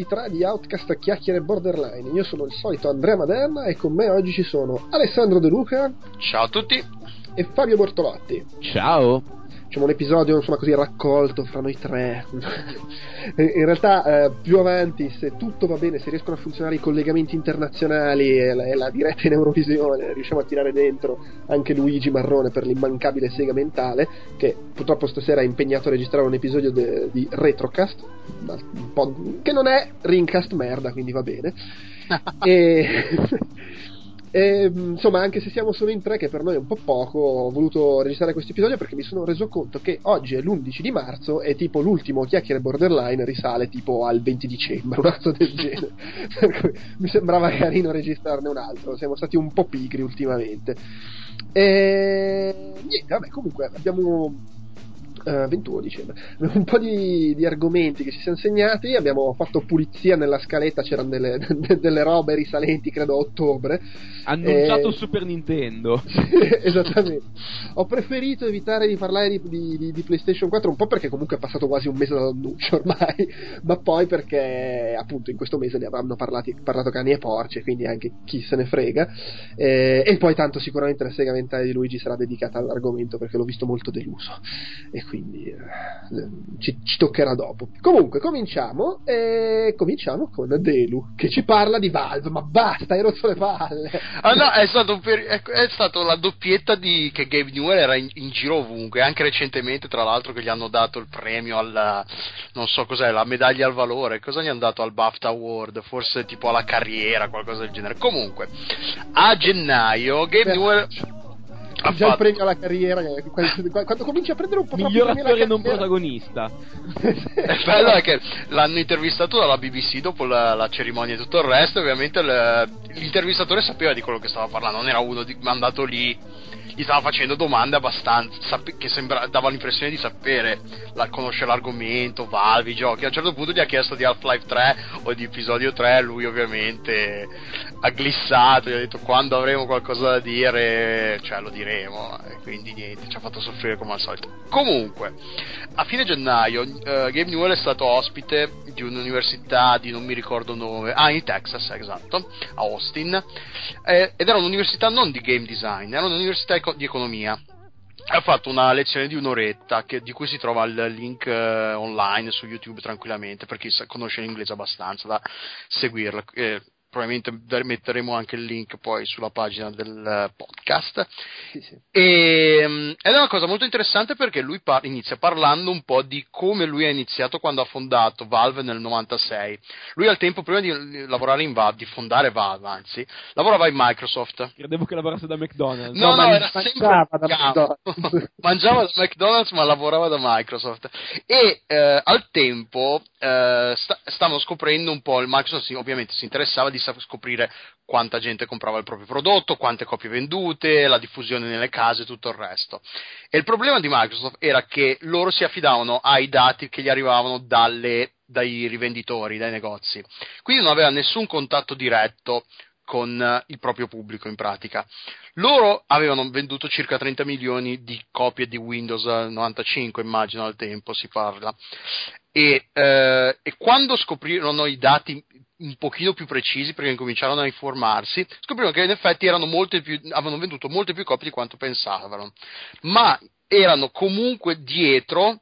23 di Outcast Chiacchiere Borderline. Io sono il solito Andrea Maderna e con me oggi ci sono Alessandro De Luca. Ciao a tutti. E Fabio Bortolotti. Ciao diciamo, un episodio insomma così raccolto fra noi tre. In realtà, eh, più avanti, se tutto va bene, se riescono a funzionare i collegamenti internazionali e la, e la, diretta in Eurovisione, riusciamo a tirare dentro anche Luigi Marrone per l'immancabile sega mentale, che purtroppo stasera è impegnato a registrare un episodio de, di Retrocast, che non è Ringcast merda, quindi va bene. e e, insomma, anche se siamo solo in tre, che per noi è un po' poco, ho voluto registrare questo episodio perché mi sono reso conto che oggi è l'11 di marzo e tipo l'ultimo chiacchiere borderline risale tipo al 20 dicembre, una cosa del genere. mi sembrava carino registrarne un altro, siamo stati un po' pigri ultimamente. E niente, vabbè, comunque abbiamo uh, 21 dicembre. Un po' di, di, argomenti che ci siamo segnati, abbiamo fatto pulizia nella scaletta, c'erano delle, delle robe risalenti, credo a ottobre. Annunciato e... Super Nintendo. esattamente. Ho preferito evitare di parlare di, di, di, PlayStation 4 un po' perché comunque è passato quasi un mese dall'annuncio ormai, ma poi perché appunto in questo mese ne avranno parlati, parlato cani e porci, quindi anche chi se ne frega. Eh, e poi tanto sicuramente la sega mentale di Luigi sarà dedicata all'argomento perché l'ho visto molto deluso. E quindi eh, ci, ci, toccherà dopo. Comunque, cominciamo e cominciamo con Delu che ci parla di Valve, ma basta, hai rotto le palle. Ah no, è stato, per, è, è stato la doppietta di, che Gabe Newell era in, in, giro ovunque, anche recentemente tra l'altro che gli hanno dato il premio alla, non so cos'è, la medaglia al valore, cosa gli hanno dato al BAFTA Award, forse tipo alla carriera, qualcosa del genere. Comunque, a gennaio Gabe Beh. Newell ha già fatto. il premio alla carriera quando, quando cominci a prendere un po' miglior attore non protagonista è bello è che l'hanno intervistato dalla BBC dopo la, la cerimonia e tutto il resto ovviamente l'intervistatore sapeva di quello che stava parlando non era uno di, mandato lì gli stava facendo domande abbastanza che sembra, dava l'impressione di sapere, la, conoscere l'argomento, Valve, i giochi. A un certo punto gli ha chiesto di Half-Life 3 o di episodio 3, lui ovviamente ha glissato, gli ha detto quando avremo qualcosa da dire, cioè lo diremo, e quindi niente, ci ha fatto soffrire come al solito. Comunque, a fine gennaio uh, Gabe Newell è stato ospite di un'università di non mi ricordo nome, ah in Texas, esatto, a Austin, eh, ed era un'università non di game design, era un'università di economia ha fatto una lezione di un'oretta che, di cui si trova il link eh, online su YouTube tranquillamente per chi sa, conosce l'inglese abbastanza da seguirla. Eh, probabilmente metteremo anche il link poi sulla pagina del eh, podcast. Sì, sì. E, um, ed è una cosa molto interessante perché lui par- inizia parlando un po' di come lui ha iniziato quando ha fondato Valve nel 96. Lui al tempo, prima di lavorare in Valve, di fondare Valve, anzi, lavorava in Microsoft. Credevo che lavorasse da McDonald's. No, no, no era sempre da McDonald's. mangiava da McDonald's ma lavorava da Microsoft. E eh, al tempo eh, sta- stavano scoprendo un po', il Microsoft ovviamente si interessava di scoprire quanta gente comprava il proprio prodotto, quante copie vendute, la diffusione nelle case e tutto il resto. E il problema di Microsoft era che loro si affidavano ai dati che gli arrivavano dalle, dai rivenditori, dai negozi. Quindi non aveva nessun contatto diretto con il proprio pubblico in pratica. Loro avevano venduto circa 30 milioni di copie di Windows 95, immagino al tempo si parla. E, eh, e quando scoprirono i dati un pochino più precisi perché incominciarono a informarsi, scoprirono che in effetti più, avevano venduto molte più copie di quanto pensavano, ma erano comunque dietro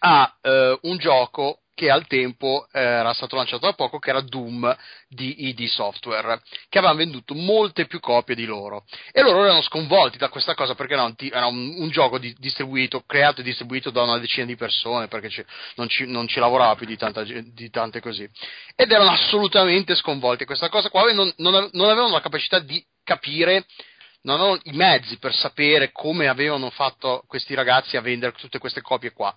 a eh, un gioco che al tempo eh, era stato lanciato da poco, che era Doom di ID Software, che aveva venduto molte più copie di loro. E loro erano sconvolti da questa cosa perché era un, era un, un gioco di, distribuito, creato e distribuito da una decina di persone, perché ci, non, ci, non, ci, lavorava più di, tanta, di, tante così. Ed erano assolutamente sconvolti. Questa cosa qua non, non, non avevano la capacità di capire non ho i mezzi per sapere come avevano fatto questi ragazzi a vendere tutte queste copie qua.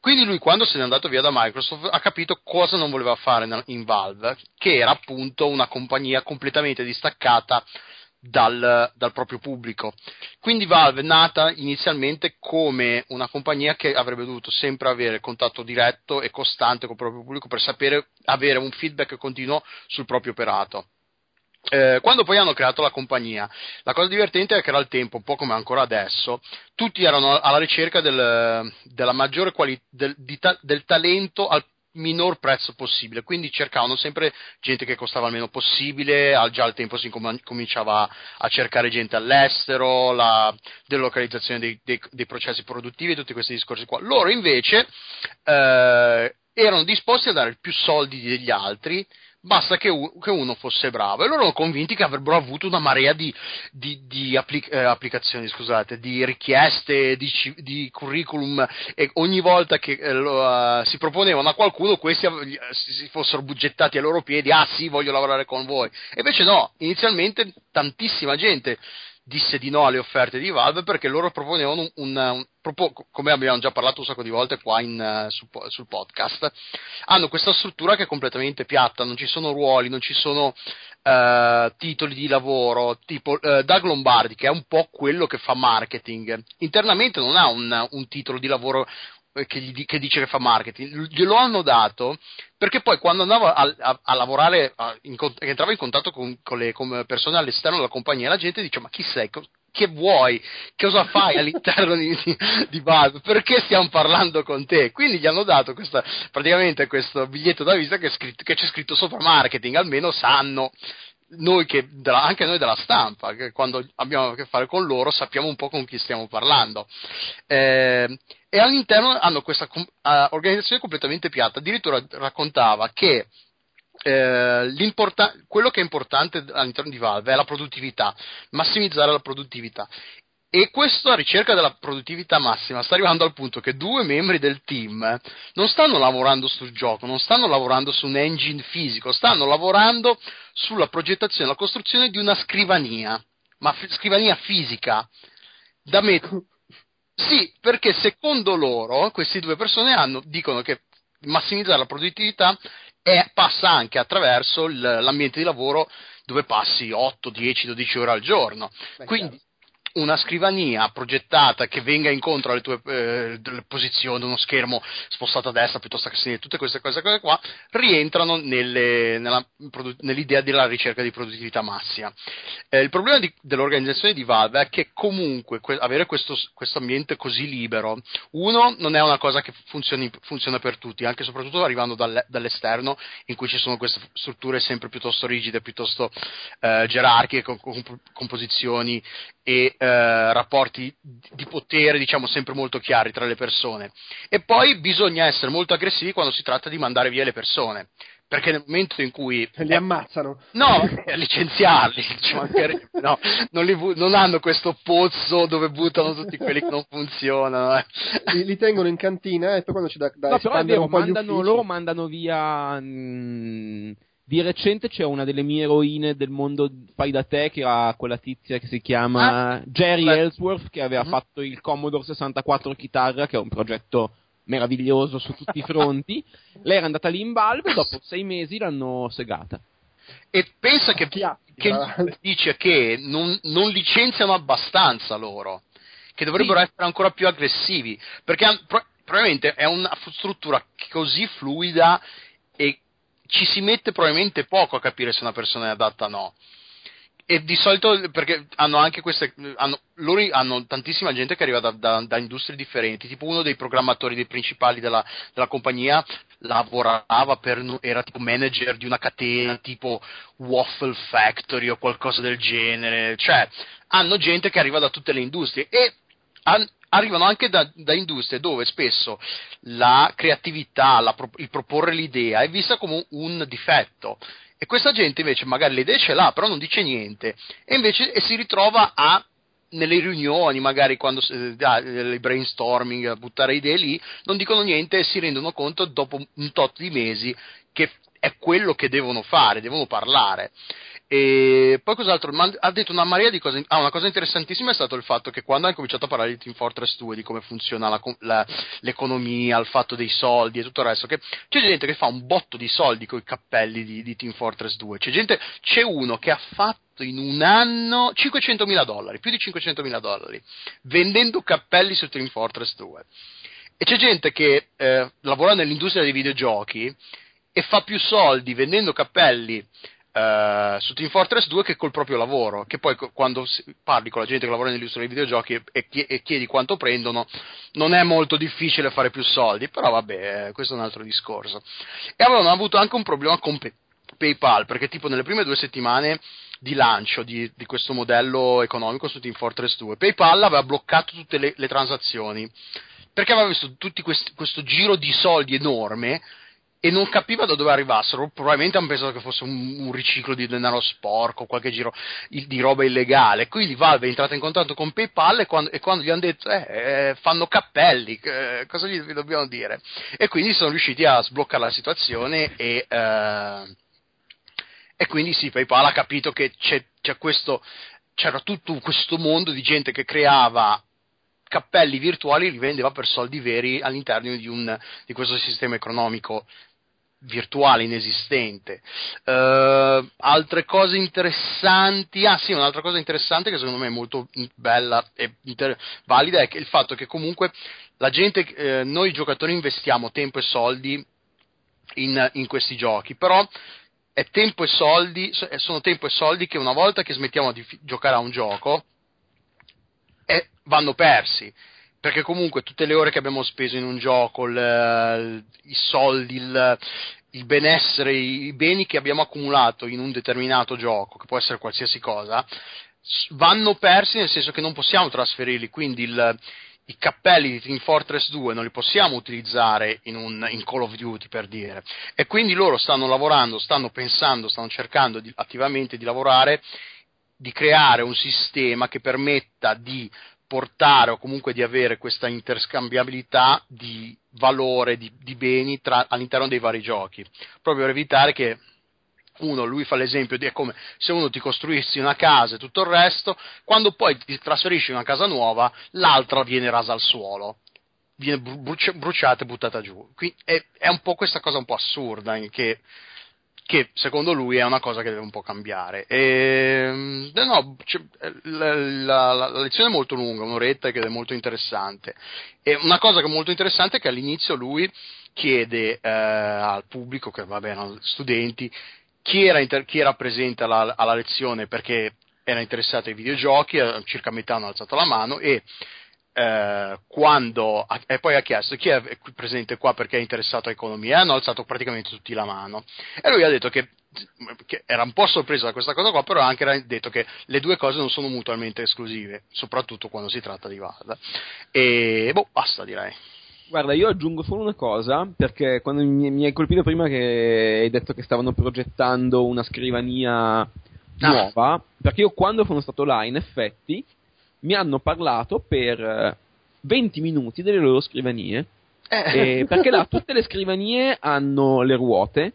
Quindi lui quando se n'è andato via da Microsoft ha capito cosa non voleva fare in Valve, che era appunto una compagnia completamente distaccata dal, dal, proprio pubblico. Quindi Valve è nata inizialmente come una compagnia che avrebbe dovuto sempre avere contatto diretto e costante con il proprio pubblico per sapere avere un feedback continuo sul proprio operato. Eh, quando poi hanno creato la compagnia, la cosa divertente è che era al tempo, un po' come ancora adesso, tutti erano alla ricerca del, della maggiore qualità, del, ta- del talento al minor prezzo possibile, quindi cercavano sempre gente che costava il meno possibile, già al tempo si cominciava a cercare gente all'estero, la delocalizzazione dei, dei, dei processi produttivi, tutti questi discorsi qua. Loro invece eh, erano disposti a dare più soldi degli altri basta che, un, che, uno fosse bravo. E loro erano convinti che avrebbero avuto una marea di, di, di applic- eh, applicazioni, scusate, di richieste, di, di, curriculum, e ogni volta che eh, lo, uh, si proponevano a qualcuno, questi av- si fossero bugettati ai loro piedi, ah sì, voglio lavorare con voi. E invece no, inizialmente tantissima gente disse di no alle offerte di Valve perché loro proponevano un, un, un propo, come abbiamo già parlato un sacco di volte qua in, uh, su, sul podcast, hanno questa struttura che è completamente piatta, non ci sono ruoli, non ci sono uh, titoli di lavoro, tipo uh, Doug Lombardi che è un po' quello che fa marketing, internamente non ha un, un titolo di lavoro che, gli, che, dice che fa marketing, glielo hanno dato perché poi quando andava a, a, a lavorare, a, in, entrava in contatto con, con le con persone all'esterno della compagnia, la gente dice ma chi sei? Che vuoi? Cosa fai all'interno di, di, di Valve? Perché stiamo parlando con te? Quindi gli hanno dato questa, praticamente questo biglietto da visita che, che c'è scritto sopra marketing, almeno sanno noi che, anche noi della stampa, che quando abbiamo a che fare con loro sappiamo un po' con chi stiamo parlando. Eh, e all'interno hanno questa uh, organizzazione completamente piatta. Addirittura raccontava che eh, quello che è importante all'interno di Valve è la produttività, massimizzare la produttività. E questa ricerca della produttività massima sta arrivando al punto che due membri del team non stanno lavorando sul gioco, non stanno lavorando su un engine fisico, stanno lavorando sulla progettazione, la costruzione di una scrivania, ma f- scrivania fisica da mettere sì, perché secondo loro queste due persone hanno, dicono che massimizzare la produttività è, passa anche attraverso l'ambiente di lavoro dove passi 8, 10, 12 ore al giorno. Beh, Quindi una scrivania progettata che venga incontro alle tue eh, posizioni, uno schermo spostato a destra piuttosto che a sinistra, tutte queste cose, cose qua rientrano nelle, nella, nell'idea della ricerca di produttività massima. Eh, il problema di, dell'organizzazione di Valve è che comunque que- avere questo, ambiente così libero, uno, non è una cosa che funzioni, funziona per tutti, anche e soprattutto arrivando dalle, dall'esterno in cui ci sono queste strutture sempre piuttosto rigide, piuttosto eh, gerarchiche, con, con, con posizioni e eh, rapporti di potere, diciamo, sempre molto chiari tra le persone. E poi bisogna essere molto aggressivi quando si tratta di mandare via le persone. Perché nel momento in cui li ammazzano, no, licenziarli, diciamo, no, non, li, non, hanno questo pozzo dove buttano tutti quelli che non funzionano. Eh. Li, li, tengono in cantina e poi quando c'è da, da no, però è vero, mandano, loro mandano via. Mh, mm, di recente c'è una delle mie eroine del mondo fai da te, che era quella tizia che si chiama ah, Jerry beh. Ellsworth, che aveva mm-hmm. fatto il Commodore 64 chitarra, che è un progetto meraviglioso su tutti i fronti. Lei era andata lì in Valve e dopo sei mesi l'hanno segata. E pensa che, che dice che non, non, licenziano abbastanza loro, che dovrebbero sì. essere ancora più aggressivi, perché probabilmente è una struttura così fluida e ci si mette probabilmente poco a capire se una persona è adatta o no. E di solito perché hanno anche queste. Hanno, loro hanno tantissima gente che arriva da, da, da, industrie differenti. Tipo uno dei programmatori dei principali della, della compagnia lavorava per. era tipo manager di una catena tipo Waffle Factory o qualcosa del genere. Cioè, hanno gente che arriva da tutte le industrie e arrivano anche da, da, industrie dove spesso la creatività, la, il proporre l'idea è vista come un, difetto. E questa gente invece magari le idee ce l'ha, però non dice niente. E invece e si ritrova a nelle riunioni, magari quando eh, le brainstorming, a buttare idee lì, non dicono niente e si rendono conto dopo un tot di mesi che è quello che devono fare, devono parlare. E poi cos'altro? Ha detto una marea di cose. Ah, una cosa interessantissima è stato il fatto che quando hanno cominciato a parlare di Team Fortress 2, di come funziona la, la, l'economia, il fatto dei soldi e tutto il resto, che c'è gente che fa un botto di soldi con i cappelli di, di Team Fortress 2. C'è, gente, c'è uno che ha fatto in un anno 500 mila dollari, più di 500 mila dollari, vendendo cappelli su Team Fortress 2. E c'è gente che eh, lavora nell'industria dei videogiochi e fa più soldi vendendo cappelli Uh, su Team Fortress 2 che col proprio lavoro, che poi quando parli con la gente che lavora nell'industria dei videogiochi e, chiedi quanto prendono, non è molto difficile fare più soldi, però vabbè, questo è un altro discorso. E avevano avuto anche un problema con PayPal, perché tipo nelle prime due settimane di lancio di, di, questo modello economico su Team Fortress 2, PayPal aveva bloccato tutte le, le transazioni perché aveva visto tutto questo giro di soldi enorme e non capiva da dove arrivassero. Probabilmente hanno pensato che fosse un, un riciclo di denaro sporco, qualche giro di roba illegale. Quindi Valve è entrata in contatto con PayPal e quando, e quando gli hanno detto eh, eh, fanno cappelli, eh, cosa gli dobbiamo dire? E quindi sono riusciti a sbloccare la situazione e, eh, e quindi sì, PayPal ha capito che c'è, c'è questo, c'era tutto questo mondo di gente che creava cappelli virtuali li vendeva per soldi veri all'interno di, un, di questo sistema economico virtuale inesistente. Uh, altre cose interessanti, ah sì, un'altra cosa interessante che secondo me è molto bella e inter- valida è il fatto che comunque la gente, eh, noi giocatori investiamo tempo e soldi in, in questi giochi, però è tempo e soldi, sono tempo e soldi che una volta che smettiamo di fi- giocare a un gioco, eh, vanno persi. Perché comunque tutte le ore che abbiamo speso in un gioco, il, i soldi, il, il benessere, i beni che abbiamo accumulato in un determinato gioco, che può essere qualsiasi cosa, vanno persi nel senso che non possiamo trasferirli, quindi il, i cappelli di Team Fortress 2 non li possiamo utilizzare in, un, in, Call of Duty per dire. E quindi loro stanno lavorando, stanno pensando, stanno cercando di, attivamente di lavorare di creare un sistema che permetta di portare o comunque di avere questa interscambiabilità di valore, di, di beni tra, all'interno dei vari giochi, proprio per evitare che uno, lui fa l'esempio di come se uno ti costruissi una casa e tutto il resto, quando poi ti trasferisci in una casa nuova, l'altra viene rasa al suolo, viene bruciata e buttata giù. Quindi è, è un po' questa cosa un po' assurda che che secondo lui è una cosa che deve un po' cambiare. E, ehm, no, la, la, la, lezione è molto lunga, un'oretta ed è molto interessante. E una cosa che è molto interessante è che all'inizio lui chiede eh, al pubblico, che vabbè erano studenti, chi era, inter- chi era presente alla, alla, lezione perché era interessato ai videogiochi, eh, circa metà hanno alzato la mano e eh, quando e poi ha chiesto chi è presente qua perché è interessato a economia, hanno alzato praticamente tutti la mano e lui ha detto che, che era un po' sorpreso da questa cosa qua, però ha anche detto che le due cose non sono mutualmente esclusive, soprattutto quando si tratta di VAD. E boh, basta direi. Guarda, io aggiungo solo una cosa, perché quando mi, mi hai colpito prima che hai detto che stavano progettando una scrivania ah. nuova, perché io quando sono stato là, in effetti, mi hanno parlato per 20 eh, minuti delle loro scrivanie. Eh. perché là tutte le scrivanie hanno le ruote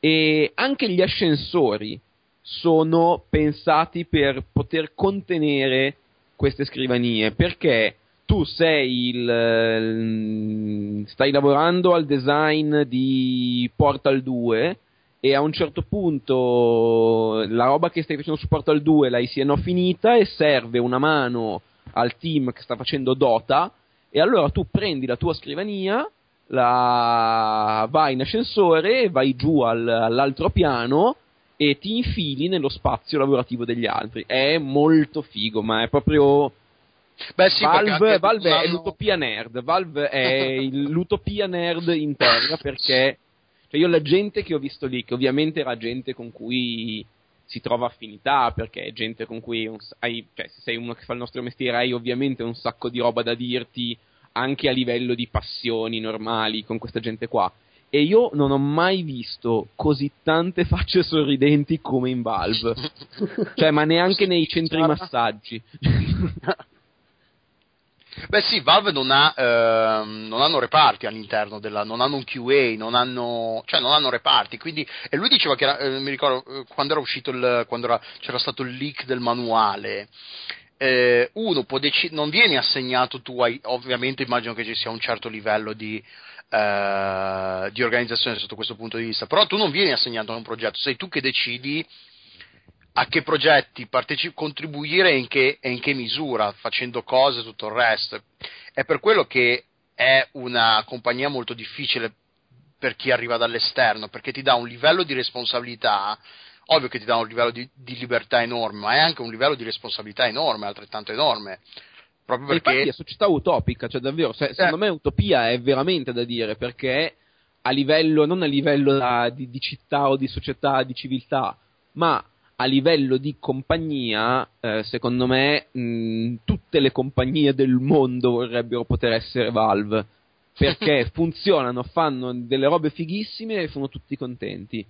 e anche gli ascensori sono pensati per poter contenere queste scrivanie perché tu sei il, stai lavorando al design di Portal 2 e a un certo punto la roba che stai facendo su Portal 2 l'hai siano finita e serve una mano al team che sta facendo Dota. E allora tu prendi la tua scrivania la vai in ascensore vai giù al, all'altro piano e ti infili nello spazio lavorativo degli altri. È molto figo ma è proprio Beh, sì, Valve, Valve è l'utopia nerd. Valve è l'utopia nerd in terra perché cioè io la gente che ho visto lì, che ovviamente era gente con cui si trova affinità, perché è gente con cui hai, cioè, se sei uno che fa il nostro mestiere hai ovviamente un sacco di roba da dirti anche a livello di passioni normali con questa gente qua. E io non ho mai visto così tante facce sorridenti come in Valve. cioè, ma neanche nei centri massaggi. Beh sì, Valve non, ha, ehm, non hanno reparti all'interno della, non hanno un QA, non hanno, cioè non hanno reparti, quindi, e lui diceva che era, eh, mi ricordo eh, quando era uscito il, quando era, c'era stato il leak del manuale, eh, uno può dec- non vieni assegnato tu, hai, ovviamente immagino che ci sia un certo livello di, eh, di organizzazione sotto questo punto di vista, però tu non vieni assegnato a un progetto, sei tu che decidi a che progetti parteci- contribuire e in che, e in che misura, facendo cose e tutto il resto. È per quello che è una compagnia molto difficile per chi arriva dall'esterno, perché ti dà un livello di responsabilità ovvio che ti dà un livello di, di libertà enorme, ma è anche un livello di responsabilità enorme, altrettanto enorme. Proprio perché... Infatti è società utopica, cioè davvero, se, secondo eh. me utopia è veramente da dire, perché a livello, non a livello di, di, città o di società, di civiltà, ma a livello di compagnia, eh, secondo me, mh, tutte le compagnie del mondo vorrebbero poter essere Valve. Perché funzionano, fanno delle robe fighissime e sono tutti contenti.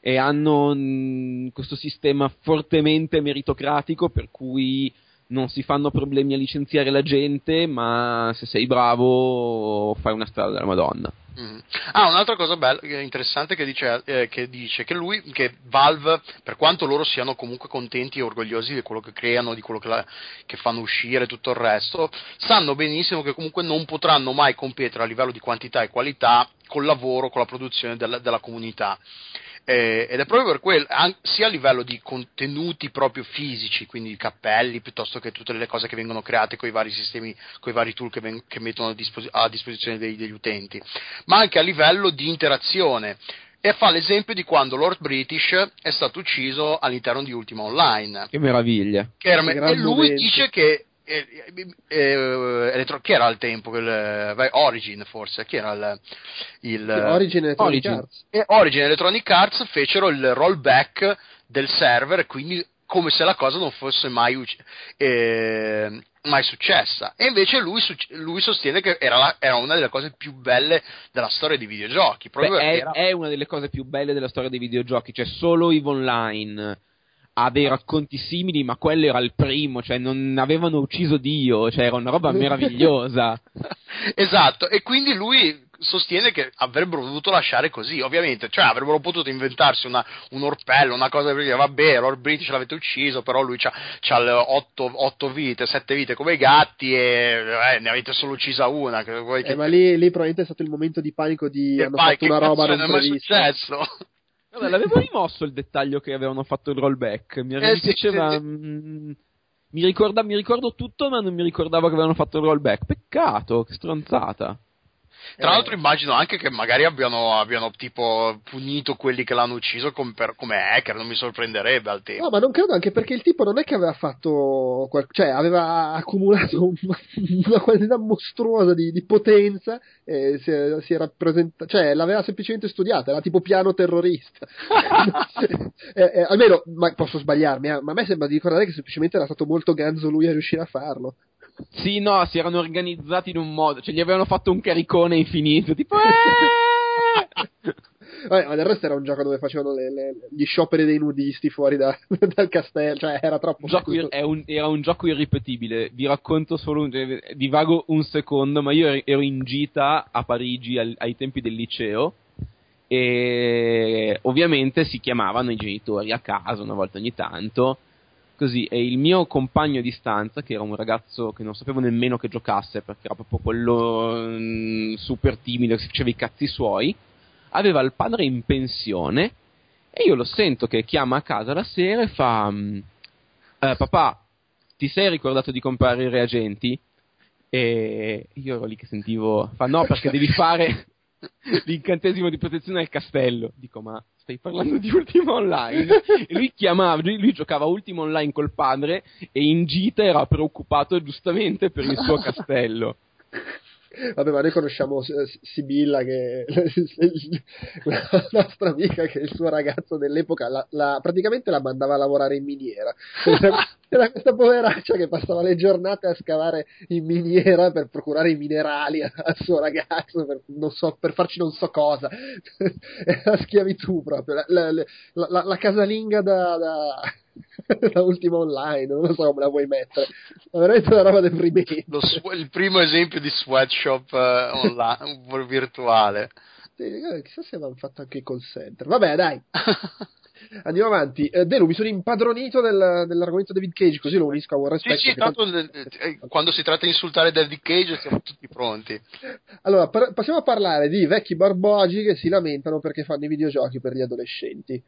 E hanno mh, questo sistema fortemente meritocratico per cui non si fanno problemi a licenziare la gente, ma se sei bravo fai una strada della Madonna. Mm. Ah, un'altra cosa bella, interessante che dice, eh, che dice, che lui, che Valve, per quanto loro siano comunque contenti e orgogliosi di quello che creano, di quello che, la, che fanno uscire e tutto il resto, sanno benissimo che comunque non potranno mai competere a livello di quantità e qualità col lavoro, con la produzione della, della comunità. Eh, ed è proprio per quello, sia a livello di contenuti proprio fisici, quindi cappelli, piuttosto che tutte le cose che vengono create con i vari sistemi, con i vari tool che, ven- che mettono a, dispos- a disposizione dei- degli utenti, ma anche a livello di interazione. E fa l'esempio di quando Lord British è stato ucciso all'interno di Ultima Online. Che meraviglia! Che era, e lui dice che eh, eh, elettro- chi era al tempo? Il, eh, Origin forse, chi era il, il Origin Electronic Origin. Arts. E Origin Electronic Arts fecero il rollback del server, quindi come se la cosa non fosse mai, eh, mai successa. E invece lui, lui sostiene che era, la, era, una delle cose più belle della storia dei videogiochi. Beh, è, era... è, una delle cose più belle della storia dei videogiochi, cioè solo EVE Online ha dei racconti simili, ma quello era il primo, cioè non avevano ucciso Dio, cioè era una roba meravigliosa. esatto, e quindi lui sostiene che avrebbero dovuto lasciare così, ovviamente, cioè avrebbero potuto inventarsi una, un orpello, una cosa per dire, vabbè, Lord British l'avete ucciso, però lui ha 8, vite, 7 vite come i gatti e eh, ne avete solo uccisa una. Che, eh, che... ma lì, lì, probabilmente è stato il momento di panico di hanno fatto una roba non, non è mai successo. Vabbè, l'avevo rimosso il dettaglio che avevano fatto il rollback. Mi, eh, piaceva. Sì, sì. Mm, mi, ricorda, mi ricordo tutto, ma non mi ricordavo che avevano fatto il rollback. Peccato, che stronzata. Tra eh. l'altro immagino anche che magari abbiano, abbiano tipo punito quelli che l'hanno ucciso come, per, come, hacker, non mi sorprenderebbe al tempo. No, ma non credo anche perché il tipo non è che aveva fatto, cioè aveva accumulato una quantità mostruosa di, di potenza e si, si era presentato, cioè l'aveva semplicemente studiata, era tipo piano terrorista. eh, eh, almeno, ma posso sbagliarmi, eh, ma a me sembra di ricordare che semplicemente era stato molto ganzo lui a riuscire a farlo. Sì, no, si erano organizzati in un modo, cioè gli avevano fatto un caricone infinito, tipo... Eh! Vabbè, ma del resto era un gioco dove facevano le, le, gli scioperi dei nudisti fuori da, dal castello, cioè era troppo... Ir- un, era un gioco irripetibile, vi racconto solo, un, cioè, divago un secondo, ma io ero in gita a Parigi al, ai tempi del liceo e ovviamente si chiamavano i genitori a casa una volta ogni tanto così e il mio compagno di stanza, che era un ragazzo che non sapevo nemmeno che giocasse perché era proprio quello mh, mm, super timido che si faceva i cazzi suoi, aveva il padre in pensione e io lo sento che chiama a casa la sera e fa mm, eh, papà ti sei ricordato di comprare i reagenti? E io ero lì che sentivo fa no perché devi fare l'incantesimo di protezione al castello dico ma stai parlando di Ultima Online? e lui chiamava, lui, lui, giocava Ultima Online col padre e in gita era preoccupato giustamente per il suo castello. Vabbè, ma noi conosciamo Sibilla, che la nostra amica, che il suo ragazzo dell'epoca la, la, praticamente la mandava a lavorare in miniera. Era questa poveraccia che passava le giornate a scavare in miniera per procurare i minerali al suo ragazzo, per, so, per farci non so cosa. Era schiavitù proprio. La, la, la casalinga da, da la ultima online, non lo so come la vuoi mettere. È veramente una roba deprimente. Lo, il primo esempio di sweatshop uh, online, virtuale. Sì, eh, chissà se avevano fatto anche i call center. Vabbè, dai. Andiamo avanti. Eh, Delu, mi sono impadronito del, dell'argomento David Cage, così lo unisco a War. Sì, sì, tanto tanto, eh, quando si tratta di insultare David Cage siamo tutti pronti. Allora, par- passiamo a parlare di vecchi barbogi che si lamentano perché fanno i videogiochi per gli adolescenti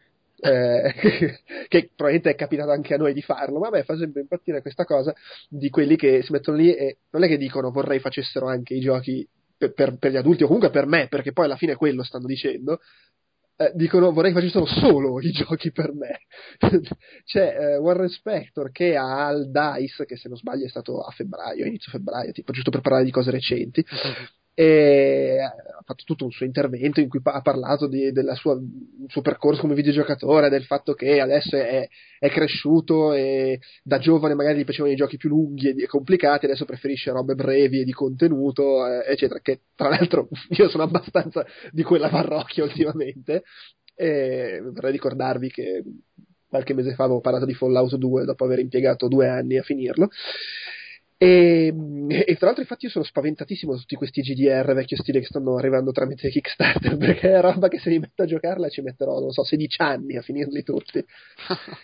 eh, che probabilmente è capitato anche a noi di farlo, ma a me fa sempre impazzire questa cosa di quelli che si mettono lì e non è che dicono vorrei facessero anche i giochi per, per, per gli adulti o comunque per me, perché poi alla fine quello stanno dicendo, eh, dicono vorrei facessero solo i giochi per me. C'è eh, Warren Spector che ha al DICE, che se non sbaglio è stato a febbraio, inizio febbraio, tipo giusto per parlare di cose recenti, ha fatto tutto un suo intervento in cui ha parlato di, del suo percorso come videogiocatore, del fatto che adesso è, è, cresciuto e da giovane magari gli piacevano i giochi più lunghi e complicati, adesso preferisce robe brevi e di contenuto, eh, eccetera, che tra l'altro io sono abbastanza di quella parrocchia ultimamente. E vorrei ricordarvi che qualche mese fa avevo parlato di Fallout 2 dopo aver impiegato due anni a finirlo e, e, tra l'altro, infatti, io sono spaventatissimo da tutti questi GDR vecchio stile che stanno arrivando tramite Kickstarter. Perché è roba che se mi metto a giocarla ci metterò, non so, 16 anni a finirli tutti.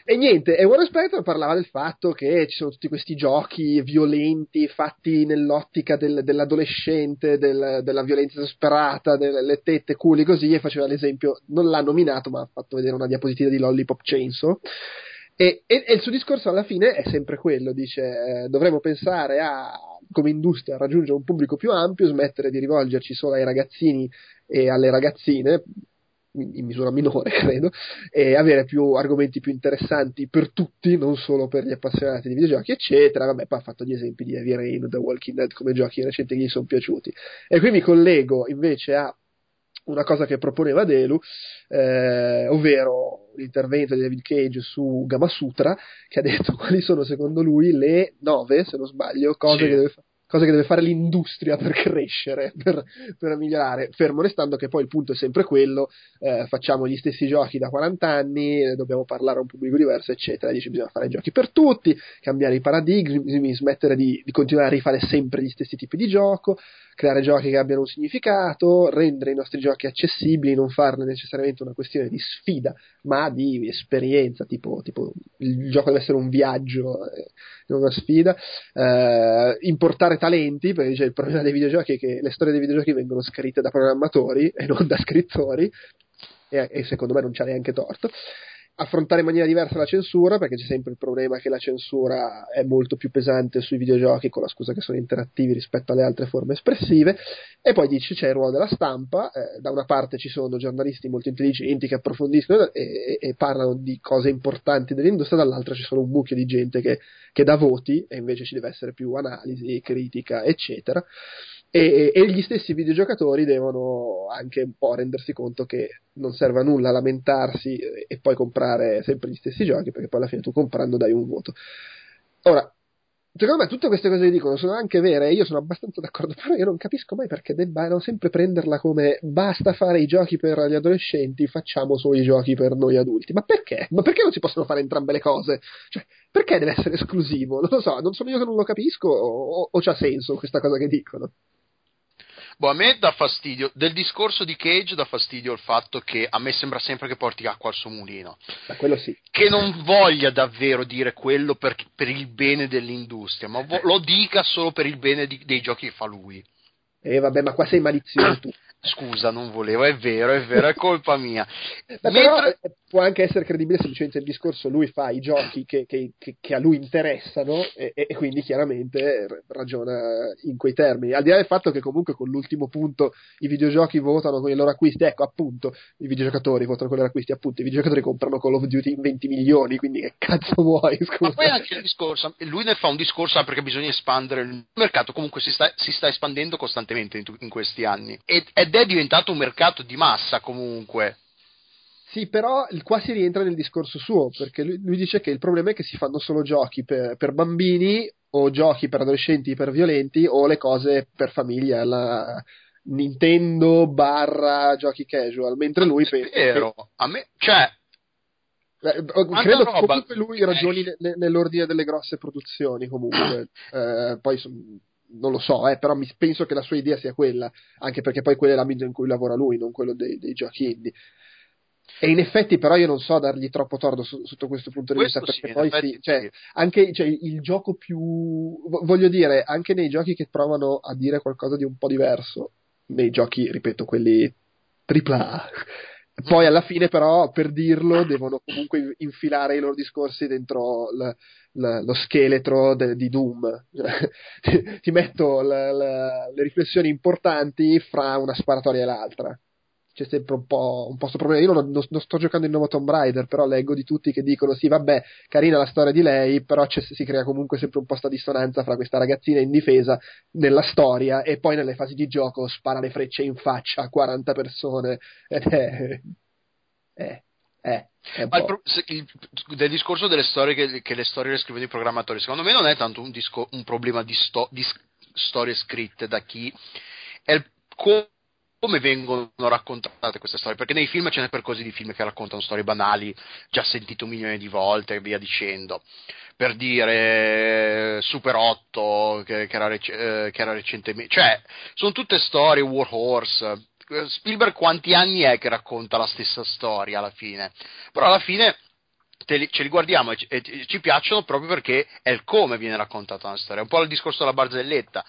e niente, e Warren Spector parlava del fatto che ci sono tutti questi giochi violenti fatti nell'ottica del, dell'adolescente, del, della violenza disperata, delle tette, culi così. E faceva l'esempio, non l'ha nominato, ma ha fatto vedere una diapositiva di Lollipop Chainsaw e, e, e, il suo discorso alla fine è sempre quello, dice eh, dovremmo pensare a, come industria a raggiungere un pubblico più ampio, smettere di rivolgerci solo ai ragazzini e alle ragazzine, in misura minore credo, e avere più argomenti più interessanti per tutti, non solo per gli appassionati di videogiochi, eccetera. Vabbè, poi ha fatto gli esempi di Heavy Rain, The Walking Dead come giochi recenti che gli sono piaciuti. E qui mi collego invece a una cosa che proponeva Delu, eh, ovvero l'intervento di David Cage su Gamasutra, che ha detto quali sono secondo lui le nove, se non sbaglio, cose sì. che deve fare cosa che deve fare l'industria per crescere, per, per, migliorare, fermo restando che poi il punto è sempre quello, eh, facciamo gli stessi giochi da 40 anni, dobbiamo parlare a un pubblico diverso, eccetera, dice bisogna fare giochi per tutti, cambiare i paradigmi, smettere di, di continuare a rifare sempre gli stessi tipi di gioco, creare giochi che abbiano un significato, rendere i nostri giochi accessibili, non farne necessariamente una questione di sfida, ma di esperienza, tipo, tipo il gioco deve essere un viaggio, eh, una sfida, eh, importare talenti, perché dice, il problema dei videogiochi è che le storie dei videogiochi vengono scritte da programmatori e non da scrittori, e, e secondo me non c'ha neanche torto affrontare in maniera diversa la censura, perché c'è sempre il problema che la censura è molto più pesante sui videogiochi, con la scusa che sono interattivi rispetto alle altre forme espressive, e poi dice c'è il ruolo della stampa, eh, da una parte ci sono giornalisti molto intelligenti che approfondiscono e, e, e parlano di cose importanti dell'industria, dall'altra ci sono un mucchio di gente che, che dà voti e invece ci deve essere più analisi, critica, eccetera. E, e, gli stessi videogiocatori devono anche un po' rendersi conto che non serve a nulla lamentarsi e poi comprare sempre gli stessi giochi perché poi alla fine tu comprando dai un voto. Ora, secondo me tutte queste cose che dicono sono anche vere e io sono abbastanza d'accordo, però io non capisco mai perché debbano sempre prenderla come basta fare i giochi per gli adolescenti, facciamo solo i giochi per noi adulti. Ma perché? Ma perché non si possono fare entrambe le cose? Cioè, perché deve essere esclusivo? Non lo so, non sono io che non lo capisco o, o, o c'ha senso questa cosa che dicono? Boh, a me dà fastidio, del discorso di Cage dà fastidio il fatto che a me sembra sempre che porti acqua al suo mulino. Ma quello sì. Che non voglia davvero dire quello per, per il bene dell'industria, ma vo- lo dica solo per il bene di, dei giochi che fa lui. E eh, vabbè, ma qua sei malizioso tu. Scusa, non volevo, è vero, è vero, è colpa mia. Ma Mentre... però, può anche essere credibile semplicemente il discorso, lui fa i giochi che, che, che, che a lui interessano e, e, quindi chiaramente ragiona in quei termini. Al di là del fatto che comunque con l'ultimo punto i videogiochi votano con i loro acquisti, ecco appunto, i videogiocatori votano con i loro acquisti, appunto, i videogiocatori comprano Call of Duty in 20 milioni, quindi che cazzo vuoi? Scusa. Ma poi anche il discorso, lui ne fa un discorso perché bisogna espandere il mercato, comunque si sta, si sta espandendo costantemente in, in questi anni ed, ed è diventato un mercato di massa comunque. Sì, però qua si rientra nel discorso suo, perché lui, lui, dice che il problema è che si fanno solo giochi per, per bambini o giochi per adolescenti per violenti o le cose per famiglia, la Nintendo barra giochi casual, mentre lui pensa... Vero, che... a me, cioè... Eh, credo che comunque lui ragioni eh. nell'ordine delle grosse produzioni comunque, eh, poi non lo so, eh, però mi, penso che la sua idea sia quella, anche perché poi quello è l'ambito in cui lavora lui, non quello dei, dei giochi indie. E in effetti, però, io non so dargli troppo torto su, sotto questo punto di questo vista, perché poi sì, cioè, anche cioè, il gioco più. voglio dire, anche nei giochi che provano a dire qualcosa di un po' diverso, nei giochi, ripeto, quelli AAA. Poi alla fine, però, per dirlo, devono comunque infilare i loro discorsi dentro l, l, lo scheletro de, di Doom. ti, metto l, le riflessioni importanti fra una sparatoria e l'altra c'è sempre un po', un po problema. Io non, non, non, sto giocando il nuovo Tomb Raider, però leggo di tutti che dicono: sì, vabbè, carina la storia di lei, però si crea comunque sempre un po' sta dissonanza fra questa ragazzina indifesa nella storia e poi nelle fasi di gioco spara le frecce in faccia a 40 persone. Ed è. è eh, Ma il, pro- il, del discorso delle storie che, che, le storie le scrivono i programmatori, secondo me non è tanto un, disco, un problema di, sto- di, storie scritte da chi, è il, co- come vengono raccontate queste storie, perché nei film ce n'è per così di film che raccontano storie banali, già sentite un milione di volte e via dicendo. Per dire Super 8, che, che, era, eh, che era recentemente, cioè, sono tutte storie, War Horse, Spielberg quanti anni è che racconta la stessa storia alla fine? Però alla fine li, ce li guardiamo e, e, e, ci piacciono proprio perché è il come viene raccontata una storia. È un po' il discorso della barzelletta.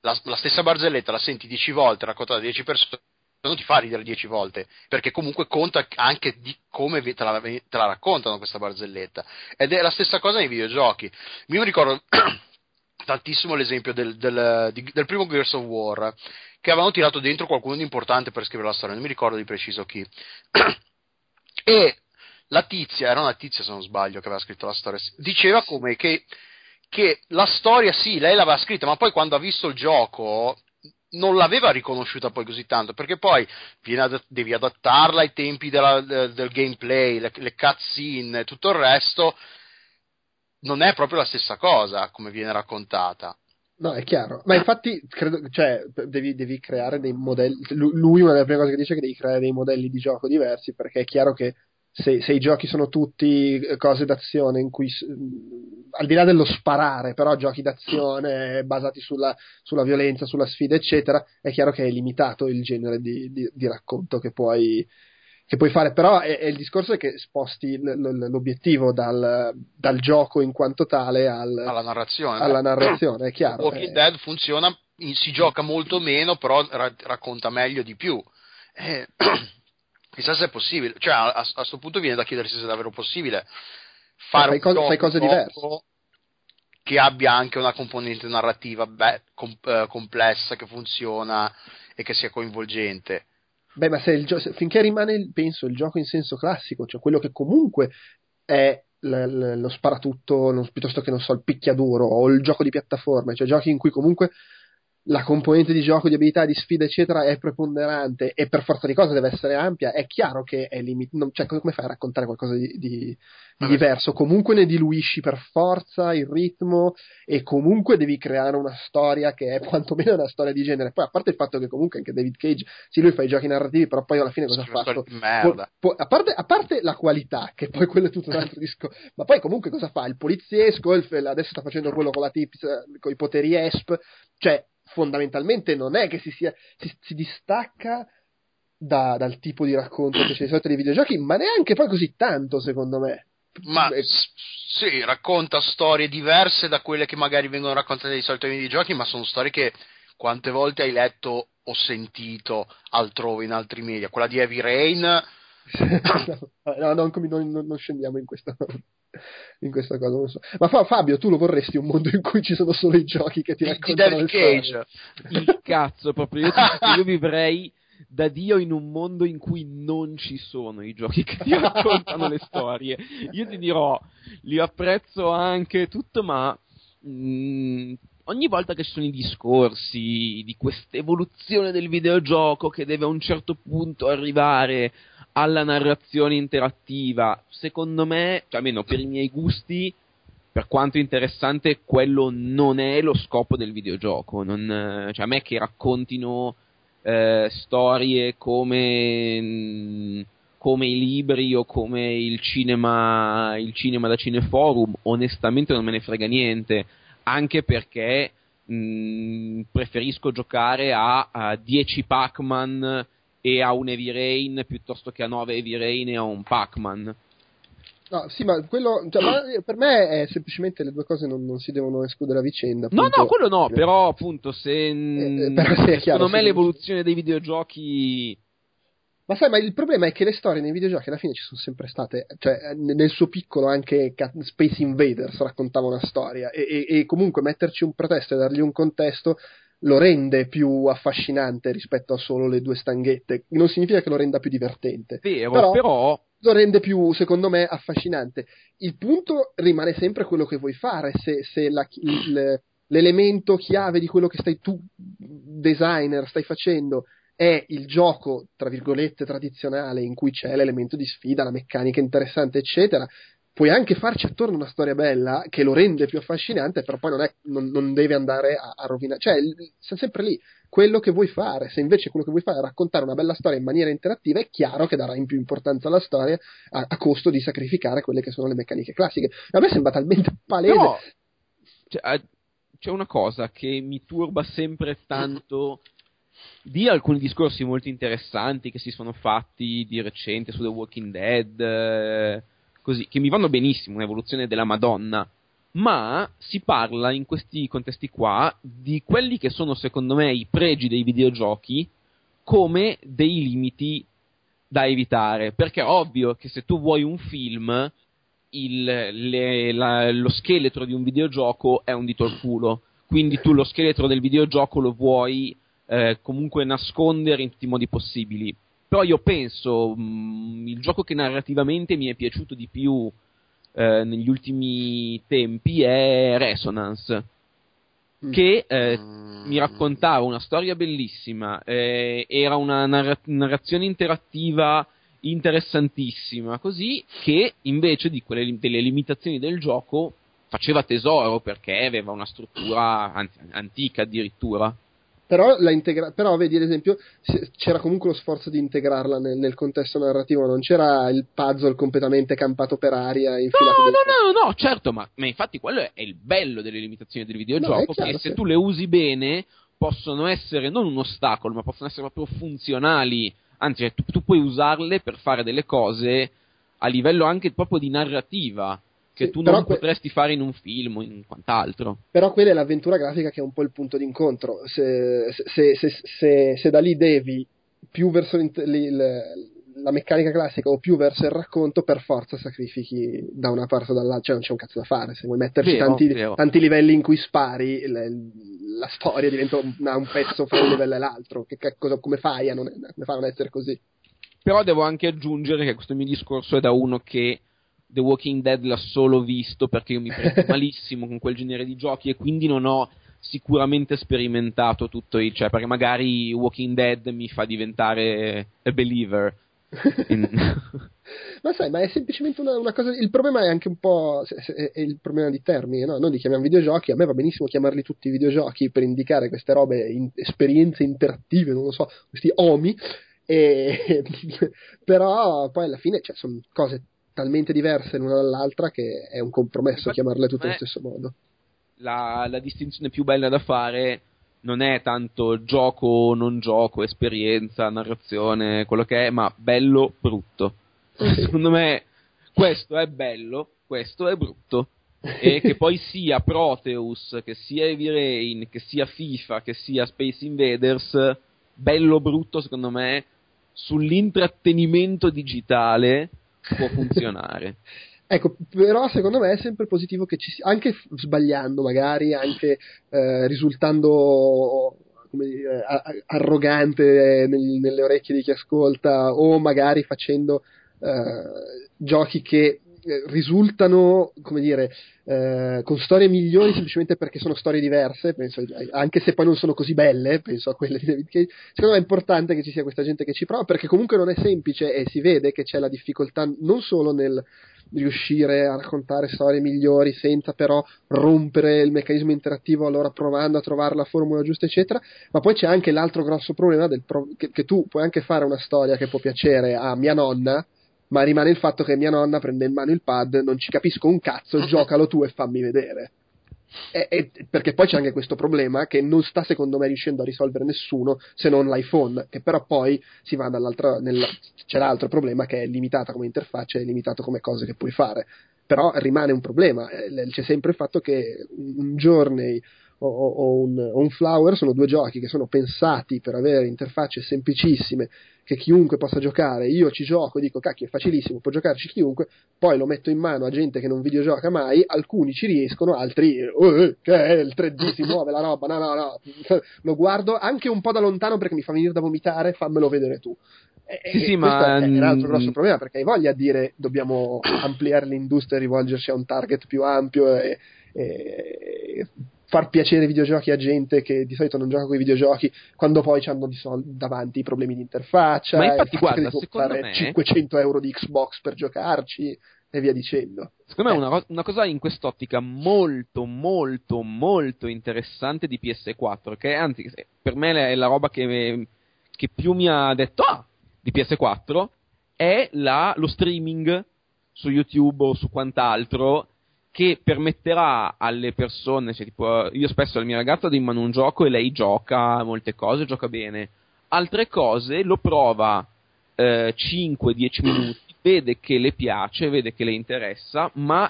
La, la stessa barzelletta la senti dieci volte raccontata da dieci persone non ti fa ridere dieci volte, perché comunque conta anche di come te la, te la, raccontano questa barzelletta. Ed è la stessa cosa nei videogiochi. Io mi ricordo tantissimo l'esempio del, del, del primo Gears of War, che avevano tirato dentro qualcuno di importante per scrivere la storia, non mi ricordo di preciso chi. e la tizia, era una tizia se non sbaglio che aveva scritto la storia, diceva come che, che la storia sì, lei l'aveva scritta, ma poi quando ha visto il gioco non l'aveva riconosciuta poi così tanto, perché poi ad, devi adattarla ai tempi della, del, gameplay, le, le cutscene tutto il resto, non è proprio la stessa cosa come viene raccontata. No, è chiaro, ma infatti credo, cioè, devi, devi, creare dei modelli. Lui, una delle prime cose che dice è che devi creare dei modelli di gioco diversi, perché è chiaro che se, se i giochi sono tutti cose d'azione in cui, al di là dello sparare, però giochi d'azione basati sulla, sulla violenza, sulla sfida, eccetera, è chiaro che è limitato il genere di, di, di racconto che puoi, che puoi fare, però è, è il discorso è che sposti l, l, l'obiettivo dal, dal, gioco in quanto tale al, alla narrazione. Alla narrazione, è chiaro. Walking è... Dead funziona, si gioca molto meno, però ra- racconta meglio di più. Eh, chissà se è possibile, cioè a questo punto viene da chiedersi se è davvero possibile fare fai, un fai cose diverse che abbia anche una componente narrativa beh, com- eh, complessa, che funziona e che sia coinvolgente. Beh, ma se gio- se, finché rimane, penso, il gioco in senso classico, cioè quello che comunque è l- l- lo sparatutto, non, piuttosto che non so, il picchiaduro o il gioco di piattaforme, cioè giochi in cui comunque la componente di gioco, di abilità, di sfida, eccetera, è preponderante e per forza di cosa deve essere ampia, è chiaro che è limitato. Cioè, come fai a raccontare qualcosa di, di, di diverso? Comunque ne diluisci per forza il ritmo e comunque devi creare una storia che è quantomeno una storia di genere. Poi, a parte il fatto che comunque anche David Cage, sì, lui fa i giochi narrativi, però poi alla fine cosa ha fatto? Merda. Po- po- a, parte, a, parte, la qualità, che poi quello è tutto un altro discorso, ma poi comunque cosa fa? Il poliziesco, il, adesso sta facendo quello con la tips, con i poteri ESP, cioè fondamentalmente non è che si, sia, si, si distacca da, dal tipo di racconto che c'è di solito nei videogiochi, ma neanche poi così tanto, secondo me. Ma eh, sì, racconta storie diverse da quelle che magari vengono raccontate di solito nei videogiochi, ma sono storie che quante volte hai letto o sentito altrove in altri media. Quella di Heavy Rain. no, non, non, non scendiamo in questa in questa cosa. Non so. Ma fa, Fabio, tu lo vorresti un mondo in cui ci sono solo i giochi che ti di, raccontano di Cage. Il cazzo, proprio. Io, io vivrei da Dio in un mondo in cui non ci sono i giochi che ti raccontano le storie. Io ti dirò, li apprezzo anche tutto, ma mh, mm, ogni volta che ci sono i discorsi di questa evoluzione del videogioco che deve a un certo punto arrivare alla narrazione interattiva, secondo me, cioè almeno per i miei gusti, per quanto interessante, quello non è lo scopo del videogioco. Non, cioè a me che raccontino eh, storie come, come, i libri o come il cinema, il cinema da cineforum, onestamente non me ne frega niente, anche perché mh, preferisco giocare a 10 Pac-Man e a un Heavy Rain piuttosto che a 9 Heavy Rain e a un Pac-Man. No, sì, ma quello cioè, ma per me è semplicemente le due cose non, non si devono escludere a vicenda. Appunto. No, no, quello no, però appunto se, eh, eh però, se chiaro, secondo me l'evoluzione dei videogiochi ma sai, ma il problema è che le storie nei videogiochi alla fine ci sono sempre state, cioè nel suo piccolo anche Space Invaders raccontava una storia e, e, e comunque metterci un pretesto e dargli un contesto lo rende più affascinante rispetto a solo le due stanghette. Non significa che lo renda più divertente. Vero, però, però... lo rende più, secondo me, affascinante. Il punto rimane sempre quello che vuoi fare. Se, se la, il, l'elemento chiave di quello che stai tu, designer, stai facendo, è il gioco, tra virgolette, tradizionale, in cui c'è l'elemento di sfida, la meccanica interessante, eccetera, puoi anche farci attorno una storia bella che lo rende più affascinante, però poi non, è, non, non deve andare a, a rovinare. Cioè, sei sempre lì. Quello che vuoi fare, se invece quello che vuoi fare è raccontare una bella storia in maniera interattiva, è chiaro che darai in più importanza alla storia a, a costo di sacrificare quelle che sono le meccaniche classiche. A me sembra talmente palese. No. Cioè, c'è una cosa che mi turba sempre tanto di alcuni discorsi molto interessanti che si sono fatti di recente su The Walking Dead. Eh, così, che mi vanno benissimo, un'evoluzione della Madonna, ma si parla in questi contesti qua di quelli che sono secondo me i pregi dei videogiochi come dei limiti da evitare, perché è ovvio che se tu vuoi un film, il, le, la, lo scheletro di un videogioco è un dito al culo, quindi tu lo scheletro del videogioco lo vuoi eh, comunque nascondere in tutti i modi possibili. Però io penso, mh, mm, il gioco che narrativamente mi è piaciuto di più eh, negli ultimi tempi è Resonance, mm. che eh, mm. mi raccontava una storia bellissima, eh, era una narra- narrazione interattiva interessantissima, così che invece di quelle, delle limitazioni del gioco faceva tesoro perché aveva una struttura anzi, antica addirittura. Però, integra- però, vedi, ad esempio, c'era comunque lo sforzo di integrarla nel, nel, contesto narrativo, non c'era il puzzle completamente campato per aria. No, no, no, no, certo, ma, ma, infatti quello è, il bello delle limitazioni del videogioco, no, chiaro, che se tu le usi bene possono essere non un ostacolo, ma possono essere proprio funzionali, anzi, cioè, tu, tu puoi usarle per fare delle cose a livello anche proprio di narrativa che sì, tu non que- potresti fare in un film o in quant'altro. Però quella è l'avventura grafica che è un po' il punto d'incontro. Se, se, se, se da lì devi più verso la meccanica classica o più verso il racconto, per forza sacrifichi da una parte o dall'altra, cioè non c'è un cazzo da fare. Se vuoi metterci vero, tanti, vero. tanti, livelli in cui spari, le, la storia diventa un, un pezzo fra un livello e l'altro. Che, che, cosa, come, fai a non, come fai a non essere così? Però devo anche aggiungere che questo mio discorso è da uno che The Walking Dead l'ha solo visto perché io mi prendo malissimo con quel genere di giochi e quindi non ho sicuramente sperimentato tutto il cioè perché magari Walking Dead mi fa diventare a believer in... ma sai ma è semplicemente una, una, cosa il problema è anche un po' è, è il problema di termini no? noi li chiamiamo videogiochi a me va benissimo chiamarli tutti videogiochi per indicare queste robe in, esperienze interattive non lo so questi omi e, però poi alla fine cioè, sono cose talmente diverse l'una dall'altra che è un compromesso chiamarle tutte allo stesso modo. La, la, distinzione più bella da fare non è tanto gioco o non gioco, esperienza, narrazione, quello che è, ma bello, brutto. Sì. Secondo me questo è bello, questo è brutto. e che poi sia Proteus, che sia Heavy Rain, che sia FIFA, che sia Space Invaders, bello brutto secondo me sull'intrattenimento digitale può funzionare. Ecco, però secondo me è sempre positivo che ci sia, anche sbagliando magari, anche eh, risultando dire, arrogante nel, nelle orecchie di chi ascolta o magari facendo eh, giochi che risultano, come dire, eh, con storie migliori semplicemente perché sono storie diverse, penso, anche se poi non sono così belle, penso a quelle di David Cage. Secondo me è importante che ci sia questa gente che ci prova, perché comunque non è semplice e si vede che c'è la difficoltà non solo nel riuscire a raccontare storie migliori senza però rompere il meccanismo interattivo, allora provando a trovare la formula giusta, eccetera, ma poi c'è anche l'altro grosso problema pro- che, che tu puoi anche fare una storia che può piacere a mia nonna, ma rimane il fatto che mia nonna prende in mano il pad, non ci capisco un cazzo, giocalo tu e fammi vedere. E, e, perché poi c'è anche questo problema che non sta secondo me riuscendo a risolvere nessuno se non l'iPhone, che però poi si va dall'altra, nel, c'è l'altro problema che è limitata come interfaccia e limitato come cose che puoi fare. Però rimane un problema, eh, c'è sempre il fatto che un giorno o, o, un, o, un, Flower sono due giochi che sono pensati per avere interfacce semplicissime che chiunque possa giocare. Io ci gioco e dico cacchio è facilissimo, può giocarci chiunque, poi lo metto in mano a gente che non videogioca mai, alcuni ci riescono, altri oh, eh, che è il 3D si muove la roba, no no no, lo guardo anche un po' da lontano perché mi fa venire da vomitare, fammelo vedere tu. E, sì, sì, ma è un altro grosso problema perché hai voglia di dire dobbiamo ampliare l'industria e rivolgerci a un target più ampio e, e far piacere i videogiochi a gente che di solito non gioca con i videogiochi quando poi hanno davanti i problemi di interfaccia ma infatti guarda secondo me 500 euro di Xbox per giocarci e via dicendo secondo me eh. una, una, cosa in quest'ottica molto molto molto interessante di PS4 che anzi per me è la roba che, che più mi ha detto ah di PS4 è la, lo streaming su YouTube o su quant'altro che permetterà alle persone, cioè tipo, io spesso alla mia ragazza do in mano un gioco e lei gioca molte cose, gioca bene, altre cose lo prova eh, 5-10 minuti, vede che le piace, vede che le interessa, ma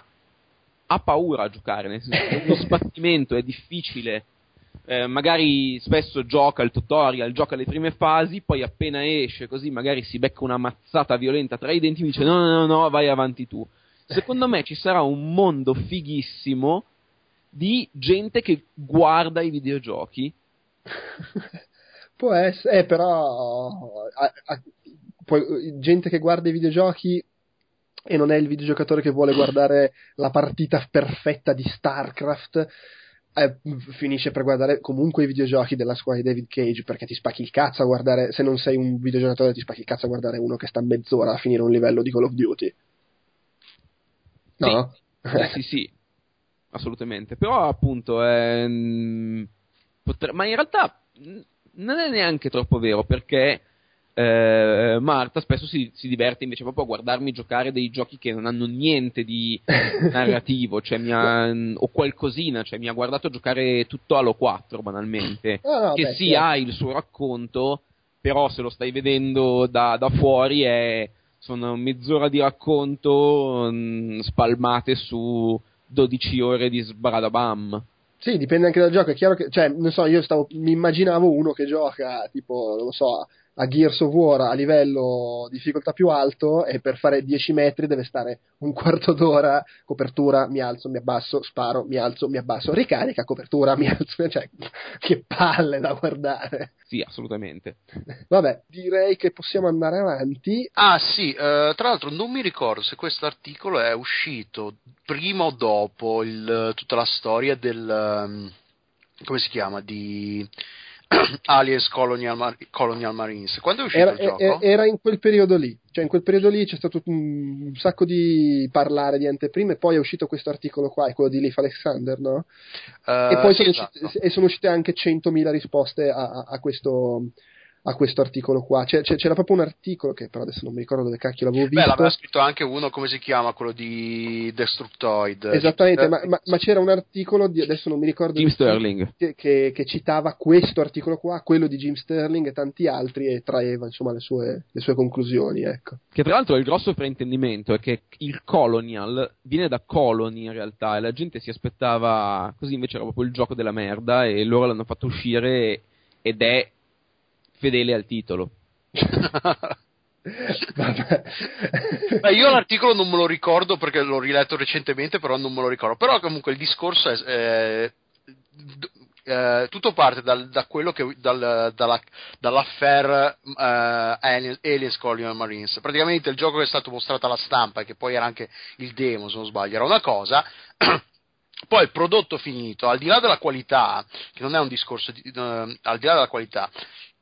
ha paura a giocare, nel senso che lo sbattimento è difficile eh, magari spesso gioca il tutorial, gioca le prime fasi, poi appena esce così magari si becca una mazzata violenta tra i denti e dice no, no, no, no, vai avanti tu. Secondo me ci sarà un mondo fighissimo di gente che guarda i videogiochi. Può essere, eh, però a, a, poi, gente che guarda i videogiochi e non è il videogiocatore che vuole guardare la partita perfetta di StarCraft eh, finisce per guardare comunque i videogiochi della squadra di David Cage perché ti spacchi il cazzo a guardare, se non sei un videogiocatore ti spacchi il cazzo a guardare uno che sta mezz'ora a finire un livello di Call of Duty. No? Sì, sì, sì, sì, assolutamente. Però appunto, ehm, potre... ma in realtà non è neanche troppo vero perché eh, Marta spesso si, si, diverte invece proprio a guardarmi giocare dei giochi che non hanno niente di narrativo, cioè ha, o qualcosina, cioè mi ha guardato giocare tutto Halo 4 banalmente, oh, no, che beh, sì ha il suo racconto, però se lo stai vedendo da, da fuori è, sono mezz'ora di racconto mm, spalmate su 12 ore di sbradabam. Sì, dipende anche dal gioco. È chiaro che, cioè, non so, io stavo, mi immaginavo uno che gioca tipo, non lo so, a Gears of War a livello difficoltà più alto e per fare 10 metri deve stare un quarto d'ora, copertura, mi alzo, mi abbasso, sparo, mi alzo, mi abbasso, ricarica, copertura, mi alzo, cioè che palle da guardare. Sì, assolutamente. Vabbè, direi che possiamo andare avanti. Ah sì, uh, tra l'altro non mi ricordo se questo articolo è uscito prima o dopo il, tutta la storia del... Um, come si chiama? Di Aliens Colonial, Mar- Colonial, Marines. Quando è uscito era, il gioco? Era in quel periodo lì, cioè in quel periodo lì c'è stato un, sacco di parlare di anteprime, poi è uscito questo articolo qua, è quello di Leif Alexander, no? Uh, e poi sì, sono, esatto. uscite, e sono uscite anche 100.000 risposte a, a questo a questo articolo qua. C'è, c'era proprio un articolo che però adesso non mi ricordo dove cacchio l'avevo visto. Beh, l'aveva scritto anche uno, come si chiama, quello di Destructoid. Esattamente, ma, ma, ma, c'era un articolo di, adesso non mi ricordo. Jim Sterling. Che, che, che, citava questo articolo qua, quello di Jim Sterling e tanti altri e traeva insomma le sue, le sue conclusioni, ecco. Che tra l'altro il grosso fraintendimento è che il Colonial viene da Colony in realtà e la gente si aspettava, così invece era proprio il gioco della merda e loro l'hanno fatto uscire ed è fedele al titolo. Beh, io l'articolo non me lo ricordo perché l'ho riletto recentemente, però non me lo ricordo. Però comunque il discorso è. Eh, eh, tutto parte dal, da quello che dal, dalla, dall'affair uh, Aliens, Aliens Colonial Marines. Praticamente il gioco che è stato mostrato alla stampa, e che poi era anche il demo, se non sbaglio, era una cosa. Poi il prodotto finito, al di là della qualità, che non è un discorso di, uh, al di là della qualità,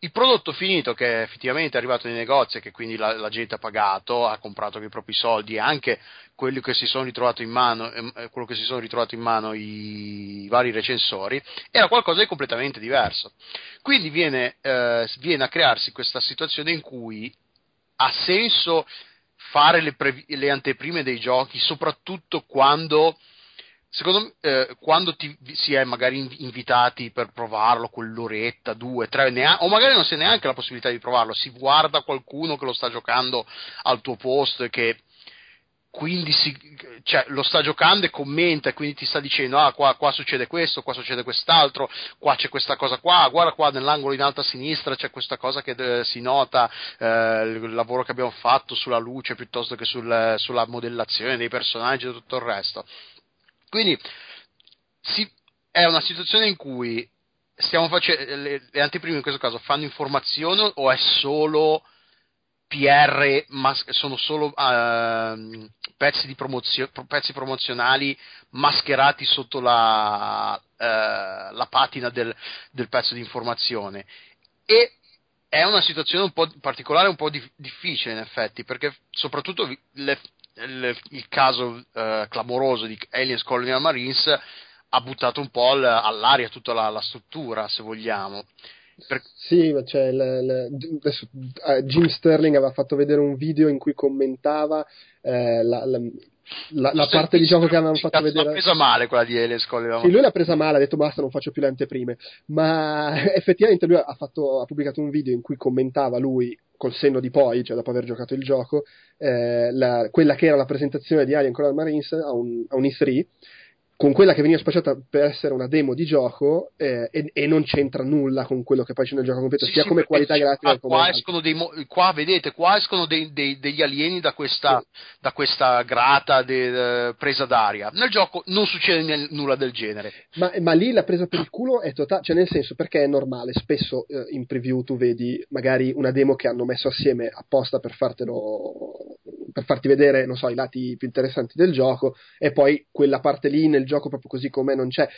il prodotto finito che effettivamente è arrivato nei negozi e che quindi la, la, gente ha pagato, ha comprato con i propri soldi e anche quello che si sono ritrovato in mano, eh, ritrovato in mano i, i vari recensori, era qualcosa di completamente diverso. Quindi viene, eh, viene a crearsi questa situazione in cui ha senso fare le, pre- le anteprime dei giochi, soprattutto quando secondo me, eh, quando ti, si è magari invitati per provarlo quell'oretta, due, tre, neanche, o magari non si ha neanche la possibilità di provarlo, si guarda qualcuno che lo sta giocando al tuo posto e che quindi si, cioè, lo sta giocando e commenta e quindi ti sta dicendo ah qua, qua, succede questo, qua succede quest'altro, qua c'è questa cosa qua, guarda qua nell'angolo in alto a sinistra c'è questa cosa che eh, si nota, eh, il lavoro che abbiamo fatto sulla luce piuttosto che sul, sulla modellazione dei personaggi e tutto il resto. Quindi si, è una situazione in cui stiamo facendo le, le anteprime in questo caso fanno informazione o è solo PR mas- sono solo uh, pezzi, promozio- pezzi, promozionali mascherati sotto la, uh, la patina del, del, pezzo di informazione? E è una situazione un po' particolare, un po' di- difficile in effetti perché soprattutto le, le, il caso uh, clamoroso di Aliens Colonial Marines ha buttato un po' all'aria tutta la, la struttura se vogliamo per... Sì, cioè, l, l, adesso, uh, Jim Sterling aveva fatto vedere un video in cui commentava eh, la, la, la, la parte di gioco che avevano fatto vedere. L'ha presa male quella di Elias Collier. Sì, lui l'ha presa male, ha detto basta, non faccio più le anteprime. Ma effettivamente lui ha, fatto, ha pubblicato un video in cui commentava lui col senno di poi, cioè dopo aver giocato il gioco, eh, la, quella che era la presentazione di Alien Colonial Marines a un, a un E3 con quella che veniva spacciata per essere una demo di gioco eh, e, e, non c'entra nulla con quello che poi c'è nel gioco completo, sì, sia sì, come qualità grafica come qua, escono dei, qua vedete, qua escono dei, dei, degli alieni da questa, sì. da questa grata de, uh, presa d'aria. Nel gioco non succede n- nulla del genere. Ma, ma, lì la presa per il culo è totale, cioè nel senso perché è normale, spesso eh, in preview tu vedi magari una demo che hanno messo assieme apposta per fartelo per farti vedere, non so, i lati più interessanti del gioco e poi quella parte lì nel gioco proprio così com'è non c'è.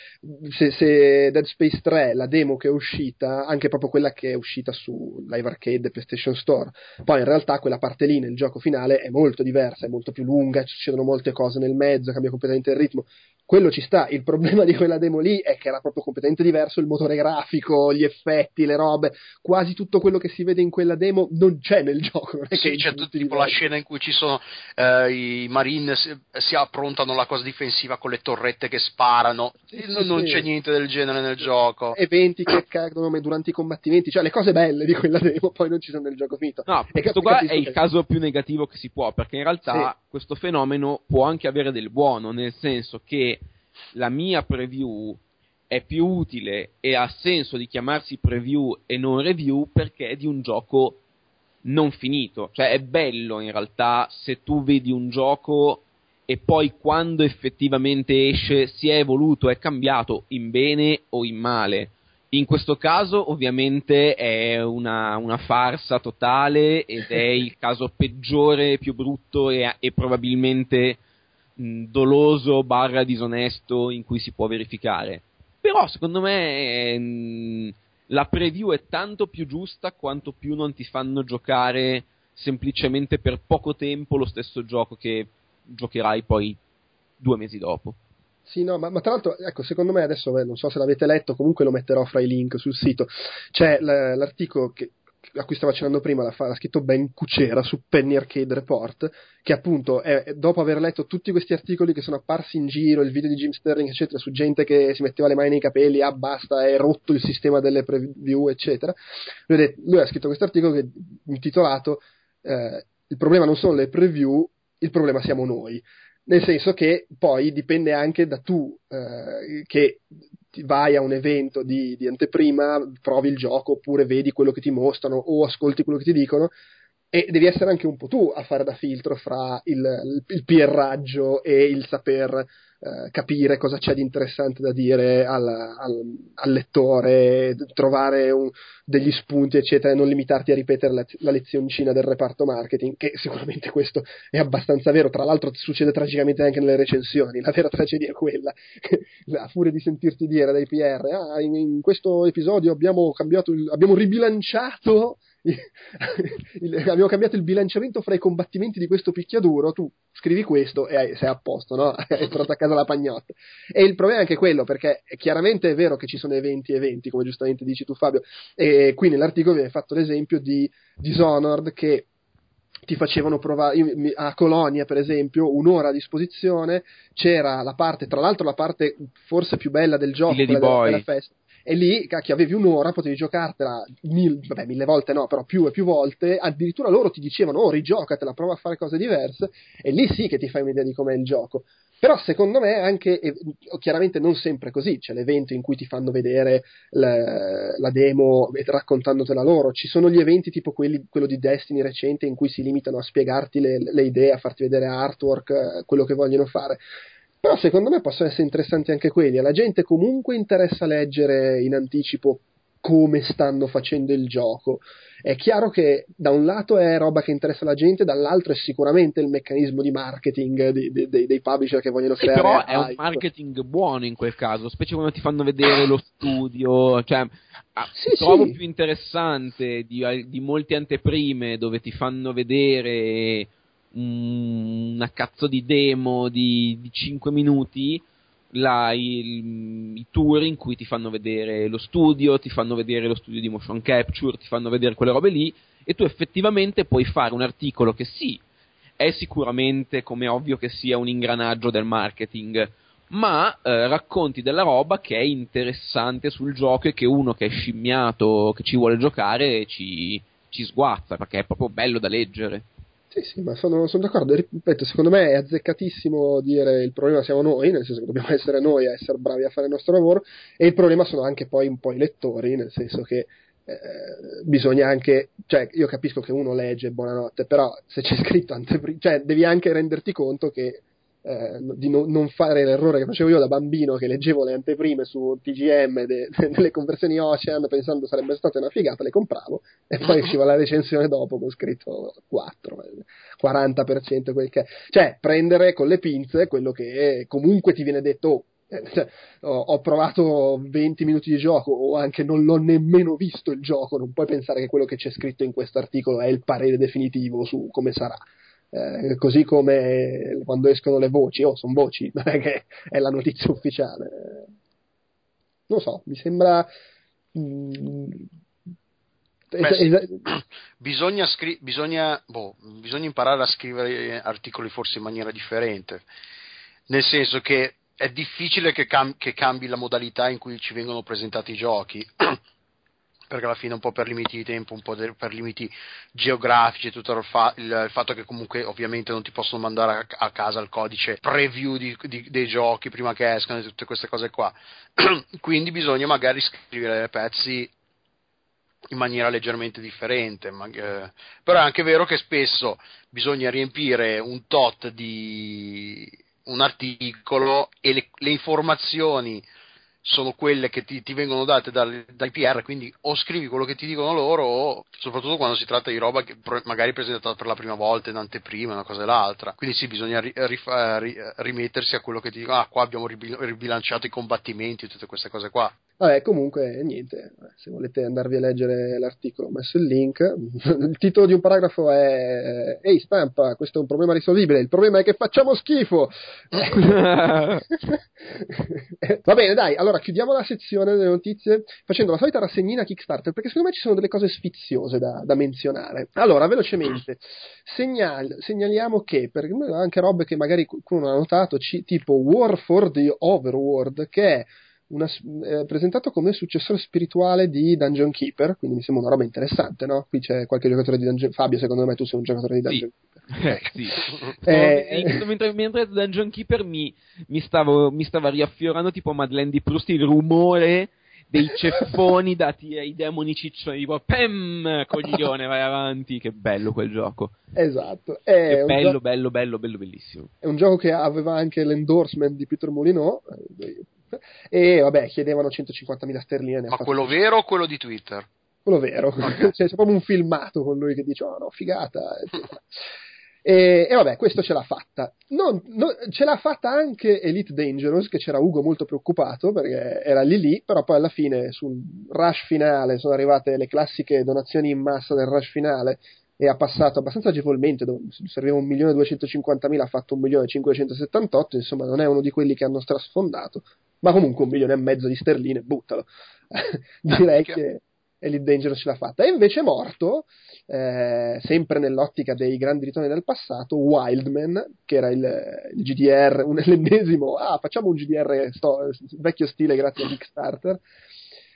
Se, se, Dead Space 3, la demo che è uscita, anche proprio quella che è uscita su Live Arcade e PlayStation Store, poi in realtà quella parte lì nel gioco finale è molto diversa, è molto più lunga, succedono molte cose nel mezzo, cambia completamente il ritmo. Quello ci sta, il problema di quella demo lì è che era proprio completamente diverso il motore grafico, gli effetti, le robe, quasi tutto quello che si vede in quella demo non c'è nel gioco. Non è sì, che c'è tipo la scena in cui ci sono eh, i Marine si, si, approntano la cosa difensiva con le torrette che sparano, sì, non, non c'è niente del genere nel gioco. Eventi che accadono durante i combattimenti, cioè le cose belle di quella demo poi non ci sono nel gioco finito. No, e questo qua è il caso più negativo che si può, perché in realtà questo fenomeno può anche avere del buono, nel senso che la mia preview è più utile e ha senso di chiamarsi preview e non review perché è di un gioco non finito. Cioè è bello in realtà se tu vedi un gioco e poi quando effettivamente esce si è evoluto, è cambiato in bene o in male. In questo caso ovviamente è una, una farsa totale ed è il caso peggiore, più brutto e, e probabilmente doloso barra disonesto in cui si può verificare. Però secondo me mh, la preview è tanto più giusta quanto più non ti fanno giocare semplicemente per poco tempo lo stesso gioco che giocherai poi due mesi dopo. Sì, no, ma, ma, tra l'altro, ecco, secondo me adesso, beh, non so se l'avete letto, comunque lo metterò fra i link sul sito. C'è l'articolo che, a cui stavo accennando prima, l'ha, l'ha, scritto Ben Cucera su Penny Arcade Report, che appunto, è, dopo aver letto tutti questi articoli che sono apparsi in giro, il video di Jim Sterling, eccetera, su gente che si metteva le mani nei capelli, ah basta, è rotto il sistema delle preview, eccetera, lui, detto, lui ha scritto questo articolo che, intitolato eh, Il problema non sono le preview, il problema siamo noi nel senso che poi dipende anche da tu eh, che vai a un evento di, di, anteprima, provi il gioco oppure vedi quello che ti mostrano o ascolti quello che ti dicono e devi essere anche un po' tu a fare da filtro fra il, il, il pierraggio e il saper eh, capire cosa c'è di interessante da dire al, al, al lettore, trovare un, degli spunti, eccetera, e non limitarti a ripetere la, la, lezioncina del reparto marketing, che sicuramente questo è abbastanza vero. Tra l'altro succede tragicamente anche nelle recensioni. La vera tragedia è quella, a furia di sentirti dire dai PR, ah, in, in questo episodio abbiamo cambiato, il, abbiamo ribilanciato abbiamo cambiato il bilanciamento fra i combattimenti di questo picchiaduro, tu scrivi questo e sei a posto, no? hai portato a casa la pagnotta. E il problema è anche quello, perché chiaramente è vero che ci sono eventi e eventi, come giustamente dici tu Fabio, e qui nell'articolo viene fatto l'esempio di Dishonored che ti facevano provare a Colonia per esempio un'ora a disposizione c'era la parte tra l'altro la parte forse più bella del gioco della, della festa e lì, cacchio, avevi un'ora, potevi giocartela mil, vabbè, mille volte no, però più e più volte, addirittura loro ti dicevano, oh, rigiocatela, prova a fare cose diverse, e lì sì che ti fai un'idea di com'è il gioco. Però secondo me anche, chiaramente non sempre così, c'è l'evento in cui ti fanno vedere la, la demo raccontandotela loro, ci sono gli eventi tipo quelli, quello di Destiny recente in cui si limitano a spiegarti le, le idee, a farti vedere artwork, eh, quello che vogliono fare. Però secondo me possono essere interessanti anche quelli, alla gente comunque interessa leggere in anticipo come stanno facendo il gioco. È chiaro che da un lato è roba che interessa la gente, dall'altro è sicuramente il meccanismo di marketing di, di, dei, dei publisher che vogliono sì, creare. Però è un marketing buono in quel caso, specie quando ti fanno vedere lo studio. Cioè, ah, sì, trovo sì. più interessante di, di molte anteprime dove ti fanno vedere una cazzo di demo di, di 5 minuti la, il, i tour in cui ti fanno vedere lo studio, ti fanno vedere lo studio di motion capture, ti fanno vedere quelle robe lì e tu effettivamente puoi fare un articolo che sì, è sicuramente come ovvio che sia un ingranaggio del marketing, ma eh, racconti della roba che è interessante sul gioco e che uno che è scimmiato, che ci vuole giocare, ci, ci sguazza perché è proprio bello da leggere. Sì, sì, ma sono, sono, d'accordo. Ripeto, secondo me è azzeccatissimo dire il problema siamo noi, nel senso che dobbiamo essere noi a essere bravi a fare il nostro lavoro, e il problema sono anche poi un po' i lettori, nel senso che eh, bisogna anche, cioè io capisco che uno legge buonanotte, però se c'è scritto anteprima, cioè devi anche renderti conto che eh, di no, non fare l'errore che facevo io da bambino che leggevo le anteprime su TGM de, de, delle conversioni Ocean pensando sarebbe stata una figata, le compravo e poi usciva la recensione dopo con scritto 4, 40% quel che è. Cioè, prendere con le pinze quello che comunque ti viene detto oh, cioè, ho provato 20 minuti di gioco o anche non l'ho nemmeno visto il gioco, non puoi pensare che quello che c'è scritto in questo articolo è il parere definitivo su come sarà. Eh, così come quando escono le voci, oh, sono voci, non è che è la notizia ufficiale. Non so, mi sembra. Mm, Beh, sì. bisogna, scri- bisogna, boh, bisogna imparare a scrivere articoli forse in maniera differente, nel senso che è difficile che, cam- che cambi la modalità in cui ci vengono presentati i giochi. perché alla fine un po' per limiti di tempo, un po' per limiti geografici, tutto il, fa- il, fatto che comunque ovviamente non ti possono mandare a, a casa il codice preview di, di, dei giochi prima che escano e tutte queste cose qua. Quindi bisogna magari scrivere pezzi in maniera leggermente differente, ma, eh, però è anche vero che spesso bisogna riempire un tot di un articolo e le, le informazioni sono quelle che ti, ti vengono date dal, dai PR, quindi o scrivi quello che ti dicono loro, o soprattutto quando si tratta di roba che magari presentata per la prima volta in anteprima, una cosa e l'altra. Quindi sì, bisogna ri, ri, ri, rimettersi a quello che ti dicono, ah, qua abbiamo ribilanciato i combattimenti, tutte queste cose qua. Vabbè, comunque, niente, se volete andarvi a leggere l'articolo, ho messo il link. Il titolo di un paragrafo è Ehi, stampa, questo è un problema risolvibile, il problema è che facciamo schifo. Va bene, dai, allora chiudiamo la sezione delle notizie facendo la solita rassegnina Kickstarter, perché secondo me ci sono delle cose sfiziose da, da menzionare. Allora, velocemente, segnal, segnaliamo che, per anche robe che magari qualcuno non ha notato, c- tipo War for the Overworld, che è una, eh, presentato come successore spirituale di Dungeon Keeper, quindi mi sembra una roba interessante, no? Qui c'è qualche giocatore di Dungeon Fabio, secondo me tu sei un giocatore di Dungeon sì. Keeper. Eh, sì. eh, mentre, mentre Dungeon Keeper mi, mi, stavo, mi stava riaffiorando tipo Madeleine di Proust il rumore dei ceffoni dati ai demoni ciccioni, tipo Pem, coglione, vai avanti, che bello quel gioco. Esatto. È, è bello, gio- bello, bello, bello, bellissimo. È un gioco che aveva anche l'endorsement di Peter Molyneux, eh, e vabbè, chiedevano 150.000 sterline. Ma quello fatto... vero o quello di Twitter? Quello vero, okay. cioè, c'è proprio un filmato con lui che dice: Oh no, figata. E, e, vabbè, questo ce l'ha fatta. Non, non, ce l'ha fatta anche Elite Dangerous, che c'era Ugo molto preoccupato perché era lì lì, però poi alla fine sul rush finale sono arrivate le classiche donazioni in massa del rush finale e ha passato abbastanza agevolmente, serviva 1.250.000, ha fatto 1.578, insomma non è uno di quelli che hanno strasfondato, ma comunque un milione e mezzo di sterline, buttalo. Direi che Elite Dangerous ce l'ha fatta. E invece è morto, eh, sempre nell'ottica dei grandi ritorni del passato, Wildman, che era il, il GDR, un, l'ennesimo, ah facciamo un GDR sto, vecchio stile grazie a Kickstarter,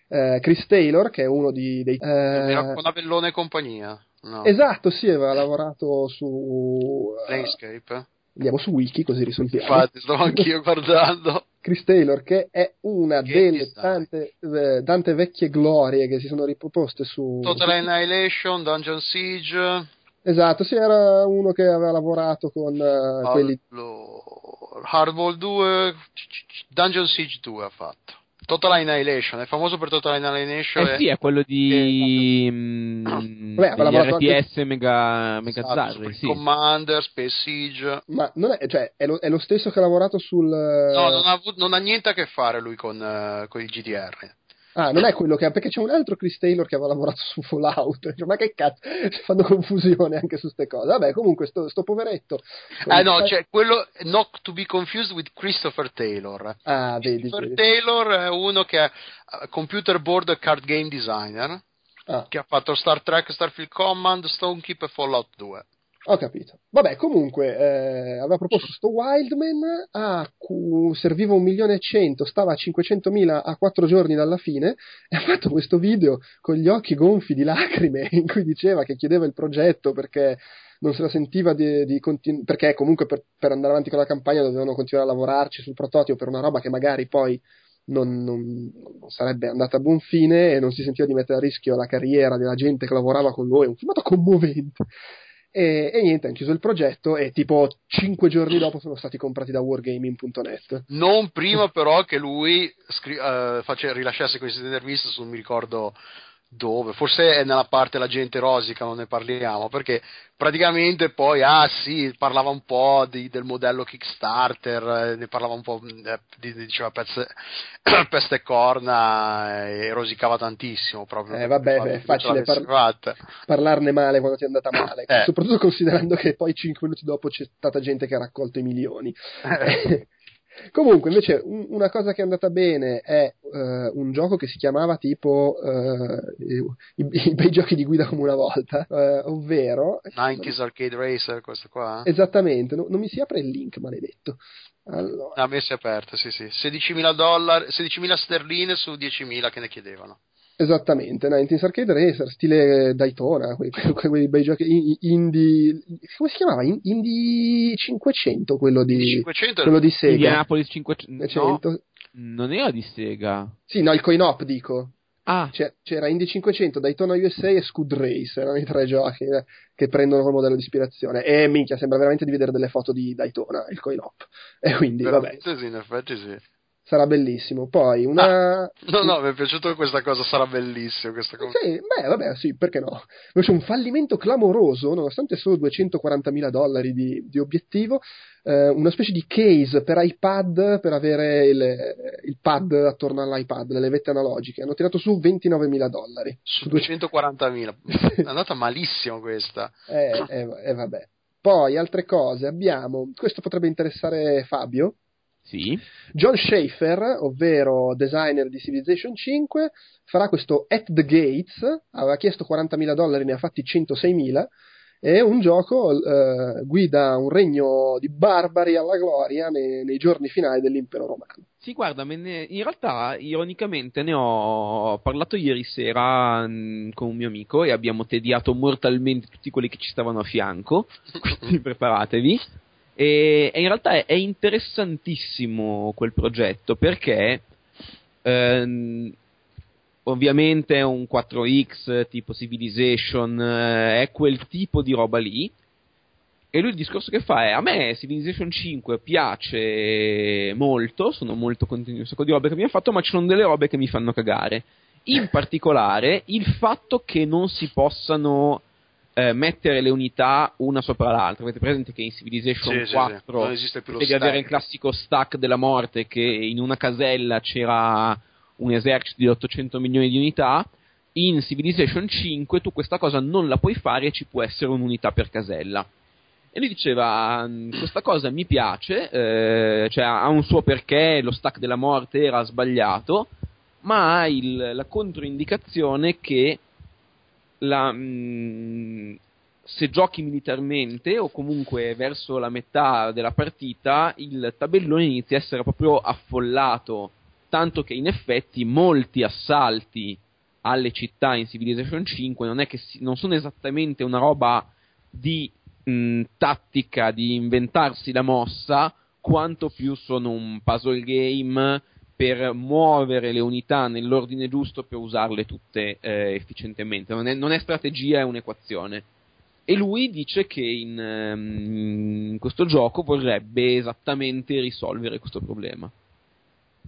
eh, Chris Taylor, che è uno di, dei... Eh, con Avellone e compagnia. No. Esatto, sì, aveva lavorato su... Landscape. Andiamo su Wiki così risolviamo. Infatti, stavo anch'io guardando. Chris Taylor, che è una che delle tante, eh, tante, vecchie glorie che si sono riproposte su Total Annihilation, Dungeon Siege. Esatto, sì, era uno che aveva lavorato con uh, quelli. Hardball 2, Dungeon Siege 2 ha fatto. Total Annihilation, è famoso per Total Annihilation. Eh sì, è quello di mm, Beh, RTS anche... Mega, Mega esatto, Zarri, sì. Commander, Space Siege. Ma non è, cioè, è, lo, è, lo, stesso che ha lavorato sul... No, non ha, non ha niente a che fare lui con, uh, con il GDR. Ah, non è quello che ha, perché c'è un altro Chris Taylor che aveva lavorato su Fallout. Cioè, ma che cazzo, fanno confusione anche su queste cose. Vabbè, comunque, sto, sto poveretto. Ah, no, c'è cioè, quello, not to be confused with Christopher Taylor. Ah, vedi. Christopher vedi. Taylor è uno che è computer board card game designer, ah. che ha fatto Star Trek, Starfield Command, Stonekeep e Fallout 2. Ho capito. Vabbè, comunque, eh, aveva proposto sto Wildman, ah, cu- serviva un milione e cento, stava a 500.000 a quattro giorni dalla fine, e ha fatto questo video con gli occhi gonfi di lacrime in cui diceva che chiedeva il progetto perché non se la sentiva di, di continu- perché comunque per, per, andare avanti con la campagna dovevano continuare a lavorarci sul prototipo per una roba che magari poi non, non, non, sarebbe andata a buon fine e non si sentiva di mettere a rischio la carriera della gente che lavorava con lui. È un filmato commovente. E, e, niente, hanno chiuso il progetto e tipo 5 giorni dopo sono stati comprati da wargaming.net. Non prima però che lui scri- uh, face- rilasciasse queste interviste su, mi ricordo dove, forse è nella parte la gente rosica, non ne parliamo, perché praticamente poi, ah sì, parlava un po' di, del modello Kickstarter, eh, ne parlava un po', eh, diceva pezze, peste e corna eh, e rosicava tantissimo proprio. Eh vabbè, è facile par- parlarne male quando ti è andata male, eh. soprattutto considerando che poi 5 minuti dopo c'è stata gente che ha raccolto i milioni. Eh. Comunque, invece, un, una cosa che è andata bene è uh, un gioco che si chiamava tipo uh, i, i, bei giochi di guida come una volta, uh, ovvero 90s Arcade Racer, questo qua. Esattamente, no, non mi si apre il link, maledetto. Allora. A me si è aperto, sì, sì. 16.000 dollari, 16.000 sterline su 10.000 che ne chiedevano. Esattamente, 90s Arcade Racer, stile Daytona, quei, quei bei giochi indie, come si chiamava? Indie 500, quello di, 500 quello di Sega. Indianapolis 500, no, non era di Sega. Sì, no, il coin-op dico. Ah. c'era Indy 500, Daytona USA e Scud Race, erano i tre giochi eh, che prendono come modello di ispirazione. E minchia, sembra veramente di vedere delle foto di Daytona, il coin-op. E quindi, veramente vabbè. Sì, in effetti sì sarà bellissimo. Poi una. Ah, no, no, mi è piaciuto questa cosa, sarà bellissimo. Questa cosa. Sì, beh, vabbè, sì, perché no? Invece un fallimento clamoroso, nonostante solo 240 mila dollari di, di obiettivo, eh, una specie di case per iPad per avere il, il, pad attorno all'iPad, le levette analogiche. Hanno tirato su 29 mila dollari. Su 240 mila. è andata malissimo questa. Eh, eh, eh, vabbè. Poi altre cose, abbiamo, questo potrebbe interessare Fabio, sì. John Schaefer, ovvero designer di Civilization 5, farà questo At the Gates, aveva chiesto 40.000 dollari, ne ha fatti 106.000, è un gioco eh, guida un regno di barbari alla gloria nei, nei giorni finali dell'impero romano. Sì, guarda, ne, in realtà ironicamente ne ho parlato ieri sera mh, mm, con un mio amico e abbiamo tediato mortalmente tutti quelli che ci stavano a fianco, quindi preparatevi. E, e in realtà è, è, interessantissimo quel progetto perché ehm, ovviamente è un 4X tipo Civilization, eh, è quel tipo di roba lì. E lui il discorso che fa è: A me Civilization 5 piace molto, sono molto contento di un sacco di robe che mi ha fatto, ma ci sono delle robe che mi fanno cagare. In particolare il fatto che non si possano eh, mettere le unità una sopra l'altra. Avete presente che in Civilization sì, 4 sì, sì. devi avere il classico stack della morte che in una casella c'era un esercito di 800 milioni di unità. In Civilization 5 tu questa cosa non la puoi fare e ci può essere un'unità per casella. E lui diceva: mm, Questa cosa mi piace, eh, cioè ha un suo perché, lo stack della morte era sbagliato, ma ha il, la controindicazione che la, mh, mm, se giochi militarmente o comunque verso la metà della partita il tabellone inizia a essere proprio affollato tanto che in effetti molti assalti alle città in Civilization 5 non, si, non sono esattamente una roba di mh, tattica, di inventarsi la mossa, quanto più sono un puzzle game per muovere le unità nell'ordine giusto per usarle tutte eh, efficientemente. Non è, non è, strategia, è un'equazione. E lui dice che in, um, in questo gioco vorrebbe esattamente risolvere questo problema.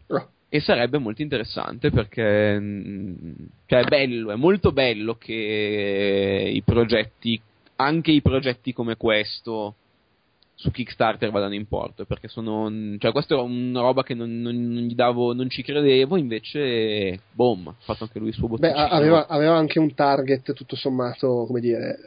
Oh. E sarebbe molto interessante perché mm, cioè è bello, è molto bello che i progetti, anche i progetti come questo, su Kickstarter vadano in porto perché sono cioè questa è una roba che non, non, non, gli davo non ci credevo invece boom ha fatto anche lui il suo bottino aveva, aveva, anche un target tutto sommato come dire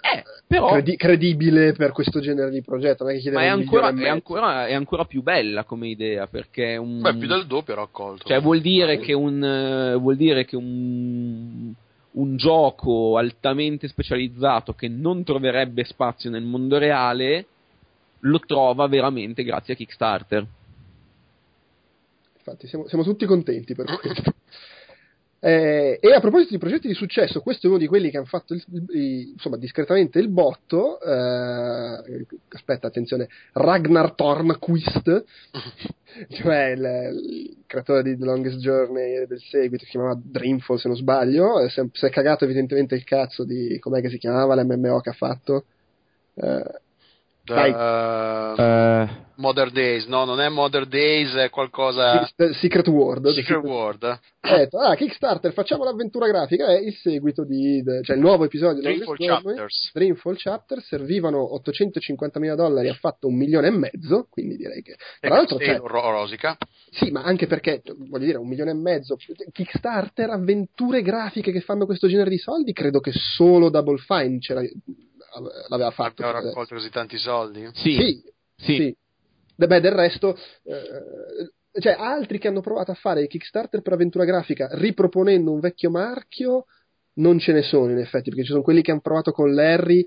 eh, però, credi- credibile per questo genere di progetto ma è ancora, è, ancora, è ancora, più bella come idea perché un, beh più del doppio raccolto cioè vuol dire che un vuol dire che un un gioco altamente specializzato che non troverebbe spazio nel mondo reale lo trova veramente grazie a Kickstarter. Infatti siamo, siamo tutti contenti per questo. Eh, e a proposito di progetti di successo, questo è uno di quelli che hanno fatto il, il, insomma, discretamente il botto. Eh, aspetta, attenzione, Ragnar Tornquist, cioè il, il, creatore di The Longest Journey del seguito, si chiamava Dreamfall se non sbaglio. Si è, si è cagato evidentemente il cazzo di com'è che si chiamava l'MMO che ha fatto. Eh, Uh, Modern Days, no, non è Modern Days, è qualcosa. Secret World. Secret World. Eh, ah, Kickstarter, facciamo l'avventura grafica, è il seguito di. cioè il nuovo episodio di Dreamfall Chapters. Dreamfall Chapters servivano 850.000 dollari, ha fatto un milione e mezzo, quindi direi che. Tra l'altro. C'è, rosica. Sì, ma anche perché, voglio dire, un milione e mezzo. Kickstarter, avventure grafiche che fanno questo genere di soldi, credo che solo Double Fine c'era l'aveva fatto. Aveva raccolto così tanti soldi? Sì. Sì. sì. sì. Beh, del resto, eh, cioè, altri che hanno provato a fare i Kickstarter per avventura grafica riproponendo un vecchio marchio, non ce ne sono in effetti, perché ci sono quelli che hanno provato con Larry,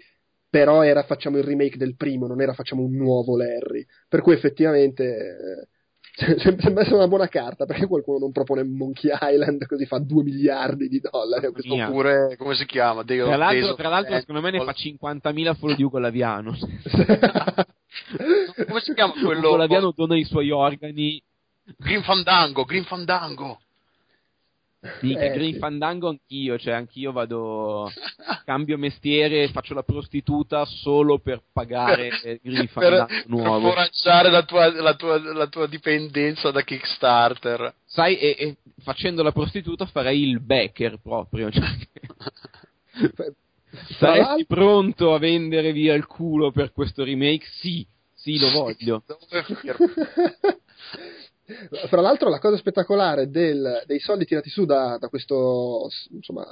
però era facciamo il remake del primo, non era facciamo un nuovo Larry. Per cui effettivamente eh, sembra essere una buona carta perché qualcuno non propone Monkey Island così fa 2 miliardi di dollari oppure come si chiama? Deo, tra l'altro, tra l'altro secondo me ne fa 50.000 follow di Ugolaviano come si chiama quello Ugolaviano dona i suoi organi. Green Fandango Green Fandango sì, eh, Green sì. Fandango anch'io, cioè anch'io vado, cambio mestiere, faccio la prostituta solo per pagare Green Fandango per, nuovo. Per foraggiare la tua, la, tua, la tua, dipendenza da Kickstarter. Sai, e, e, facendo la prostituta farei il backer proprio. Cioè, saresti pronto a vendere via il culo per questo remake? Sì, sì, lo voglio. Fra l'altro, la cosa spettacolare del, dei soldi tirati su da, da questo insomma,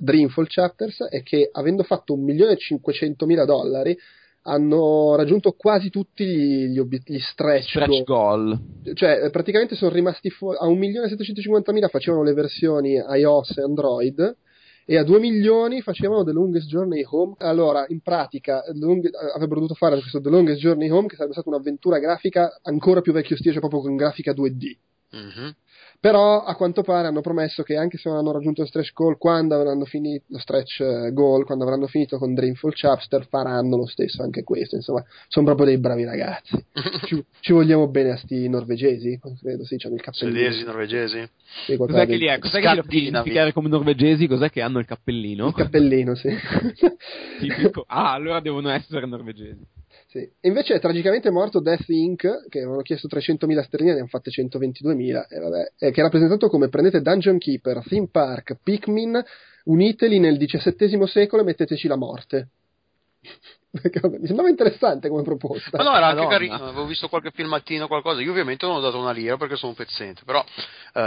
Dreamfall Chapters è che avendo fatto 1.500.000 dollari hanno raggiunto quasi tutti gli, gli, obiet- gli stretch, stretch goal. Cioè, praticamente sono rimasti fu- a 1.750.000 facevano le versioni iOS e Android e a 2 milioni facevano The Longest Journey Home. Allora, in pratica, long- avrebbero dovuto fare questo The Longest Journey Home, che sarebbe stata un'avventura grafica ancora più vecchio stile, cioè proprio con grafica 2D. Mm-hmm. Però a quanto pare hanno promesso che anche se non hanno raggiunto lo stretch goal, quando avranno finito lo stretch eh, goal, quando avranno finito con Dreamfall Chapter, faranno lo stesso anche questo. Insomma, sono proprio dei bravi ragazzi. ci, ci, vogliamo bene a sti norvegesi? Credo sì, hanno il cappellino. Svedesi, norvegesi. Sì, cos'è che li è? Cos'è che li identificare come norvegesi? Cos'è che hanno il cappellino? Il cappellino, sì. Tipico. Ah, allora devono essere norvegesi. Sì. Invece è tragicamente morto Death Inc., che avevano chiesto 300.000 sterline, ne hanno fatte 122.000, e vabbè, eh, che è rappresentato come prendete Dungeon Keeper, Theme Park, Pikmin, uniteli nel XVII secolo e metteteci la morte. mi sembrava interessante come proposta. Ma no, era anche Madonna. carino, avevo visto qualche filmattino, qualcosa. Io ovviamente non ho dato una lira perché sono un pezzente, però eh,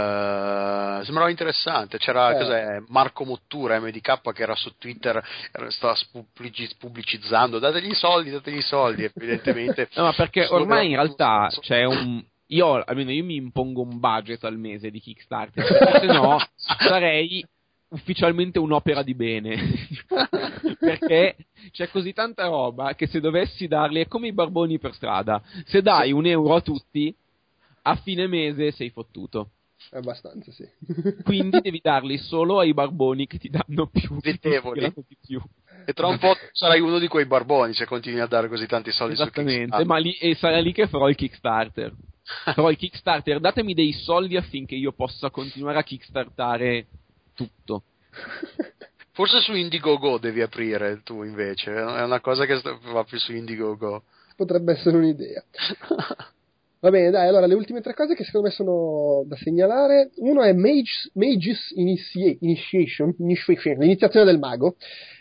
sembrava interessante. C'era eh. Marco Mottura, MDK, che era su Twitter, stava pubblicizzando, dategli i soldi, dategli i soldi, evidentemente. no, ma perché ormai in realtà c'è un... Io, almeno io mi impongo un budget al mese di Kickstarter, se no sarei ufficialmente un'opera di bene. Perché c'è così tanta roba che se dovessi darli è come i barboni per strada. Se dai un euro a tutti, a fine mese sei fottuto. Abbastanza, sì. Quindi devi darli solo ai barboni che ti danno più. Mettevoli. Di più. E tra un po' sarai uno di quei barboni se continui a dare così tanti soldi Esattamente, ma lì, e sarà lì che farò il Kickstarter. farò il Kickstarter, datemi dei soldi affinché io possa continuare a kickstartare tutto. Forse su Indiegogo devi aprire tu invece, è una cosa che va più su Indiegogo. Potrebbe essere un'idea. Va bene, dai, allora le ultime tre cose che secondo me sono da segnalare. Uno è Mages, Mages Initia- Initiation, Initiation, l'iniziazione del mago,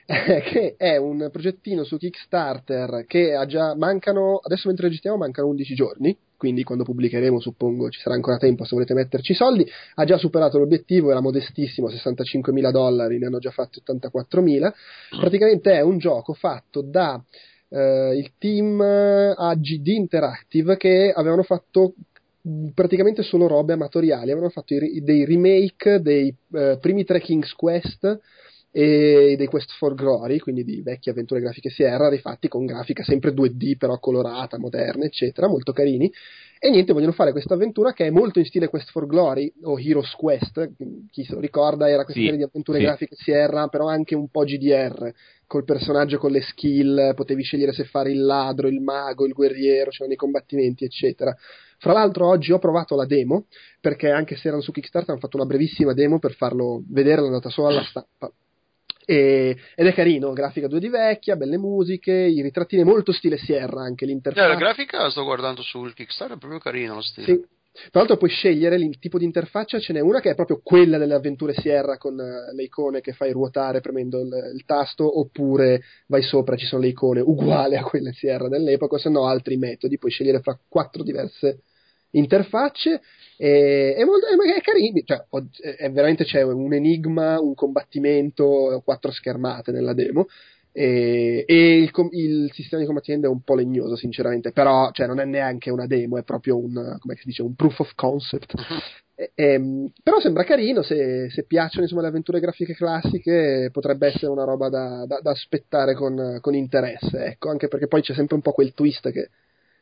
che è un progettino su Kickstarter che ha già, mancano, adesso mentre registriamo mancano 11 giorni, quindi quando pubblicheremo suppongo ci sarà ancora tempo se volete metterci soldi, ha già superato l'obiettivo, era modestissimo, 65 mila dollari, ne hanno già fatti 84 mila, praticamente è un gioco fatto da eh, il team AGD Interactive che avevano fatto praticamente solo robe amatoriali, avevano fatto i, dei remake dei eh, primi tre King's Quest e dei Quest for Glory, quindi di vecchie avventure grafiche Sierra, rifatti con grafica sempre 2D però colorata, moderna, eccetera, molto carini. E niente, vogliono fare questa avventura che è molto in stile Quest for Glory o Heroes Quest, chi se lo ricorda era questa sì, serie di avventure sì. grafiche Sierra, però anche un po' GDR, col personaggio con le skill, potevi scegliere se fare il ladro, il mago, il guerriero, c'erano i combattimenti, eccetera. Fra l'altro oggi ho provato la demo, perché anche se erano su Kickstarter hanno fatto una brevissima demo per farlo vedere, l'ho andata solo alla stampa. E, ed è carino, grafica 2 di vecchia, belle musiche, i ritrattini molto stile Sierra anche l'interfaccia. Eh, la grafica la sto guardando sul Kickstarter, è proprio carino lo stile. Sì. Tra l'altro puoi scegliere il tipo di interfaccia, ce n'è una che è proprio quella delle avventure Sierra con uh, le icone che fai ruotare premendo il, il, tasto, oppure vai sopra, ci sono le icone uguali a quelle Sierra dell'epoca, se no altri metodi, puoi scegliere fra quattro diverse interfacce e, è, molto, è, è carino, cioè, è veramente c'è un enigma, un combattimento, quattro schermate nella demo e, e il, il, sistema di combattimento è un po' legnoso sinceramente, però cioè, non è neanche una demo, è proprio un, dice, un proof of concept. e, e, ehm, però sembra carino, se, se piacciono insomma, le avventure grafiche classiche potrebbe essere una roba da, da, da aspettare con, con interesse, ecco, anche perché poi c'è sempre un po' quel twist che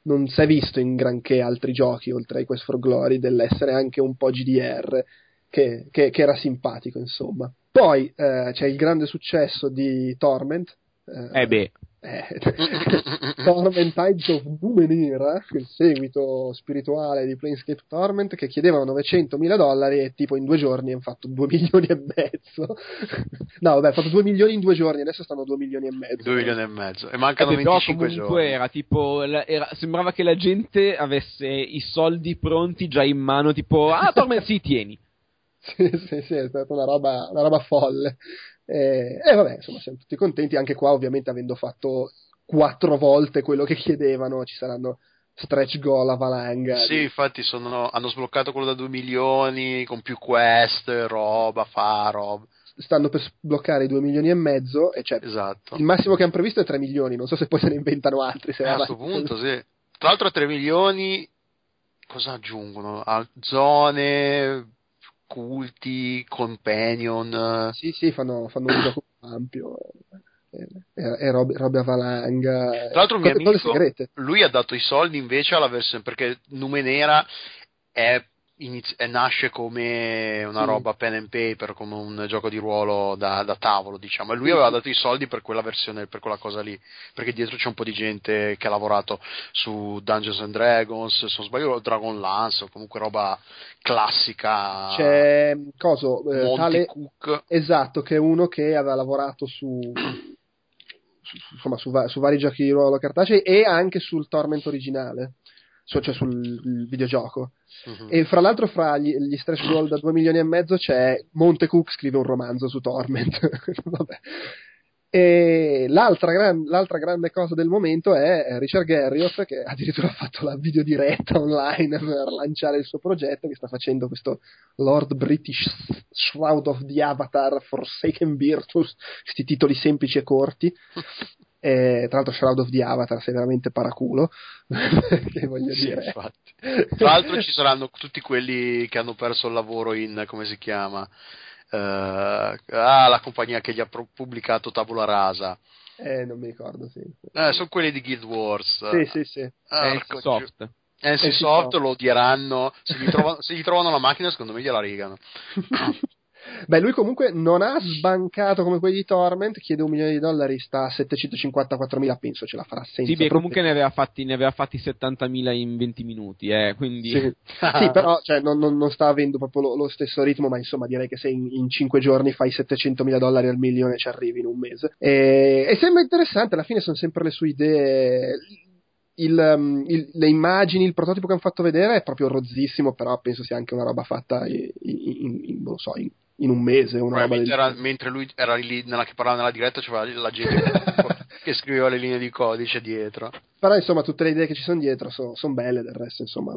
non si è visto in granché altri giochi oltre ai Quest for Glory dell'essere anche un po' GDR che, che, che era simpatico insomma. Poi eh, c'è il grande successo di Torment eh, eh beh eh, Torment Tides of Numenera, il seguito spirituale di Planescape Torment, che chiedevano 900 mila dollari e tipo in due giorni hanno fatto 2 milioni e mezzo. no, vabbè, hanno fatto 2 milioni in due giorni, adesso stanno 2 milioni e mezzo. 2 milioni e mezzo, e mancano eh, 25 giorni. Era tipo, era, sembrava che la gente avesse i soldi pronti già in mano, tipo, ah, Torment, sì, tieni. sì, sì, sì, è stata una roba, una roba folle. E, e vabbè, insomma, siamo tutti contenti. Anche qua, ovviamente, avendo fatto quattro volte quello che chiedevano, ci saranno stretch goal a valanga. Sì, infatti sono, hanno sbloccato quello da 2 milioni con più quest, roba, fa roba. Stanno per sbloccare i 2 milioni e mezzo e cioè esatto. il massimo che hanno previsto è 3 milioni, non so se poi se ne inventano altri. Eh, a questo punto sì. Tra l'altro 3 milioni cosa aggiungono? Zone, culti, companion. Sì, sì, fanno, fanno un gioco ampio. E, e robe, robe a valanga. Tra l'altro, mio amico, lui ha dato i soldi invece alla versione perché Numenera è iniz- nasce come una sì. roba pen and paper, come un gioco di ruolo da, da tavolo, diciamo. E lui aveva dato i soldi per quella versione, per quella cosa lì. Perché dietro c'è un po' di gente che ha lavorato su Dungeons and Dragons, se non sbaglio, Dragon Lance, o comunque roba classica. C'è coso, eh, tale, Cook. Esatto, che è uno che aveva lavorato su. insomma, su, su, vari giochi di ruolo cartacei e anche sul Torment originale cioè sul videogioco. Uh-huh. E fra l'altro, fra gli, gli stretch goal da 2 milioni e mezzo c'è Monte Cook scrive un romanzo su Torment. E l'altra, gran, l'altra, grande cosa del momento è Richard Garriott che addirittura ha fatto la videodiretta online per lanciare il suo progetto che sta facendo questo Lord British Shroud of the Avatar Forsaken Virtus, questi titoli semplici e corti E, tra l'altro Shroud of the Avatar sei veramente paraculo che voglio sì, dire. infatti. tra l'altro ci saranno tutti quelli che hanno perso il lavoro in come si chiama? Uh, ah, la compagnia che gli ha pro- pubblicato Tabula Rasa. Eh non mi ricordo sì. eh, sono quelli di Guild Wars. Sì sì sì. Ah, soft. NC Soft. lo odieranno, se gli, trovano, se gli trovano la macchina secondo me gliela rigano. Beh, lui comunque non ha sbancato come quelli di Torment, chiede un milione di dollari, sta a 754.000, penso ce la farà senza Sì, beh, comunque ne aveva, fatti, ne aveva fatti 70.000 in 20 minuti, eh, quindi... Sì, sì però cioè, non, non, non, sta avendo proprio lo, lo, stesso ritmo, ma insomma direi che se in, in 5 giorni fai 700.000 dollari al milione ci arrivi in un mese. E, e sembra interessante, alla fine sono sempre le sue idee il, um, il, le immagini, il prototipo che hanno fatto vedere è proprio rozzissimo, però penso sia anche una roba fatta in, in, in non so, in, un mese. Una roba del... era, mentre lui era lì nella, che parlava nella diretta, c'era la gente che scriveva le linee di codice dietro. Però insomma, tutte le idee che ci sono dietro sono son belle. Del resto, insomma,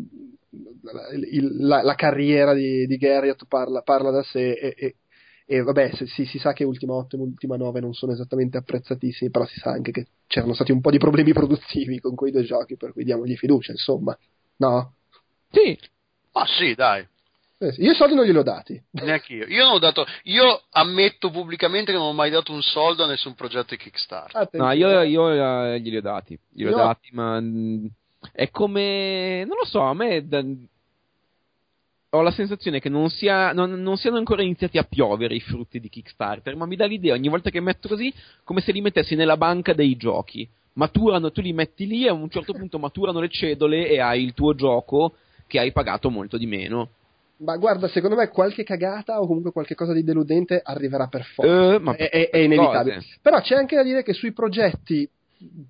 il, la, la, carriera di, di Garriott parla, parla, da sé e, e e vabbè, se, si, si, sa che Ultima 8 e Ultima 9 non sono esattamente apprezzatissimi, però si sa anche che c'erano stati un po' di problemi produttivi con quei due giochi, per cui diamogli fiducia, insomma. No? Sì. Ah sì, dai. Eh, io i soldi non glieli ho dati. Neanche io. Io non ho dato. Io ammetto pubblicamente che non ho mai dato un soldo a nessun progetto di Kickstarter. No, io, io uh, glieli ho dati. Glieli ho dati, ma. Mh, è come. Non lo so, a me. Da, ho la sensazione che non, sia, non, non, siano ancora iniziati a piovere i frutti di Kickstarter, ma mi dà l'idea ogni volta che metto così come se li mettessi nella banca dei giochi. Maturano, tu li metti lì e a un certo punto maturano le cedole e hai il tuo gioco che hai pagato molto di meno. Ma guarda, secondo me qualche cagata o comunque qualche cosa di deludente arriverà per forza. Uh, è, è, è, inevitabile. Cose. Però c'è anche da dire che sui progetti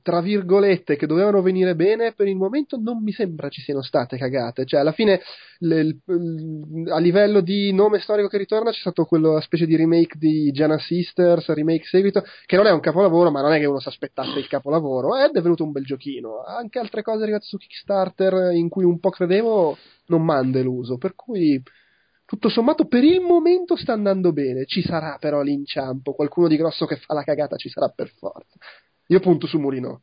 tra virgolette che dovevano venire bene per il momento non mi sembra ci siano state cagate. Cioè alla fine le, le, a livello di nome storico che ritorna c'è stato quella specie di remake di Gianna Sisters remake seguito che non è un capolavoro ma non è che uno si aspettasse il capolavoro ed è venuto un bel giochino. Anche altre cose arrivate su Kickstarter in cui un po' credevo non m'hanno deluso per cui tutto sommato per il momento sta andando bene. Ci sarà però l'inciampo qualcuno di grosso che fa la cagata ci sarà per forza io punto su Mulino.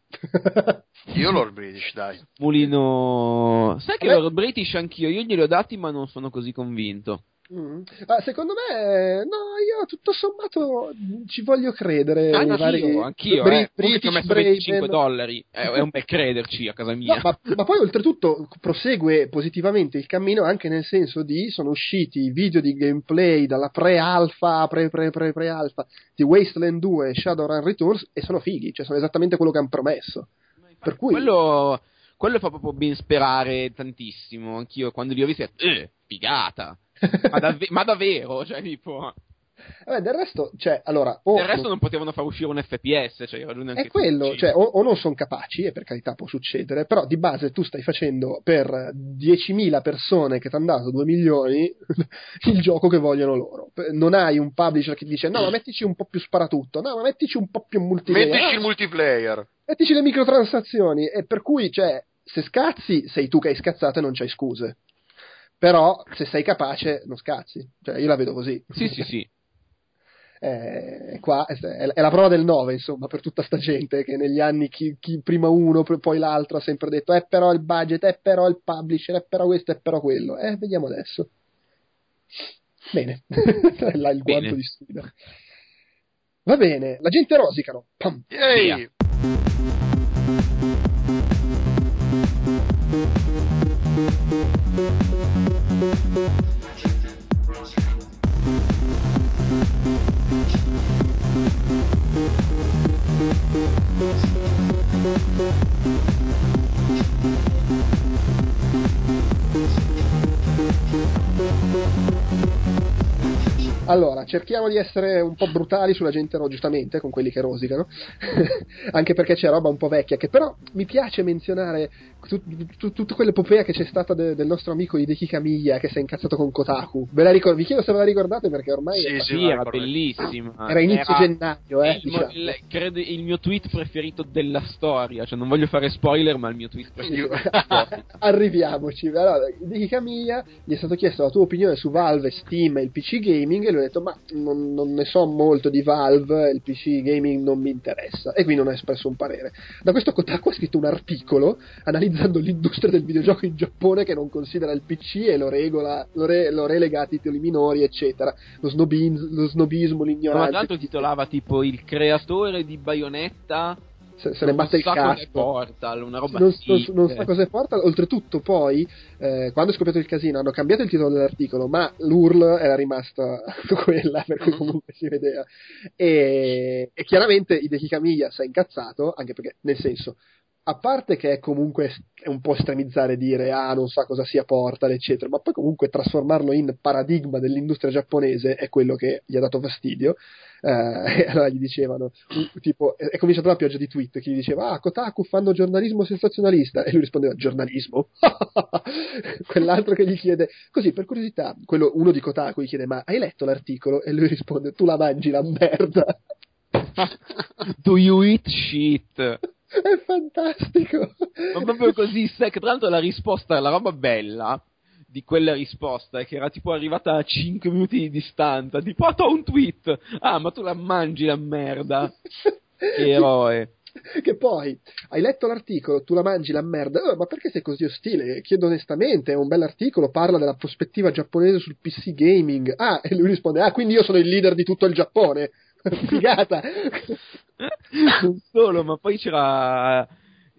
io Lord British, dai. Mulino. Sai che Lord British anch'io, io glieli ho dati ma non sono così convinto. Mm. Ah, secondo me, no, io tutto sommato ci voglio credere. Ah, no, vari... anch'io, Bri- eh. British, ti ho messo Braven. 25 dollari, è, è, un bel crederci a casa mia. No, ma, ma, poi oltretutto prosegue positivamente il cammino anche nel senso di sono usciti video di gameplay dalla pre-alpha, pre-pre-pre-pre-alpha di Wasteland 2 e Shadowrun Returns e sono fighi, cioè sono esattamente quello che hanno promesso. Per cui... quello, quello fa proprio ben sperare tantissimo. Anch'io quando li ho visti, eh, figata ma, dav- ma, davvero? Cioè, tipo... Vabbè, del resto, cioè, allora, o del resto non potevano far uscire un FPS, cioè, è quello, cioè, o, o, non sono capaci, e per carità può succedere, però di base tu stai facendo per 10.000 persone che ti hanno dato 2 milioni il gioco che vogliono loro. Non hai un publisher che dice no, ma mettici un po' più sparatutto, no, ma mettici un po' più multiplayer. Mettici il multiplayer. Mettici le microtransazioni, e per cui, cioè, se scazzi, sei tu che hai scazzato e non c'hai scuse. Però se sei capace non scazzi, cioè io la vedo così. Sì, sì, sì. Eh, qua è, la prova del 9 insomma per tutta sta gente che negli anni chi, chi prima uno poi l'altro ha sempre detto è eh, però il budget, è eh, però il publisher, è eh, però questo, è però quello eh vediamo adesso bene là il guanto di sfida va bene la gente rosicano Pam. Yay. Cerchiamo di essere un po' brutali sulla gente, no, giustamente, con quelli che rosicano, anche perché c'è roba un po' vecchia, che però mi piace menzionare tut, tut, tutta quell'epopea che c'è stata de, del nostro amico Hideki Kamiya che si è incazzato con Kotaku. Ve la ricor- vi chiedo se ve la ricordate perché ormai... Sì, sì, era bellissima. Era inizio era gennaio, eh. Il, diciamo. il, credo il mio tweet preferito della storia, cioè non voglio fare spoiler, ma il mio tweet preferito. Arriviamoci. Allora, Hideki Kamiya gli è stato chiesto la tua opinione su Valve, Steam e il PC Gaming e lui ha detto ma non, non, ne so molto di Valve, il PC gaming non mi interessa e quindi non ha espresso un parere. Da questo Kotaku ha scritto un articolo analizzando l'industria del videogioco in Giappone che non considera il PC e lo regola, lo, re, lo relega a titoli minori eccetera, lo, snobismo, lo snobismo, l'ignoranza. Ma tra l'altro titolava tipo il creatore di Bayonetta se, se ne batte il cazzo. Portal, una roba non, non, non sa cosa è Portal. Oltretutto, poi, eh, quando è scoppiato il casino, hanno cambiato il titolo dell'articolo, ma l'URL era rimasta quella, per cui comunque si vedeva. E, e chiaramente Hideki Kamiya si è incazzato, anche perché, nel senso, a parte che è comunque è un po' estremizzare dire ah non sa cosa sia Portal eccetera ma poi comunque trasformarlo in paradigma dell'industria giapponese è quello che gli ha dato fastidio. Eh, allora gli dicevano tipo è cominciata la pioggia di tweet che gli diceva ah Kotaku fanno giornalismo sensazionalista e lui rispondeva giornalismo? Quell'altro che gli chiede così per curiosità quello, uno di Kotaku gli chiede ma hai letto l'articolo? E lui risponde tu la mangi la merda. Do you eat shit è fantastico. Ma proprio così sec. Tra l'altro, la risposta, la roba bella di quella risposta è che era tipo arrivata a 5 minuti di distanza. Tipo, ah, un tweet. Ah, ma tu la mangi la merda. che eroe. Che poi hai letto l'articolo, tu la mangi la merda, oh, ma perché sei così ostile? Chiedo onestamente, è un bell'articolo, parla della prospettiva giapponese sul PC gaming. Ah, e lui risponde: Ah, quindi io sono il leader di tutto il Giappone. Figata! non solo, ma poi c'era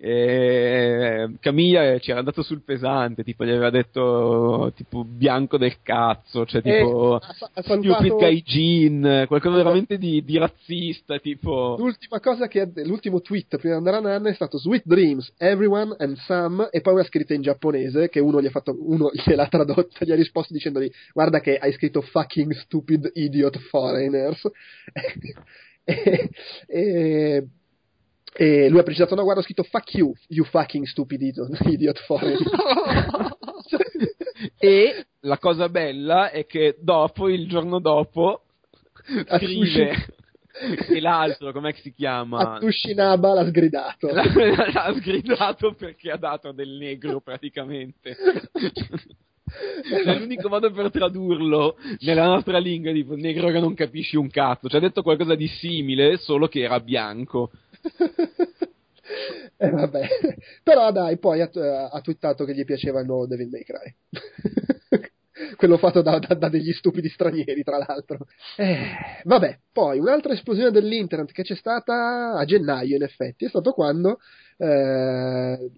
eh, Camilla ci era andato sul pesante, tipo gli aveva detto tipo bianco del cazzo, cioè tipo eh, salutato... stupid gaijin, qualcosa veramente di, di, razzista, tipo... L'ultima cosa che l'ultimo tweet prima di andare a Nanna è stato Sweet Dreams, everyone and some, e poi una scritta in giapponese che uno gli ha fatto, uno gliel'ha tradotta, gli ha risposto dicendogli guarda che hai scritto fucking stupid idiot foreigners. e, e e lui ha precisato: No, guarda, ho scritto fuck you, you fucking stupid idiot, foreign. e la cosa bella è che dopo, il giorno dopo, scrive che l'altro, com'è che si chiama? Atushinaba l'ha sgridato. l'ha sgridato perché ha dato del negro praticamente. Cioè, l'unico modo per tradurlo nella nostra lingua è tipo negro che non capisci un cazzo. Ci ha detto qualcosa di simile, solo che era bianco. eh, vabbè. Però dai, poi ha, ha twittato che gli piaceva il nuovo Devil May Cry. Quello fatto da, da, da, degli stupidi stranieri, tra l'altro. Eh, vabbè, poi un'altra esplosione dell'internet che c'è stata a gennaio, in effetti, è stato quando eh,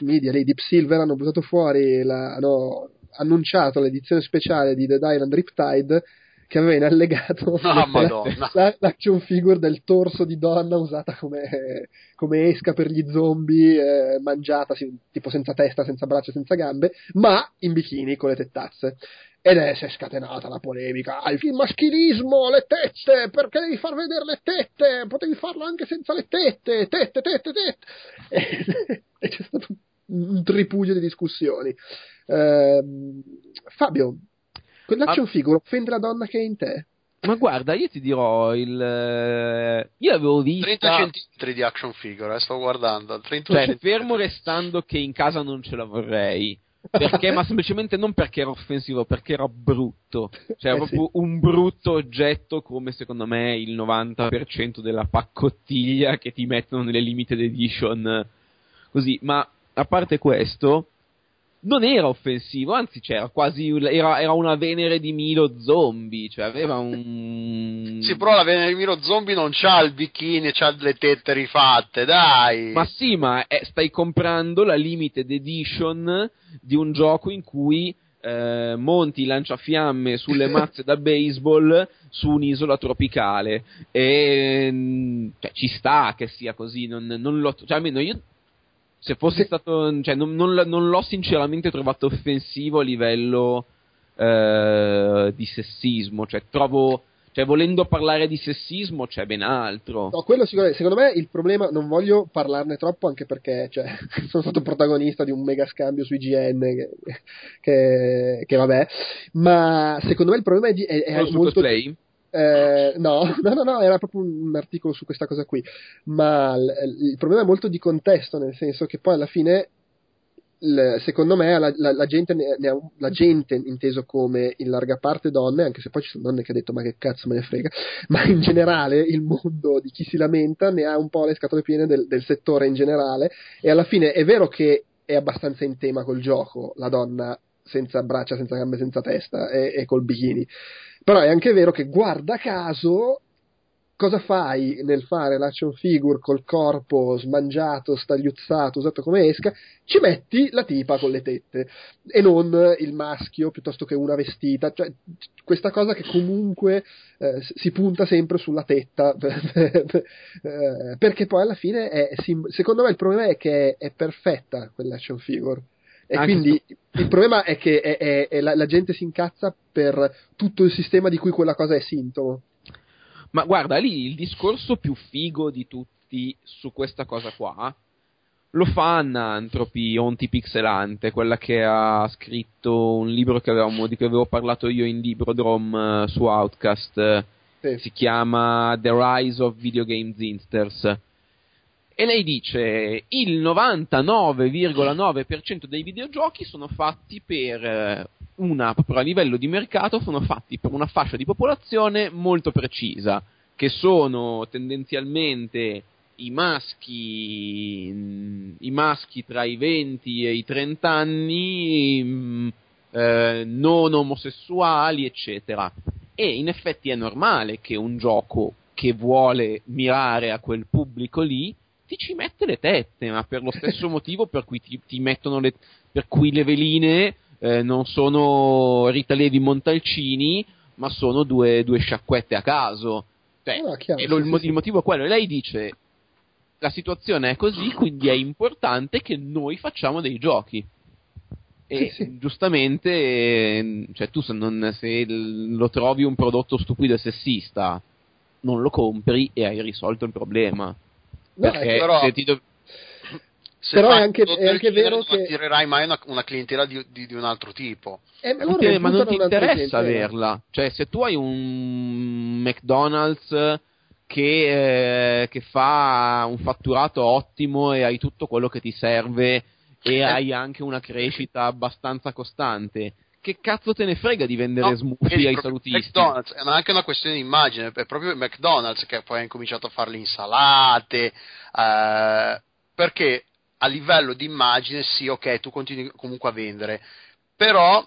Media, lei Deep Silver hanno buttato fuori, la, hanno annunciato l'edizione speciale di Dead Island Riptide che aveva in allegato oh, la, la, l'action figure del torso di donna usata come, come esca per gli zombie, eh, mangiata tipo senza testa, senza braccia, senza gambe, ma in bikini con le tettazze. Ed è, si è scatenata la polemica. Ah, il maschilismo, le tette, perché devi far vedere le tette? Potevi farlo anche senza le tette, tette, tette, tette. E, e c'è stato un, un tripudio di discussioni. Eh, Fabio, Quell'action ah. figure offende la donna che è in te. Ma guarda, io ti dirò il. Eh, io avevo visto. 30 centimetri di action figure, eh, sto guardando. 30 cioè, fermo restando che in casa non ce la vorrei. Perché, ma semplicemente non perché era offensivo, perché era brutto. Cioè, eh proprio sì. un brutto oggetto come secondo me il 90% della paccottiglia che ti mettono nelle limited edition. Così, ma a parte questo, non era offensivo, anzi c'era quasi era, era, una Venere di Milo zombie, cioè aveva un Sì, però la Venere di Milo zombie non c'ha il bikini, c'ha le tette rifatte, dai. Ma sì, ma è, stai comprando la limited edition di un gioco in cui eh, monti lanciafiamme sulle mazze da baseball su un'isola tropicale e cioè, ci sta che sia così, non, non lo, cioè almeno io se fosse stato, cioè, non, non, non, l'ho sinceramente trovato offensivo a livello eh, di sessismo, cioè trovo, cioè, volendo parlare di sessismo c'è ben altro. No, quello sicuramente, secondo me il problema, non voglio parlarne troppo anche perché cioè, sono stato protagonista di un mega scambio su IGN che, che, che vabbè, ma secondo me il problema è, di, è, è molto... Cosplay? Eh, no, no, no, no, era proprio un articolo su questa cosa qui. Ma l- il problema è molto di contesto, nel senso che poi alla fine, l- secondo me, la, la, la, gente ne, ne ha, la, gente, inteso come in larga parte donne, anche se poi ci sono donne che hanno detto ma che cazzo me ne frega, ma in generale il mondo di chi si lamenta ne ha un po' le scatole piene del, del settore in generale. E alla fine è vero che è abbastanza in tema col gioco, la donna senza braccia, senza gambe, senza testa e, e col bikini però è anche vero che, guarda caso, cosa fai nel fare l'action figure col corpo smangiato, stagliuzzato, usato come esca? Ci metti la tipa con le tette e non il maschio piuttosto che una vestita. Cioè, questa cosa che comunque eh, si punta sempre sulla tetta, eh, perché poi alla fine è, secondo me il problema è che è, è perfetta quell'action figure. E Anche quindi il problema è che è, è, è la, la, gente si incazza per tutto il sistema di cui quella cosa è sintomo. Ma guarda, lì il discorso più figo di tutti su questa cosa qua lo fa Anna Antropi, Onti Pixelante, quella che ha scritto un libro che avevamo, di cui avevo parlato io in Librodrom uh, su Outcast. Sì. Si chiama The Rise of Video Game Zinsters. E lei dice il 99,9% dei videogiochi sono fatti per eh, una, proprio a livello di mercato, sono fatti per una fascia di popolazione molto precisa, che sono tendenzialmente i maschi, mm, i maschi tra i 20 e i 30 anni, mm, eh, non omosessuali, eccetera. E in effetti è normale che un gioco che vuole mirare a quel pubblico lì ti ci mette le tette, ma per lo stesso motivo per cui ti, ti mettono le, per cui le veline eh, non sono Rita Levi Montalcini, ma sono due, due sciacquette a caso. Cioè, oh, chiaro, lo, il, il motivo è quello. E lei dice: La situazione è così, quindi è importante che noi facciamo dei giochi. E sì, sì. giustamente, cioè, tu se, non, se lo trovi un prodotto stupido e sessista, non lo compri e hai risolto il problema. No, perché però... se ti, do- se però è anche, è anche vero non che non attirerai mai una, una clientela di, di, di, un altro tipo. Eh, ma, te, ma non ti interessa averla. Cioè se tu hai un McDonald's che, eh, che, fa un fatturato ottimo e hai tutto quello che ti serve e eh. hai anche una crescita abbastanza costante che cazzo te ne frega di vendere no, smoothie ai salutisti? McDonald's è anche una questione di immagine, è proprio McDonald's che poi ha incominciato a fare le insalate, eh, perché a livello di immagine sì, ok, tu continui comunque a vendere, però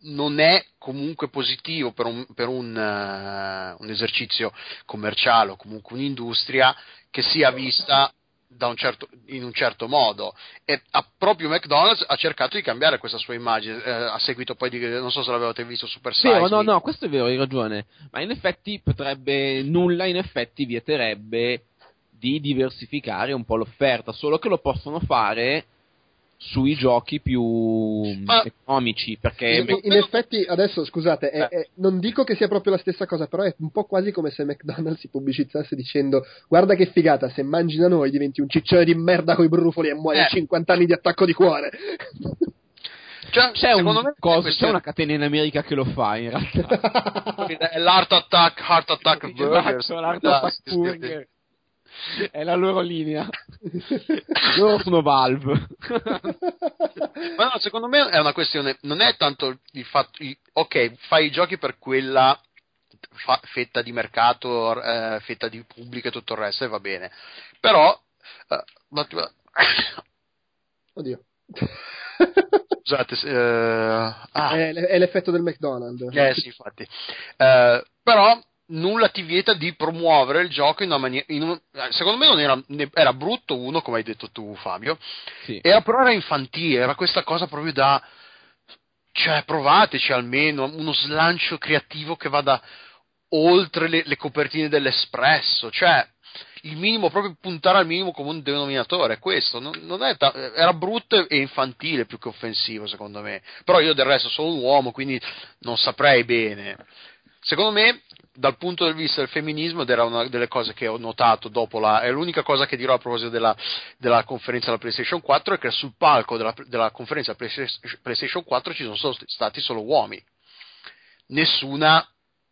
non è comunque positivo per un, per un, uh, un esercizio commerciale o comunque un'industria che sia vista un certo, in un certo modo. E a, proprio McDonald's ha cercato di cambiare questa sua immagine eh, a seguito poi di non so se l'avete visto Super Size sì, no no questo è vero hai ragione. Ma in effetti potrebbe nulla in effetti vieterebbe di diversificare un po' l'offerta, solo che lo possono fare sui giochi più Ma... economici perché in, in effetti adesso scusate è, è, non dico che sia proprio la stessa cosa però è un po' quasi come se McDonald's si pubblicizzasse dicendo guarda che figata se mangi da noi diventi un ciccione di merda coi brufoli e muori eh. a 50 anni di attacco di cuore. Cioè, c'è, un cosa, c'è una catena in America che lo fa in realtà. È l'Art Attack Heart Attack Burgers l'Art Attack Burger è la loro linea. loro sono Valve. Ma no, secondo me è una questione, non è tanto il fatto, il, ok, fai i giochi per quella fa, fetta di mercato, eh, fetta di pubblico e tutto il resto, e va bene. Però, eh, ma, Oddio. Scusate, eh, ah. è, è, l'effetto del McDonald's. Eh sì, infatti. Eh, però nulla ti vieta di promuovere il gioco in una maniera. Un, eh, secondo me non era, era, brutto uno, come hai detto tu, Fabio. Sì. Era, però era infantile, era questa cosa proprio da. Cioè, provateci almeno uno slancio creativo che vada oltre le, le copertine dell'espresso. Cioè, il minimo, proprio puntare al minimo comune denominatore. Questo. Non, non è ta- era brutto e infantile più che offensivo, secondo me. Però io del resto sono un uomo, quindi non saprei bene. Secondo me dal punto di vista del femminismo, ed era una delle cose che ho notato dopo la. è l'unica cosa che dirò a proposito della, della conferenza della PlayStation 4 è che sul palco della, della conferenza PlayStation 4 ci sono stati solo uomini. Nessuna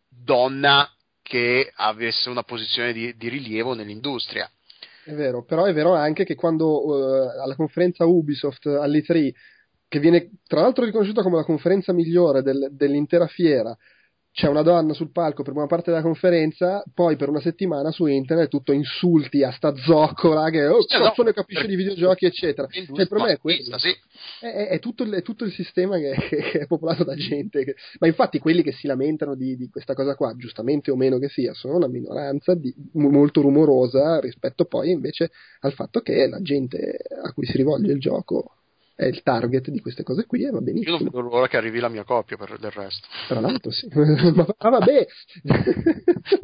donna che avesse una posizione di, di rilievo nell'industria. È vero, però è vero anche che quando uh, alla conferenza Ubisoft all'E3, che viene tra l'altro riconosciuta come la conferenza migliore del, dell'intera fiera, c'è una donna sul palco per una parte della conferenza, poi per una settimana su internet tutto insulti a sta zoccola che oh, cazzo no, ne capisce per... di videogiochi, eccetera. Cioè, il problema è questo. Sì. È, è, è, tutto, è, tutto, il sistema che, che, è popolato da gente. Che... Ma infatti quelli che si lamentano di, di, questa cosa qua, giustamente o meno che sia, sono una minoranza di, molto rumorosa rispetto poi invece al fatto che la gente a cui si rivolge il gioco è il target di queste cose qui e va benissimo. Io non vedo l'ora che arrivi la mia coppia per del resto. Tra l'altro sì. ma, ah, vabbè.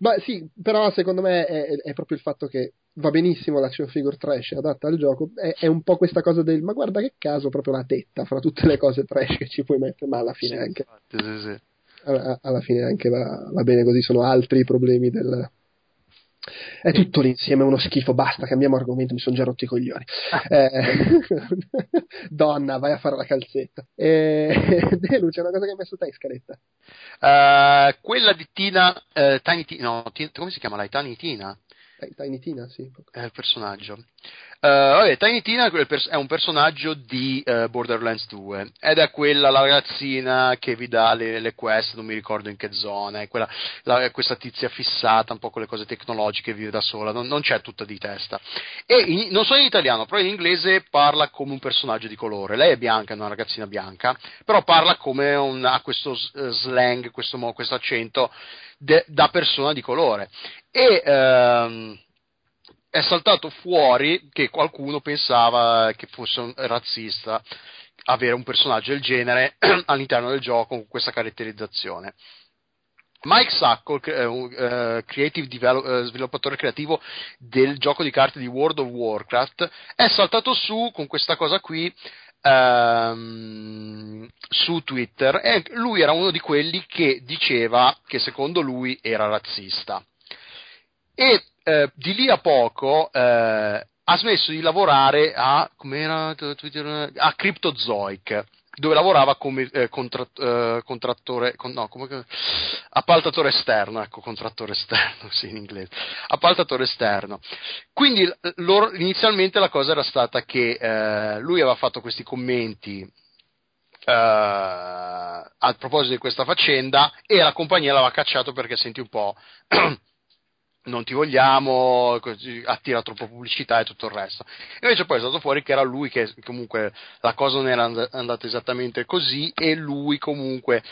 ma sì, però secondo me è, è, proprio il fatto che va benissimo l'action figure trash adatta al gioco, è, è, un po' questa cosa del ma guarda che caso proprio la tetta fra tutte le cose trash che ci puoi mettere, ma alla fine sì, anche... Infatti, sì, sì. Alla, alla, fine anche va, va bene così, sono altri i problemi del, è tutto l'insieme uno schifo, basta, cambiamo argomento, mi sono già rotti i coglioni. Ah. Eh, donna, vai a fare la calzetta. Eh, Delu, c'è una cosa che hai messo te in scaletta. Uh, quella di Tina, uh, Tiny Tina, no, come si chiama lei? Tiny Tina? Tiny Tina, sì. È il personaggio. Uh, vabbè, Tiny Tina è un personaggio di uh, Borderlands 2 ed è quella la ragazzina che vi dà le, le quest, non mi ricordo in che zona, è, quella, la, questa tizia fissata un po' con le cose tecnologiche, vive da sola, non, non c'è tutta di testa. E in, non so in italiano, però in inglese parla come un personaggio di colore. Lei è bianca, è una ragazzina bianca, però parla come un, ha questo slang, questo, questo accento de, da persona di colore. E ehm, è saltato fuori che qualcuno pensava che fosse razzista avere un personaggio del genere all'interno del gioco con questa caratterizzazione. Mike Sacco, eh, creative develop- uh, sviluppatore creativo del gioco di carte di World of Warcraft, è saltato su con questa cosa qui um, su Twitter e lui era uno di quelli che diceva che secondo lui era razzista. E eh, di lì a poco eh, ha smesso di lavorare a, a Cryptozoic dove lavorava come eh, contra, eh, contrattore, con, no, come, appaltatore esterno, ecco, contrattore esterno, sì, in inglese, appaltatore esterno. Quindi loro, inizialmente la cosa era stata che eh, lui aveva fatto questi commenti Uh, a proposito di questa faccenda e la compagnia l'aveva cacciato perché senti un po' non ti vogliamo, attira troppo pubblicità e tutto il resto. Invece poi è stato fuori che era lui che comunque la cosa non era andata esattamente così e lui comunque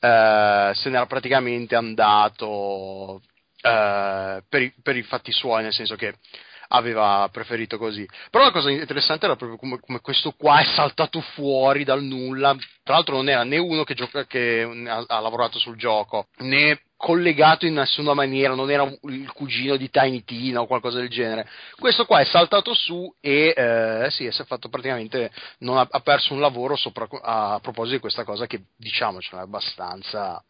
eh, se n'era praticamente andato eh, per, i, per i fatti suoi, nel senso che aveva preferito così. Però la cosa interessante era proprio come, come, questo qua è saltato fuori dal nulla. Tra l'altro non era né uno che, gioca, che ha, ha, lavorato sul gioco, né collegato in nessuna maniera, non era il cugino di Tiny Tina o qualcosa del genere. Questo qua è saltato su e eh, sì, si è fatto praticamente, ha, ha, perso un lavoro sopra, a proposito di questa cosa che diciamoci è abbastanza...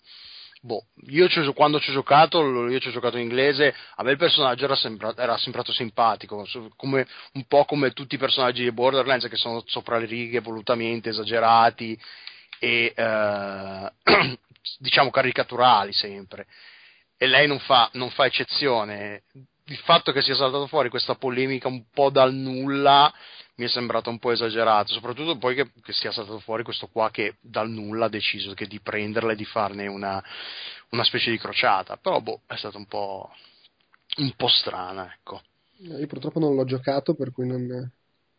Boh, io ci, quando ci ho giocato, io ci ho giocato in inglese, a me il personaggio era, sembra, era sembrato simpatico, come, un po' come tutti i personaggi di Borderlands che sono sopra le righe volutamente esagerati e eh, diciamo caricaturali sempre e lei non fa, non fa eccezione il fatto che sia saltato fuori questa polemica un po' dal nulla mi è sembrato un po' esagerato, soprattutto poi che, che, sia saltato fuori questo qua che dal nulla ha deciso di prenderla e di farne una, una specie di crociata, però boh, è stata un po', un po' strana, ecco. Io purtroppo non l'ho giocato, per cui non, non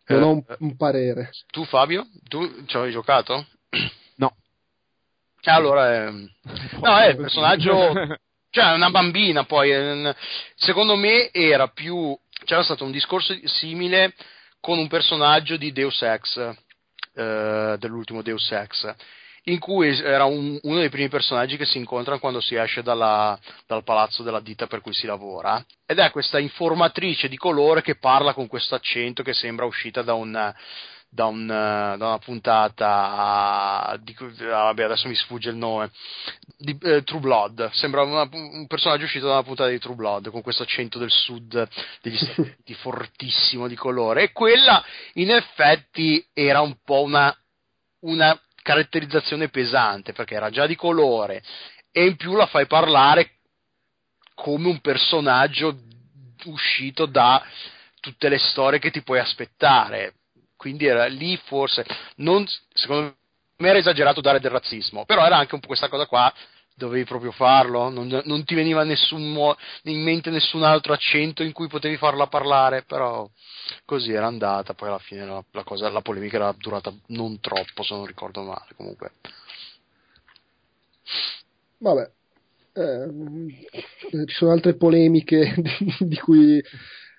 eh, ho un, un, parere. Tu Fabio? Tu ci hai giocato? No. Allora, è... no, è il personaggio cioè una bambina poi secondo me era più c'era stato un discorso simile con un personaggio di Deus Ex eh, dell'ultimo Deus Ex in cui era un, uno dei primi personaggi che si incontra quando si esce dalla, dal palazzo della ditta per cui si lavora ed è questa informatrice di colore che parla con questo accento che sembra uscita da un da, un, da una puntata di, ah, vabbè adesso mi sfugge il nome di eh, True Blood. Sembra una, un personaggio uscito da una puntata di True Blood con questo accento del sud degli Stati Uniti fortissimo di colore. E quella in effetti era un po' una, una caratterizzazione pesante perché era già di colore e in più la fai parlare come un personaggio uscito da tutte le storie che ti puoi aspettare quindi era lì forse, non, secondo me era esagerato dare del razzismo, però era anche un po' questa cosa qua dovevi proprio farlo, non, non ti veniva nessun, in mente nessun altro accento in cui potevi farla parlare, però così era andata, poi alla fine la, la, cosa, la polemica era durata non troppo, se non ricordo male, comunque. Vabbè, eh, ci sono altre polemiche di, di cui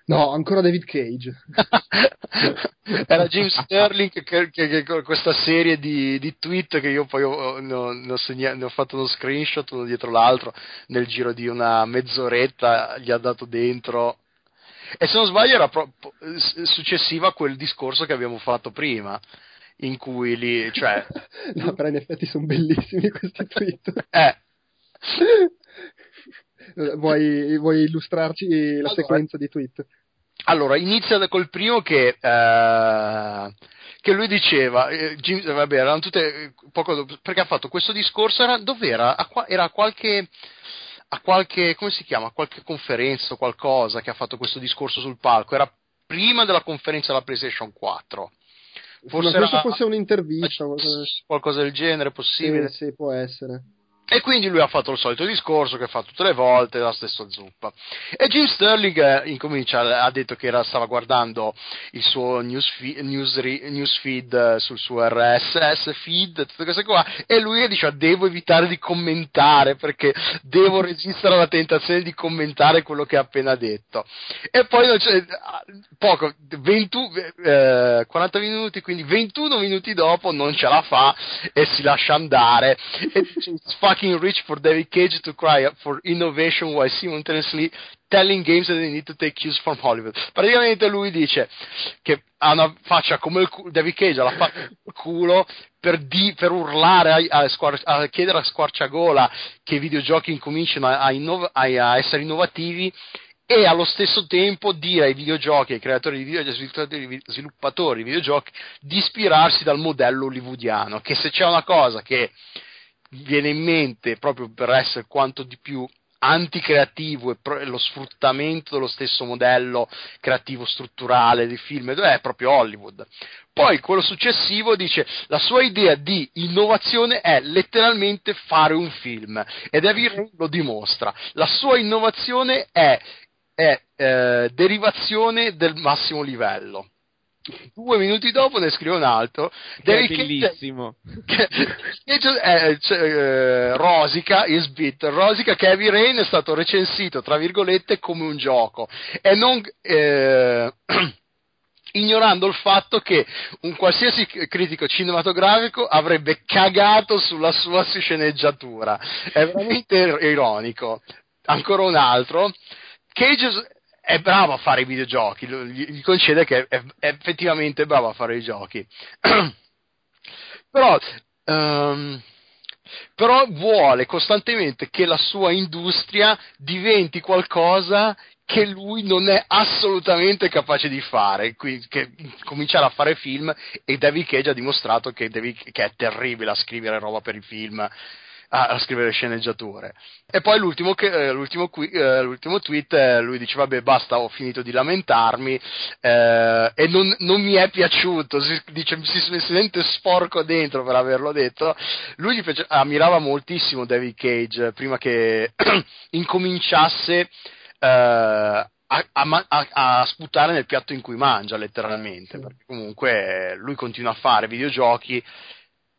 No, ancora David Cage. Era James Sterling che, che, che, che, questa serie di, di, tweet che io poi ho, ne, ho, ne, ho segnato, ne, ho fatto uno screenshot uno dietro l'altro nel giro di una mezz'oretta gli ha dato dentro e se non sbaglio era pro- successiva a quel discorso che abbiamo fatto prima in cui lì cioè no però in effetti sono bellissimi questi tweet eh vuoi, vuoi illustrarci la allora, sequenza di tweet? Allora, inizia col primo che, eh, che lui diceva, eh, Jim, vabbè, erano tutte poco dopo, perché ha fatto questo discorso, era, dov'era? Era a qualche, a qualche, come si chiama, a qualche conferenza o qualcosa che ha fatto questo discorso sul palco, era prima della conferenza della PlayStation 4. Forse Ma era, fosse un'intervista, qualcosa del genere, possibile. Sì, sì, può essere. E quindi lui ha fatto il solito discorso che fa tutte le volte, la stessa zuppa. E Jim Sterling eh, incomincia, ha detto che era, stava guardando il suo newsfeed, news, newsfeed eh, sul suo RSS feed, tutte queste qua, e lui dice devo evitare di commentare perché devo resistere alla tentazione di commentare quello che ha appena detto. E poi poco, 20, eh, 40 minuti, quindi 21 minuti dopo non ce la fa e si lascia andare e dice fucking rich for David Cage to cry for innovation while simultaneously telling games that they need to take cues from Hollywood. Praticamente lui dice che ha una faccia come il culo, David Cage ha la faccia come il culo per, di, per urlare a, a, squar- a, chiedere a squarciagola che i videogiochi incominciano a, innov- a essere innovativi e allo stesso tempo dire ai videogiochi, ai creatori di videogiochi, sviluppatori di videogiochi di ispirarsi dal modello hollywoodiano, che se c'è una cosa che viene in mente proprio per essere quanto di più anticreativo e lo sfruttamento dello stesso modello creativo strutturale di film è proprio Hollywood. Poi quello successivo dice la sua idea di innovazione è letteralmente fare un film ed Evil lo dimostra. La sua innovazione è, è eh, derivazione del massimo livello due minuti dopo ne scrive un altro. Che è bellissimo. che, che, eh, eh, Rosica is bit Rosica che Heavy Rain è stato recensito tra virgolette come un gioco. E non eh, ignorando il fatto che un qualsiasi critico cinematografico avrebbe cagato sulla sua sceneggiatura. È veramente ironico. Ancora un altro. Cage è bravo a fare i videogiochi, gli concede che è, è effettivamente bravo a fare i giochi. però, um, però vuole costantemente che la sua industria diventi qualcosa che lui non è assolutamente capace di fare, quindi che cominciare a fare film e David Cage ha dimostrato che, David, che è terribile a scrivere roba per i film a, a scrivere sceneggiature. E poi l'ultimo, eh, l'ultimo, qui, eh, l'ultimo tweet, eh, lui dice vabbè basta, ho finito di lamentarmi eh, e non, non, mi è piaciuto, si, dice, si, si, sente sporco dentro per averlo detto. Lui gli piace, ammirava moltissimo David Cage prima che incominciasse Uh, a, a, a, sputare nel piatto in cui mangia, letteralmente. Perché comunque lui continua a fare videogiochi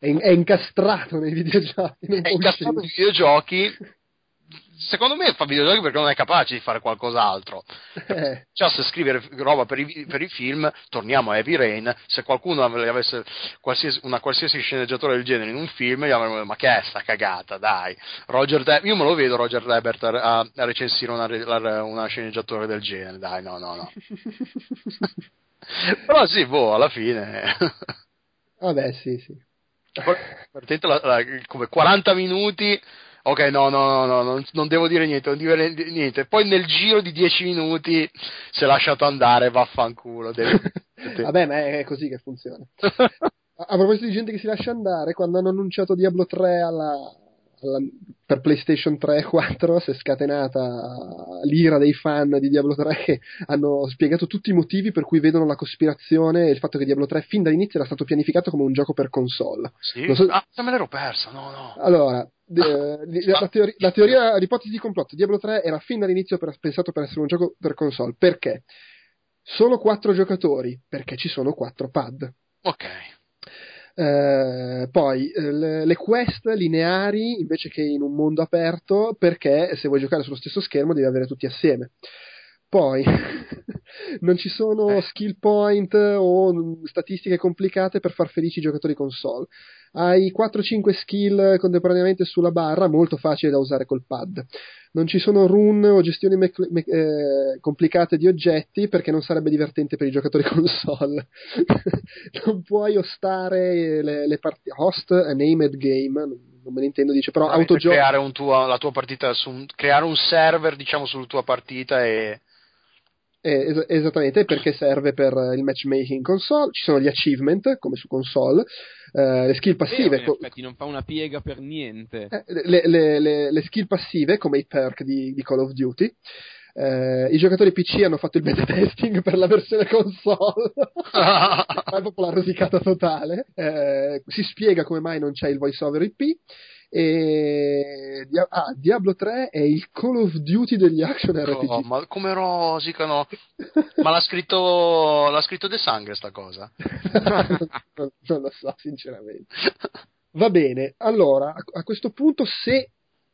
è, è incastrato nei videogiochi. È incastrato nei videogiochi. Secondo me fa videogiochi perché non è capace di fare qualcos'altro. Eh. Cioè, se scrivere roba per i, per i, film, torniamo a Heavy Rain. Se qualcuno avesse qualsiasi, una qualsiasi sceneggiatore del genere in un film, gli avremmo detto: Ma che è sta cagata, dai. Roger De- io me lo vedo Roger Debert a, a recensire una, una sceneggiatore del genere, dai, no, no, no. Però sì, boh, alla fine. Vabbè, sì, sì la, la, come 40 minuti ok no no no, no non, devo dire niente non devo dire niente. Poi nel giro di 10 minuti si è lasciato andare vaffanculo deve... vabbè ma è così che funziona. A proposito di gente che si lascia andare quando hanno annunciato Diablo 3 alla, alla, per PlayStation 3 e 4 si è scatenata l'ira dei fan di Diablo 3 che hanno spiegato tutti i motivi per cui vedono la cospirazione e il fatto che Diablo 3 fin dall'inizio era stato pianificato come un gioco per console. Sì? So... Ah, me l'ero persa, no, no. Allora, la, teori- la, teoria, l'ipotesi di complotto Diablo 3 era fin dall'inizio per, pensato per essere un gioco per console. Perché? Solo quattro giocatori, perché ci sono quattro pad. Ok. Eh, poi eh, le, le, quest lineari invece che in un mondo aperto perché se vuoi giocare sullo stesso schermo devi avere tutti assieme poi non ci sono eh. skill point o statistiche complicate per far felici i giocatori console. Hai 4-5 skill contemporaneamente sulla barra, molto facile da usare col pad. Non ci sono run o gestioni me- me- eh, complicate di oggetti perché non sarebbe divertente per i giocatori console. non puoi hostare le, le partite. Host a named game, non me ne intendo, dice però autogioco. Creare un tuo, la tua partita su un, creare un server, diciamo, sulla tua partita e es- esattamente perché serve per il matchmaking console. Ci sono gli achievement come su console, eh, le skill passive. Vero, in effetti, non fa una piega per niente. Eh, le, le, le, le, skill passive come i perk di, di Call of Duty. Eh, I giocatori PC hanno fatto il beta testing per la versione console, è proprio la rosicata totale. Eh, si spiega come mai non c'è il voice over IP. E ah, Diablo 3 è il Call of Duty degli action RPG. Oh, ma come rosicano? ma l'ha scritto, l'ha scritto De Sangre sta cosa? non, non, lo so, sinceramente. Va bene, allora a questo punto se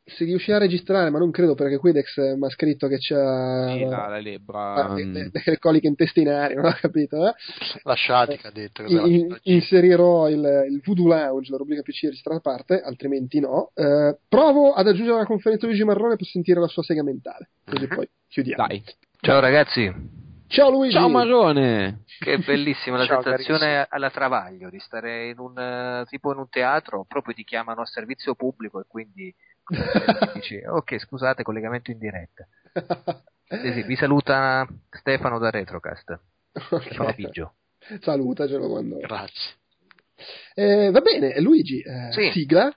se riuscirà a registrare, ma non credo perché Quidex mi ha scritto che c'ha sì, la, la lebbra ah, le, le, le, coliche intestinali, non ho capito. Eh? Lasciati che ha detto. In, inserirò il, il Voodoo Lounge, la rubrica PC registrata a parte, altrimenti no. Eh, provo ad aggiungere la conferenza Luigi Marrone per sentire la sua sega mentale, così poi chiudiamo. Dai. Ciao ragazzi. Ciao Luigi! Ciao Marrone! Che bellissima la Ciao, sensazione carissimo. alla Travaglio di stare in un tipo in un teatro, proprio ti chiamano a servizio pubblico e quindi dici, ok, scusate, collegamento in diretta. Sì, sì, vi saluta Stefano da Retrocast. Okay. Stefano Piggio. Salutacelo quando. Grazie. Eh, va bene, Luigi, eh, sì. sigla.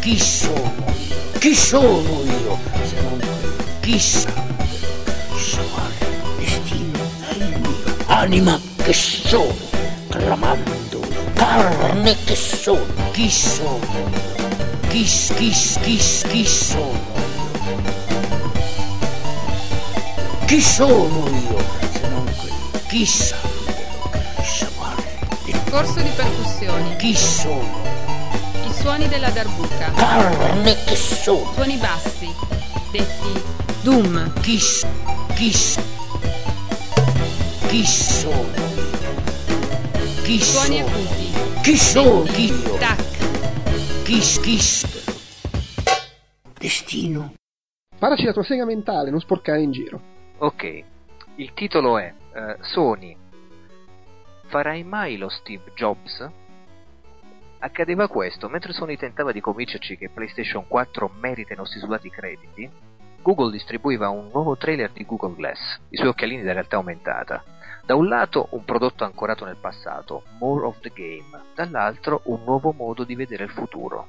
Chi sono io? Chi sono io? Se non chi sa? Sono destino è il mio. Anima che sono, clamando, carne che sono. Chi sono? Chi, chi, chi, chi sono io? Chi sono io se non quello? Chi sa che Il corso di percussioni. Chi sono? I suoni della darbuca. Carne che sono? Suoni bassi, detti Doom. Chi, chi, chi sono Chi Suoni sono? acuti. Chi sono io? Tac. Kiss kiss. Destino. Paraci la tua sega mentale, non sporcare in giro. Ok, il titolo è uh, Sony. Farai mai lo Steve Jobs? Accadeva questo, mentre Sony tentava di convincerci che PlayStation 4 merita i nostri sudati crediti, Google distribuiva un nuovo trailer di Google Glass, i suoi occhialini da realtà aumentata, da un lato un prodotto ancorato nel passato, more of the game, dall'altro un nuovo modo di vedere il futuro.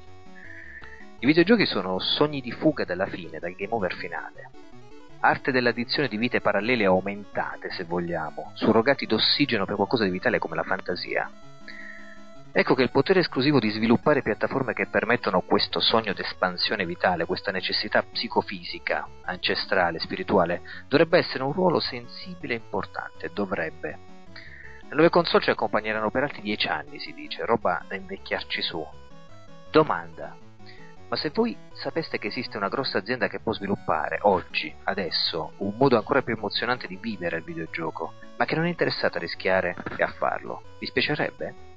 I videogiochi sono sogni di fuga dalla fine, dal game over finale. Arte dell'addizione di vite parallele aumentate, se vogliamo, surrogati d'ossigeno per qualcosa di vitale come la fantasia. Ecco che il potere esclusivo di sviluppare piattaforme che permettono questo sogno d'espansione vitale, questa necessità psicofisica, ancestrale, spirituale, dovrebbe essere un ruolo sensibile e importante, dovrebbe. Le nuove console ci accompagneranno per altri dieci anni, si dice, roba da invecchiarci su. Domanda. Ma se voi sapeste che esiste una grossa azienda che può sviluppare, oggi, adesso, un modo ancora più emozionante di vivere il videogioco, ma che non è interessata a rischiare e a farlo, vi spiacerebbe?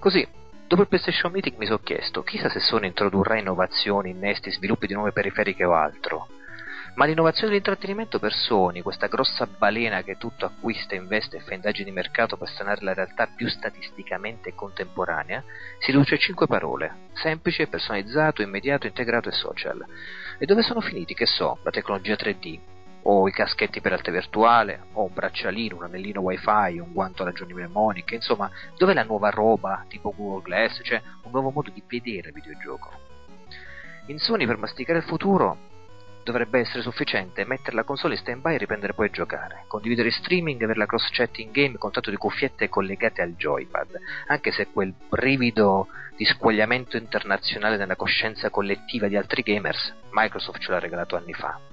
Così, dopo il PlayStation Meeting mi sono chiesto, chissà se Sony introdurrà innovazioni, innesti, sviluppi di nuove periferiche o altro. Ma l'innovazione dell'intrattenimento per Sony, questa grossa balena che tutto acquista, investe e fa indagini di mercato per sanare la realtà più statisticamente contemporanea, si riduce a cinque parole: semplice, personalizzato, immediato, integrato e social. E dove sono finiti, che so, la tecnologia 3D, o i caschetti per realtà virtuale, o un braccialino, un anellino wifi, un guanto a ragioni mnemoniche, insomma, dov'è la nuova roba tipo Google Glass, cioè un nuovo modo di vedere il videogioco? In Sony per masticare il futuro dovrebbe essere sufficiente mettere la console in stand by e riprendere poi a giocare, condividere streaming avere la cross chat in game con tanto di cuffiette collegate al joypad, anche se quel brivido di squagliamento internazionale nella coscienza collettiva di altri gamers Microsoft ce l'ha regalato anni fa.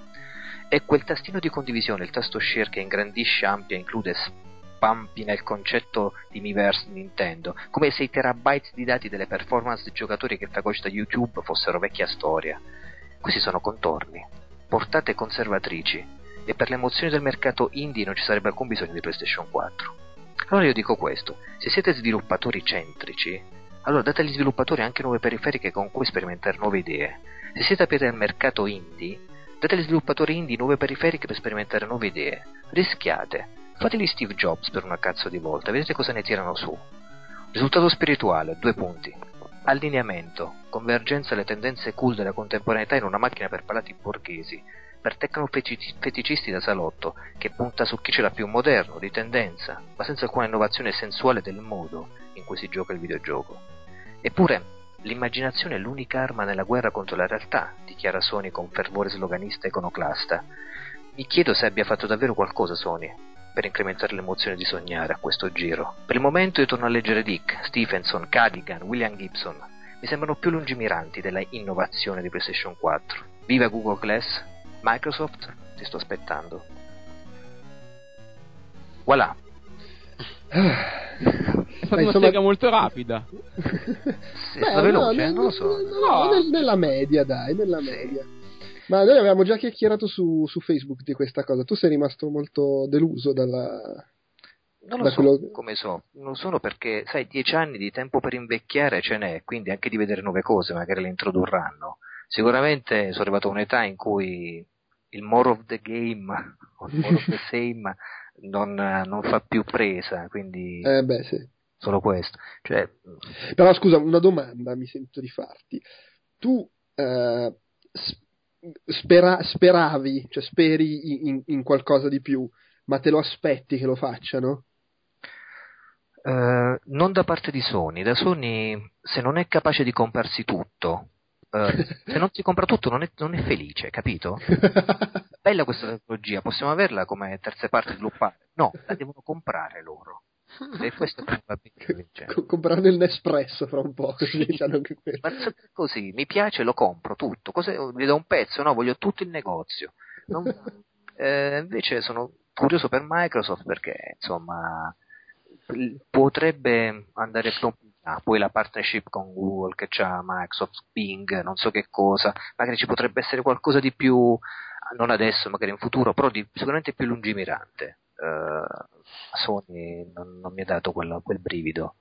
E quel tastino di condivisione, il tasto share che ingrandisce, ampia include spampi nel concetto di Miiverse Nintendo, come se i terabyte di dati delle performance dei giocatori che fagocita YouTube fossero vecchia storia. Questi sono contorni, portate conservatrici, e per le emozioni del mercato indie non ci sarebbe alcun bisogno di PlayStation 4. Allora io dico questo, se siete sviluppatori centrici, allora date agli sviluppatori anche nuove periferiche con cui sperimentare nuove idee. Se siete aperti al mercato indie, date agli sviluppatori indie nuove periferiche per sperimentare nuove idee. Rischiate, fatevi Steve Jobs per una cazzo di volta, vedete cosa ne tirano su. Risultato spirituale, due punti. Allineamento, convergenza alle tendenze cool della contemporaneità in una macchina per palati borghesi, per tecnofeticisti da salotto, che punta su chi ce l'ha più moderno, di tendenza, ma senza alcuna innovazione sensuale del modo in cui si gioca il videogioco. Eppure, l'immaginazione è l'unica arma nella guerra contro la realtà, dichiara Sony con fervore sloganista e iconoclasta. Mi chiedo se abbia fatto davvero qualcosa Sony per incrementare l'emozione di sognare a questo giro. Per il momento io torno a leggere Dick, Stephenson, Cadigan, William Gibson. Mi sembrano più lungimiranti della innovazione di PlayStation 4. Viva Google Glass, Microsoft, ti sto aspettando. Voilà. È stata una insomma... sega molto rapida. Sì, Beh, veloce, no, non lo so. No, no. Nella media, dai, nella media. Ma noi avevamo già chiacchierato su, su, Facebook di questa cosa. Tu sei rimasto molto deluso dalla. Non lo da so quello... come so, non sono perché, sai, dieci anni di tempo per invecchiare ce n'è, quindi anche di vedere nuove cose, magari le introdurranno. Sicuramente sono arrivato a un'età in cui il more of the game o il more of the same non, non fa più presa, quindi. Eh beh, sì. Solo questo. Cioè... Però scusa, una domanda mi sento di farti. Tu. Eh, spera, speravi, cioè speri in, in, qualcosa di più, ma te lo aspetti che lo facciano? Uh, non da parte di Sony, da Sony se non è capace di comprarsi tutto, uh, se non si compra tutto non è, non è felice, capito? Bella questa tecnologia, possiamo averla come terze parti sviluppare? No, la devono comprare loro. E questo probabilmente C- comprare il Nespresso fra un po', così diciamo anche Ma così, mi piace, lo compro tutto. Cosa, gli do un pezzo? No, voglio tutto il negozio. Non, eh, invece sono curioso per Microsoft perché insomma potrebbe andare ah, poi la partnership con Google che c'ha Microsoft, Bing, non so che cosa, magari ci potrebbe essere qualcosa di più, non adesso, magari in futuro, però di, sicuramente più lungimirante uh, Sony non, non, mi ha dato quel, quel brivido.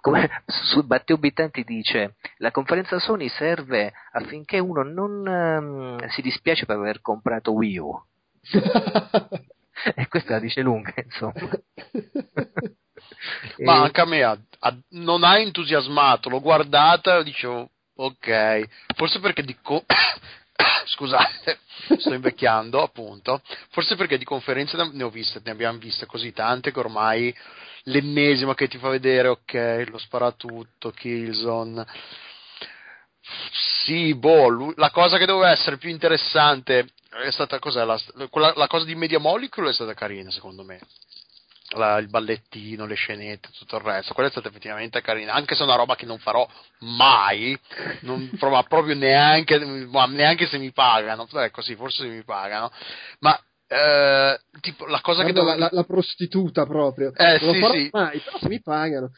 Come su Matteo Bittanti dice, la conferenza Sony serve affinché uno non um, si dispiace per aver comprato Wii U. e questa la dice lunga, insomma. Ma anche a me ha, ha, non ha entusiasmato, l'ho guardata e dicevo, ok, forse perché dico scusate, sto invecchiando appunto, forse perché di conferenze ne ho viste, ne abbiamo viste così tante che ormai l'ennesima che ti fa vedere, ok, lo sparatutto, Killzone. Sì, boh, la cosa che doveva essere più interessante è stata cos'è, la, quella, la cosa di Media Molecule è stata carina secondo me la, il ballettino, le scenette, tutto il resto. Quella è stata effettivamente carina, anche se è una roba che non farò mai, non provo proprio neanche, neanche se mi pagano. Ecco, sì, forse se mi pagano, ma eh, tipo, la cosa Guarda che devo... la, la, prostituta proprio eh, non sì, sì. mai però se mi pagano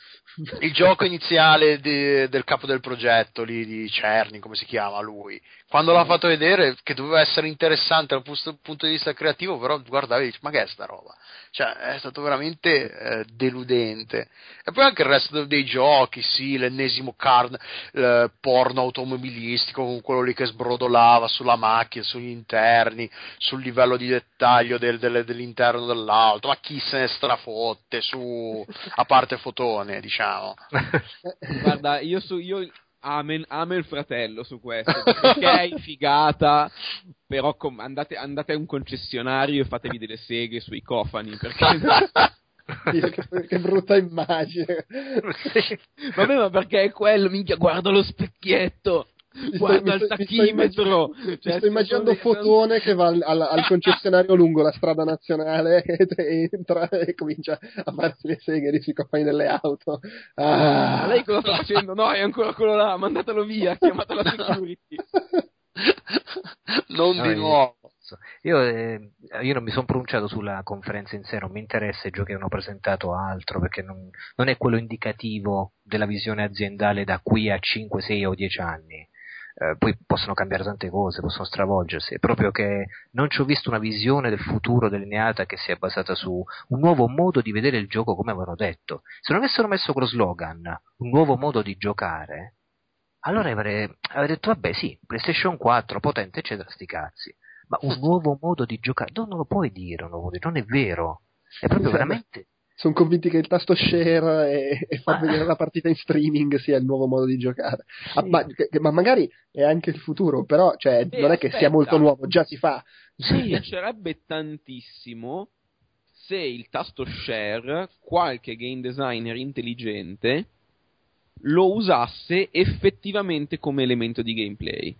il gioco iniziale di, del capo del progetto lì di Cerny come si chiama lui quando l'ha fatto vedere che doveva essere interessante dal punto di vista creativo però guardavi e dici ma che è sta roba cioè è stato veramente eh, deludente. E poi anche il resto dei giochi, sì, l'ennesimo card eh, porno automobilistico con quello lì che sbrodolava sulla macchina, sugli interni, sul livello di dettaglio del, del, dell'interno dell'auto, ma chi se ne strafotte su, a parte fotone, diciamo. Guarda, io, su, io Amen, ame il fratello su questo perché è figata però com- andate, andate, a un concessionario e fatevi delle seghe sui cofani perché che, che, brutta immagine. Vabbè ma perché è quello minchia guarda lo specchietto guarda il tachimetro. Mi sto, cioè, immaginando Fotone che va al, al, al, concessionario lungo la strada nazionale e entra e comincia a fare le seghe sui compagni delle auto. Ah. Lei cosa sta facendo? No, è ancora quello là, mandatelo via, chiamate la security. non no, di nuovo. Io, eh, io, non mi sono pronunciato sulla conferenza in sé, non mi interessa i giochi che hanno presentato altro, perché non, non, è quello indicativo della visione aziendale da qui a 5, 6 o 10 anni. Eh, poi possono cambiare tante cose, possono stravolgersi, è proprio che non ci ho visto una visione del futuro delineata che sia basata su un nuovo modo di vedere il gioco come avevano detto. Se non avessero messo quello slogan, un nuovo modo di giocare, allora avrei, avrei detto vabbè sì, PlayStation 4, potente eccetera, sti cazzi. Ma un nuovo modo di giocare, no, non lo puoi dire, non è vero, è proprio veramente... Sono convinti che il tasto share e, e far vedere la partita in streaming sia il nuovo modo di giocare. Sì. Ah, ma, che, ma, magari è anche il futuro, però cioè, non è che sia molto nuovo, già si fa. Sì, mi piacerebbe tantissimo se il tasto share qualche game designer intelligente lo usasse effettivamente come elemento di gameplay.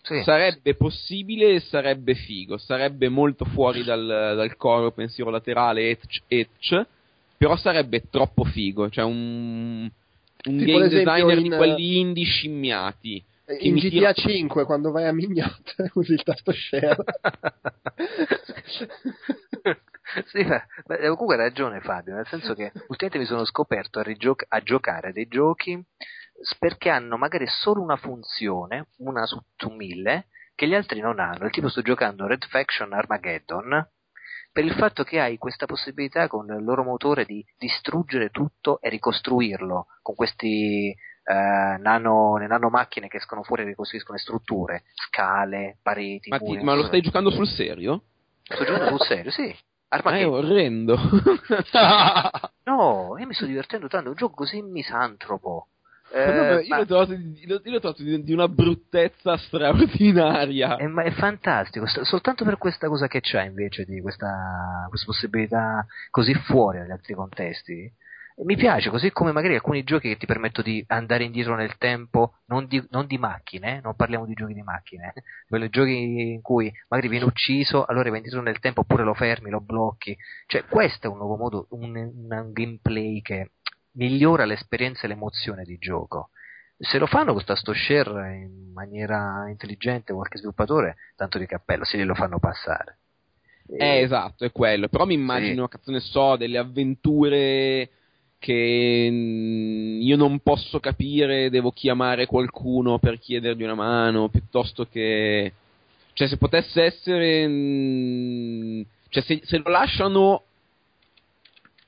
Sì. Sarebbe possibile e sarebbe figo, sarebbe molto fuori dal, dal coro pensiero laterale etch etch, però sarebbe troppo figo, cioè un, un game designer in, di quelli indie scimmiati. In GTA tira... 5 quando vai a Mignot usi il tasto share. sì, ma, ma, comunque hai ragione Fabio, nel senso che ultimamente mi sono scoperto a, rigioc- a giocare a dei giochi perché hanno magari solo una funzione, una su, su mille, che gli altri non hanno. Il tipo sto giocando Red Faction Armageddon per il fatto che hai questa possibilità con il loro motore di distruggere tutto e ricostruirlo con questi eh, nano, nanomacchine che escono fuori e ricostruiscono le strutture, scale, pareti. Ma, ti, ma lo stai giocando sul serio? Sto giocando sul serio, sì. Armageddon. È orrendo. no, io mi sto divertendo tanto, è un gioco così misantropo. Eh, io, ma... l'ho trovato, io l'ho trovato di, di, una bruttezza straordinaria. È, ma è fantastico, soltanto per questa cosa che c'è invece di questa, questa possibilità così fuori dagli altri contesti. Mi piace, così come magari alcuni giochi che ti permettono di andare indietro nel tempo, non di, non di macchine, non parliamo di giochi di macchine, quelli giochi in cui magari viene ucciso, allora vai indietro nel tempo oppure lo fermi, lo blocchi. Cioè, questo è un nuovo modo, un, un gameplay che migliora l'esperienza e l'emozione di gioco. Se lo fanno con sto share in maniera intelligente qualche sviluppatore, tanto di cappello, se glielo fanno passare. Eh, esatto, è quello. Però mi immagino, sì. ne so, delle avventure che mm, io non posso capire, devo chiamare qualcuno per chiedergli una mano, piuttosto che... Cioè, se potesse essere... Mm, cioè, se, se lo lasciano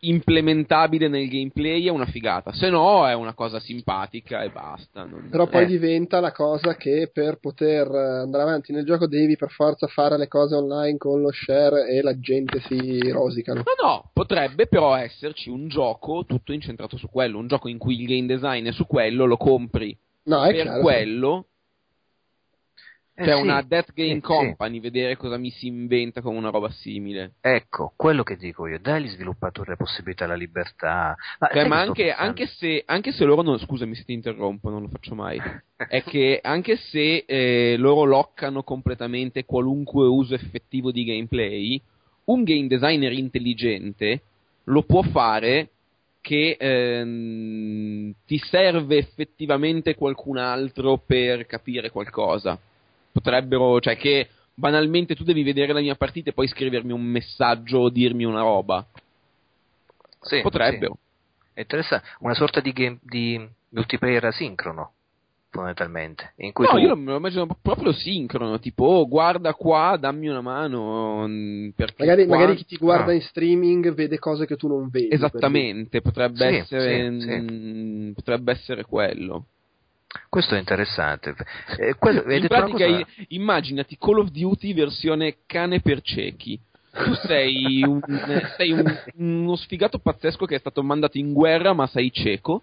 implementabile nel gameplay è una figata, se no è una cosa simpatica e basta. Non... Però poi eh. diventa la cosa che per poter andare avanti nel gioco devi per forza fare le cose online con lo share e la gente si rosicano. No, no, potrebbe però esserci un gioco tutto incentrato su quello, un gioco in cui il game design è su quello, lo compri no, per chiaro, quello eh cioè sì, una Death Game eh, Company, sì. vedere cosa mi si inventa con una roba simile. Ecco, quello che dico io, dai agli sviluppatori la possibilità, la libertà. Ma, cioè, ma anche, anche, se, anche, se, loro non, scusami se ti interrompo, non lo faccio mai, è che anche se eh, loro loccano completamente qualunque uso effettivo di gameplay, un game designer intelligente lo può fare che ehm, ti serve effettivamente qualcun altro per capire qualcosa potrebbero, cioè che banalmente tu devi vedere la mia partita e poi scrivermi un messaggio o dirmi una roba. Sì, potrebbero. Sì. È interessante, una sorta di, game, di multiplayer asincrono fondamentalmente. In cui no, tu... io me lo immagino proprio sincrono, tipo oh, guarda qua, dammi una mano. Mm, magari, qua... magari, chi ti guarda ah. in streaming vede cose che tu non vedi. Esattamente, potrebbe, sì, essere, sì, sì. potrebbe essere quello. Questo è interessante. Eh, quello, in pratica, cosa... immaginati Call of Duty versione cane per ciechi. Tu sei, un, sei un, uno sfigato pazzesco che è stato mandato in guerra, ma sei cieco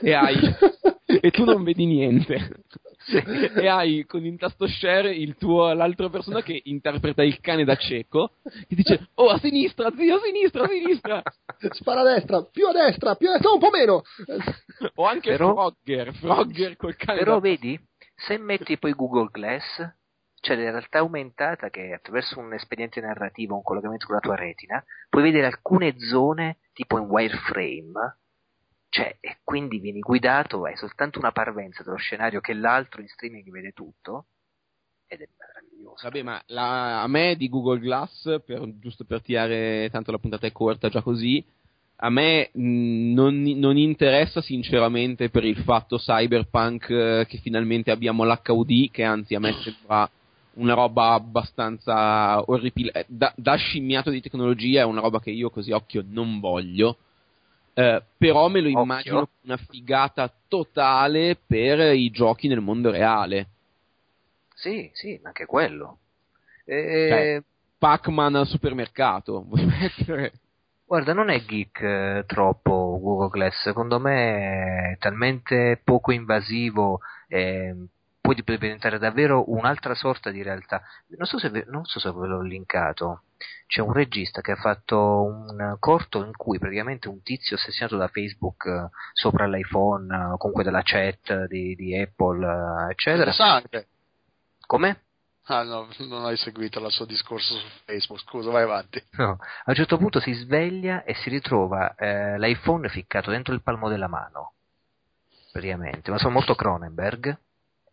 e hai e tu non vedi niente. Sì. e hai con il tasto share tuo, l'altra persona che interpreta il cane da cieco che dice oh a sinistra zio a sinistra a sinistra. Spara a destra più a destra più a destra un po' meno. O anche però, Frogger Frogger col cane però da... vedi Se metti poi Google Glass, c'è la realtà aumentata che attraverso un espediente narrativo, un collegamento con la tua retina, puoi vedere alcune zone tipo in wireframe, cioè, e quindi vieni guidato, hai soltanto una parvenza dello scenario che l'altro in streaming vede tutto, ed è meraviglioso. Vabbè, ma la, a me di Google Glass, per, giusto per tirare, tanto la puntata è corta già così, a me mh, non, non, interessa sinceramente per il fatto cyberpunk eh, che finalmente abbiamo l'HUD, che anzi a me sembra una roba abbastanza orripilante, eh, da, da, scimmiato di tecnologia è una roba che io così occhio non voglio. Eh, però me lo occhio. immagino una figata totale per i giochi nel mondo reale. Sì, sì, anche quello. E... Cioè, Pac-Man al supermercato, vuoi mettere? Guarda, non è geek eh, troppo Google Glass, secondo me è talmente poco invasivo, eh, può diventare davvero un'altra sorta di realtà. Non so, se ve, non so se ve l'ho linkato, c'è un regista che ha fatto un corto in cui praticamente un tizio ossessionato da Facebook eh, sopra l'iPhone, o comunque dalla chat di, di Apple, eh, eccetera. Interessante. Come? Ah no, non hai seguito il suo discorso su Facebook, scusa, vai avanti. No, a un certo punto si sveglia e si ritrova eh, l'iPhone ficcato dentro il palmo della mano, praticamente, ma sono molto Cronenberg,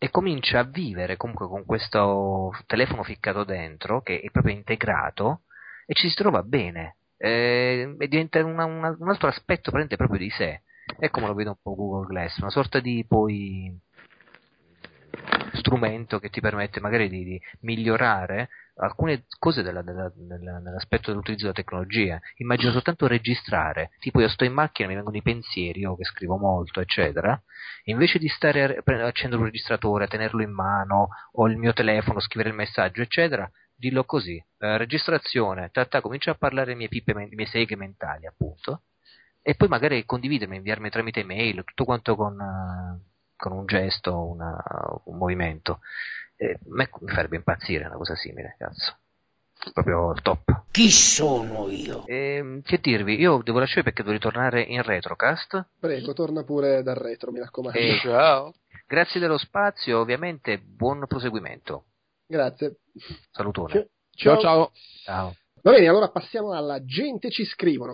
e comincia a vivere comunque con questo telefono ficcato dentro, che è proprio integrato, e ci si trova bene, eh, e diventa una, una, un altro aspetto proprio di sé. È come lo vedo un po' Google Glass, una sorta di poi strumento che ti permette magari di, di migliorare alcune cose della, della, della, nell'aspetto dell'utilizzo della tecnologia. Immagino soltanto registrare, tipo io sto in macchina, mi vengono i pensieri, io che scrivo molto, eccetera, invece di stare a accendere un registratore, a tenerlo in mano, o il mio telefono, scrivere il messaggio, eccetera, dillo così, eh, registrazione, tata, comincia a parlare le mie pippe, le mie seghe mentali, appunto, e poi magari condividermi, inviarmi tramite mail, tutto quanto con... Uh, con un gesto, una, un movimento. Eh, me, mi farebbe impazzire una cosa simile, cazzo. Proprio top. Chi sono io? Eh, che dirvi, io devo lasciare perché devo ritornare in retrocast. Prego, torna pure dal retro, mi raccomando. E, ciao. Grazie dello spazio, ovviamente buon proseguimento. Grazie. Salutone. Ciao ciao. Ciao. Va bene, allora passiamo alla gente ci scrivono.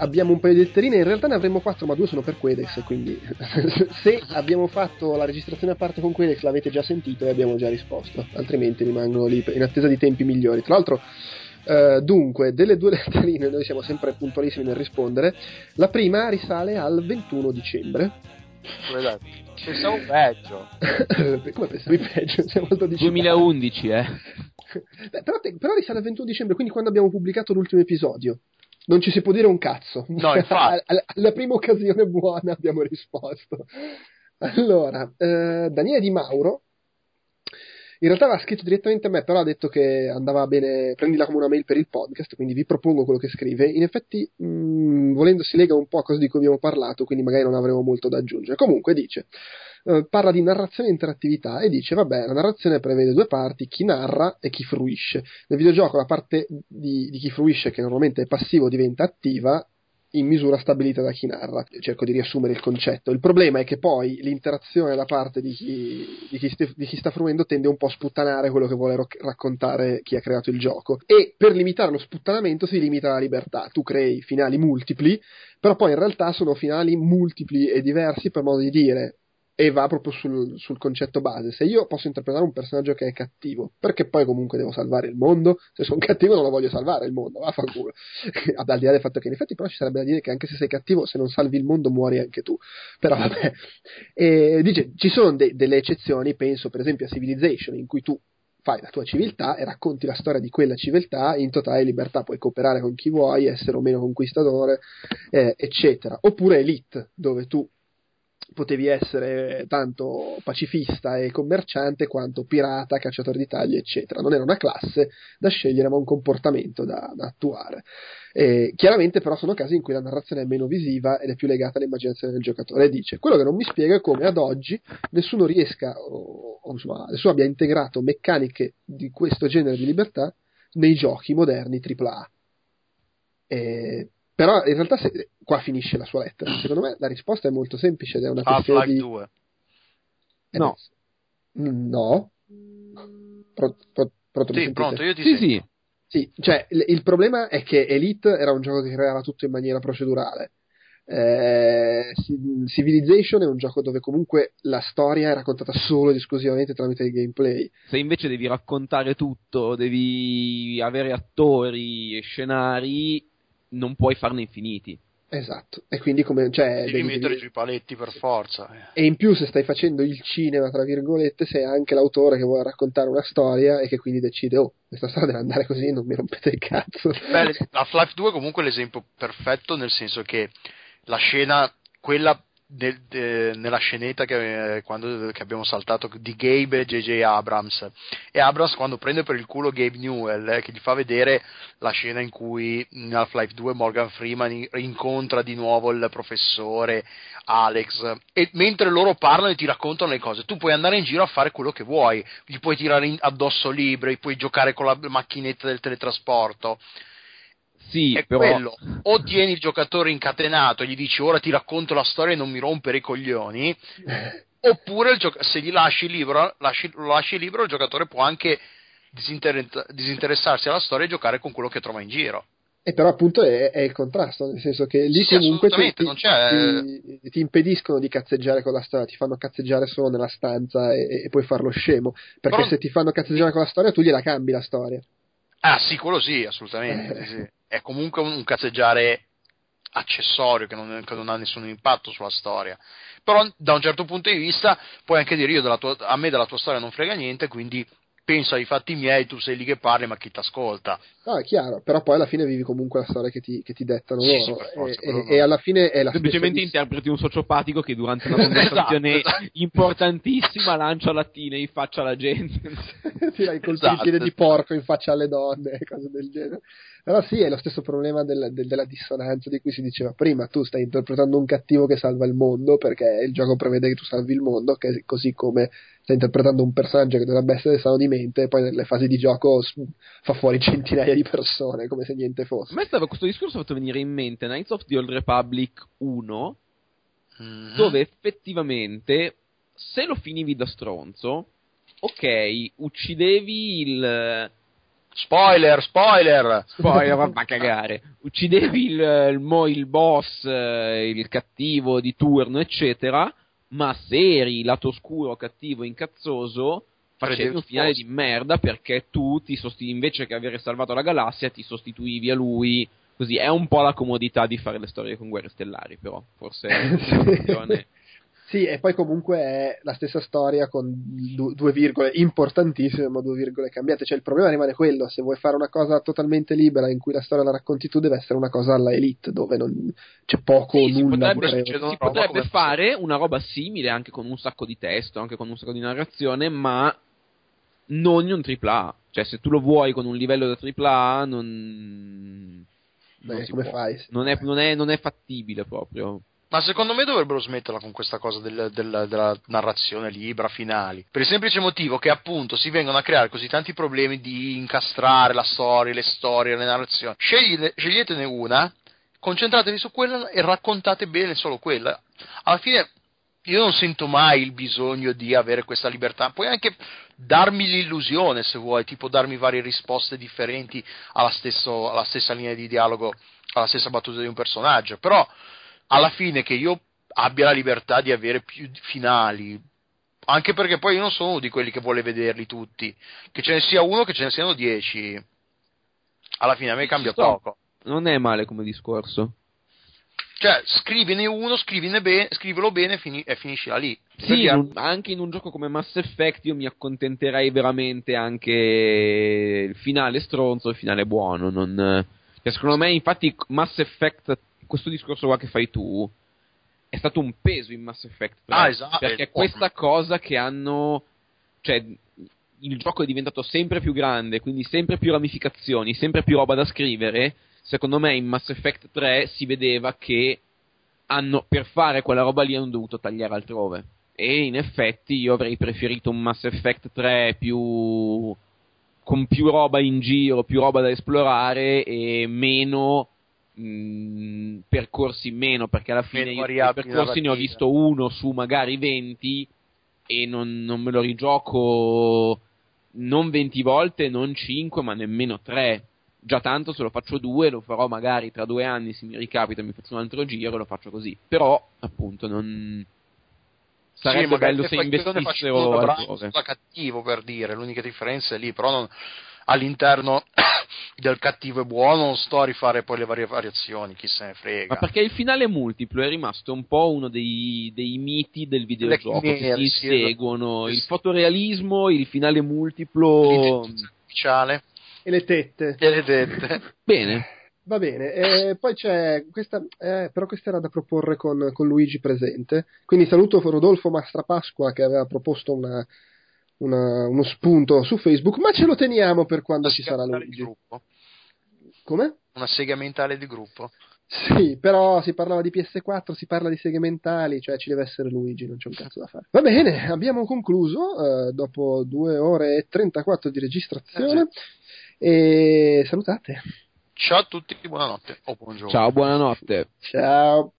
abbiamo un paio di letterine, in realtà ne avremmo quattro, ma due sono per Quedex, quindi se abbiamo fatto la registrazione a parte con Quedex l'avete già sentito e abbiamo già risposto, altrimenti rimangono lì in attesa di tempi migliori. Tra l'altro, Uh, dunque, delle due letterine noi siamo sempre puntualissimi nel rispondere. La prima risale al 21 dicembre. Pensavo peggio. Come pensavi peggio? Siamo al 12 2011, eh. Beh, però, te, però risale al 21 dicembre, quindi quando abbiamo pubblicato l'ultimo episodio non ci si può dire un cazzo. No, infatti. alla, alla prima occasione buona abbiamo risposto. Allora, eh, Daniele Di Mauro in realtà aveva scritto direttamente a me, però ha detto che andava bene, prendila come una mail per il podcast, quindi vi propongo quello che scrive. In effetti, mh, mm, volendo, si lega un po' a cose di cui abbiamo parlato, quindi magari non avremo molto da aggiungere. Comunque dice, eh, parla di narrazione e interattività e dice, vabbè, la narrazione prevede due parti, chi narra e chi fruisce. Nel videogioco la parte di, di chi fruisce, che normalmente è passivo, diventa attiva, in misura stabilita da chi narra. Cerco di riassumere il concetto. Il problema è che poi l'interazione da parte di chi, di chi, st- di chi sta fruendo tende un po' a sputtanare quello che vuole ro- raccontare chi ha creato il gioco. E per limitare lo sputtanamento si limita la libertà. Tu crei finali multipli, però poi in realtà sono finali multipli e diversi per modo di dire e va proprio sul, sul, concetto base. Se io posso interpretare un personaggio che è cattivo, perché poi comunque devo salvare il mondo? Se sono cattivo non lo voglio salvare il mondo, vaffanculo. Al di là del fatto che in effetti però ci sarebbe da dire che anche se sei cattivo, se non salvi il mondo muori anche tu. Però vabbè. E, dice, ci sono de- delle eccezioni, penso per esempio a Civilization, in cui tu fai la tua civiltà e racconti la storia di quella civiltà in totale libertà, puoi cooperare con chi vuoi, essere o meno conquistatore, eh, eccetera. Oppure Elite, dove tu potevi essere tanto pacifista e commerciante quanto pirata, cacciatore di tagli, eccetera. Non era una classe da scegliere, ma un comportamento da, da attuare. E chiaramente, però, sono casi in cui la narrazione è meno visiva ed è più legata all'immaginazione del giocatore. E dice: Quello che non mi spiega è come ad oggi nessuno riesca, o, o insomma, nessuno abbia integrato meccaniche di questo genere di libertà nei giochi moderni AAA. E però in realtà se, qua finisce la sua lettera. Secondo me la risposta è molto semplice ed è una questione Half-Life di... 2. Eh, No. No. Pro, pro, pronto, Sì, pronto, io ti Sì, sento. sì. Sì, cioè il, il problema è che Elite era un gioco che creava tutto in maniera procedurale. Eh, Ci- Civilization è un gioco dove comunque la storia è raccontata solo ed esclusivamente tramite il gameplay. Se invece devi raccontare tutto, devi avere attori e scenari, non puoi farne infiniti. Esatto. E quindi come cioè, Devi devi- mettere devi- giù i paletti per forza. eh. E in più, se stai facendo il cinema, tra virgolette, sei anche l'autore che vuole raccontare una storia e che quindi decide, oh, questa storia deve andare così, non mi rompete il cazzo. Beh, Half-Life 2 è comunque l'esempio perfetto nel senso che la scena, quella del- de- nella scenetta che, eh, quando, che abbiamo saltato di Gabe e JJ Abrams. E Abrams quando prende per il culo Gabe Newell eh, che gli fa vedere la scena in cui in Half-Life 2 Morgan Freeman in- incontra di nuovo il professore Alex. E mentre loro parlano e ti raccontano le cose tu puoi andare in giro a fare quello che vuoi. Gli puoi tirare in- addosso libri puoi giocare con la macchinetta del teletrasporto Sì, è però quello. O tieni il giocatore incatenato e gli dici ora ti racconto la storia e non mi rompere i coglioni, oppure il gioc- se gli lasci libero, lasci- lo lasci libero, il giocatore può anche disinter- disinteressarsi alla storia e giocare con quello che trova in giro. E però appunto è, è il contrasto, nel senso che lì Sì, comunque ti, ti- ti- ti impediscono di cazzeggiare con la storia, ti fanno cazzeggiare solo nella stanza e, e puoi farlo scemo, perché Però- se ti fanno cazzeggiare con la storia tu gliela cambi la storia. Ah, sì, quello sì, assolutamente. sì. È comunque un, cazzeggiare accessorio che non, che non ha nessun impatto sulla storia. Però da un certo punto di vista puoi anche dire io della tua- a me della tua storia non frega niente, quindi penso ai fatti miei, tu sei lì che parli, ma chi ti ascolta? No, è chiaro, però poi alla fine vivi comunque la storia che ti, che ti dettano Sì, loro sì, forza, e, e- e alla fine è la semplicemente interpreti un sociopatico che durante una conversazione Esatto, esatto. importantissima lancia lattine in faccia alla gente. tira i colpi Esatto. di piede di porco in faccia alle donne e cose del genere. Però sì, è lo stesso problema del- del- della dissonanza di cui si diceva prima. Tu stai interpretando un cattivo che salva il mondo perché il gioco prevede che tu salvi il mondo, che- così come stai interpretando un personaggio che dovrebbe essere sano di mente e poi nelle fasi di gioco fa fuori centinaia di persone come se niente A fosse. me stava questo discorso ha fatto venire in mente Knights of the Old Republic 1, Mhm. dove effettivamente se lo finivi da stronzo, ok, uccidevi il Spoiler, spoiler! poi va a cagare. Uccidevi il, il, il boss, eh, il cattivo di turno, eccetera. Ma se eri lato oscuro, cattivo, incazzoso, facevi un finale di merda perché tu ti sosti- invece che avere salvato la galassia, ti sostituivi a lui. Così è un po' la comodità di fare le storie con guerre stellari, però forse è una questione. Sì, e poi comunque è la stessa storia con du- due virgole importantissime, ma due virgole cambiate. Cioè il problema rimane quello, se vuoi fare una cosa totalmente libera in cui la storia la racconti tu, deve essere una cosa alla Elite, dove non c'è poco o Sì, si nulla di potrebbe, succedono si potrebbe fare una roba simile anche con un sacco di testo, anche con un sacco di narrazione, ma non in un AAA. Cioè, se tu lo vuoi con un livello da AAA, non. non Beh, si come può. fai? Non è, non, è, non è fattibile proprio. Ma secondo me dovrebbero smetterla con questa cosa del- del- della narrazione libera finali. Per il semplice motivo che appunto si vengono a creare così tanti problemi di incastrare la storia, le storie, le narrazioni. Scegliete- sceglietene una, concentratevi su quella e raccontate bene solo quella. Alla fine io non sento mai il bisogno di avere questa libertà. Puoi anche darmi l'illusione se vuoi, tipo darmi varie risposte differenti alla, stesso- alla stessa linea di dialogo, alla stessa battuta di un personaggio. Però alla fine che io abbia la libertà di avere più finali. Anche perché poi io non sono uno di quelli che vuole vederli tutti. Che ce ne sia uno, che ce ne siano dieci. Alla fine a me cambia sto. poco. Non è male come discorso. Cioè, scrivine uno, scrivine bene, scrivilo bene e, fini- e finiscila lì. Sì, in un- anche in un gioco come Mass Effect io mi accontenterei veramente anche il finale stronzo e il finale buono. Non, cioè, secondo me, infatti, Mass Effect, questo discorso qua che fai tu, è stato un peso in Mass Effect 3. Ah, esatto. Perché Eh, questa cosa che hanno. Cioè, il gioco è diventato sempre più grande, quindi sempre più ramificazioni, sempre più roba da scrivere. Secondo me in Mass Effect 3 si vedeva che hanno, per fare quella roba lì hanno dovuto tagliare altrove. E in effetti io avrei preferito un Mass Effect 3 più. con più roba in giro, più roba da esplorare e meno mh, percorsi meno, perché alla fine io percorsi ne ho visto uno su magari 20 e non, non me lo rigioco non 20 volte, non 5, ma nemmeno 3. Già tanto se lo faccio due, lo farò magari tra due anni, se mi ricapita mi faccio un altro giro e lo faccio così. Però, appunto, non... Sarebbe Sì, bello se fazioni investissero altrove. cattivo per dire, l'unica differenza è lì, però non- all'interno del cattivo e buono non sto a rifare poi le varie variazioni, chi se ne frega. Ma perché il finale multiplo è rimasto un po' uno dei, dei miti del videogioco Le che si sì, seguono, il fotorealismo, il finale multiplo. Artificiale E le tette. e le dette. Bene, Va bene, e poi c'è questa, eh, però questa era da proporre con, con Luigi presente. Quindi saluto Rodolfo Mastrapasqua che aveva proposto una- una- uno spunto su Facebook, ma ce lo teniamo per quando Una ci sarà sega mentale di Luigi. gruppo. Come? Una sega mentale di gruppo. Sì, però si parlava di PS4, si parla di segmentali, cioè ci deve essere Luigi, non c'è un cazzo da fare. Va bene, abbiamo concluso eh, dopo due ore e 34 di registrazione. E salutate. Ciao a tutti, buonanotte o buongiorno. ciao, buonanotte. Ciao.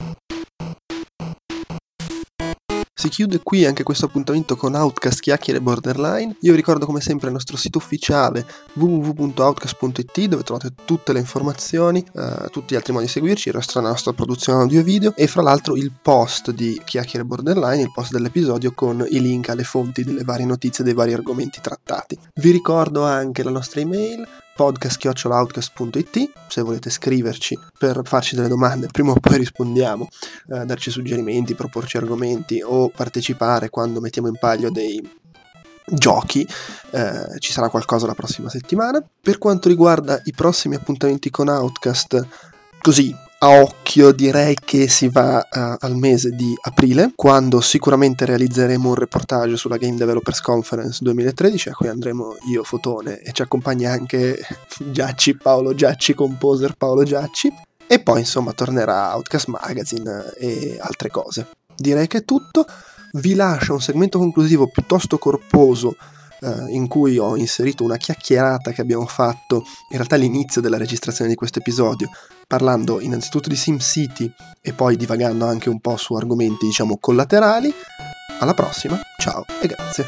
Si chiude qui anche questo appuntamento con Outcast Chiacchiere Borderline. Io vi ricordo come sempre il nostro sito ufficiale www.outcast.it dove trovate tutte le informazioni, eh, tutti gli altri modi di seguirci, il resto della nostra produzione audio e video e fra l'altro il post di Chiacchiere Borderline, il post dell'episodio con i link alle fonti delle varie notizie dei vari argomenti trattati. Vi ricordo anche la nostra email podcast.outcast.it se volete scriverci per farci delle domande prima o poi rispondiamo eh, darci suggerimenti, proporci argomenti o partecipare quando mettiamo in palio dei giochi, eh, ci sarà qualcosa la prossima settimana. Per quanto riguarda i prossimi appuntamenti con Outcast, così a occhio direi che si va eh, al mese di aprile, quando sicuramente realizzeremo un reportage sulla Game Developers Conference 2013, a cui andremo io, Fotone, e ci accompagna anche Giacci, Paolo Giacci, composer Paolo Giacci. E poi insomma tornerà Outcast Magazine e altre cose. Direi che è tutto. Vi lascio un segmento conclusivo piuttosto corposo eh, in cui ho inserito una chiacchierata che abbiamo fatto in realtà all'inizio della registrazione di questo episodio, parlando innanzitutto di SimCity e poi divagando anche un po' su argomenti diciamo collaterali. Alla prossima, ciao e grazie.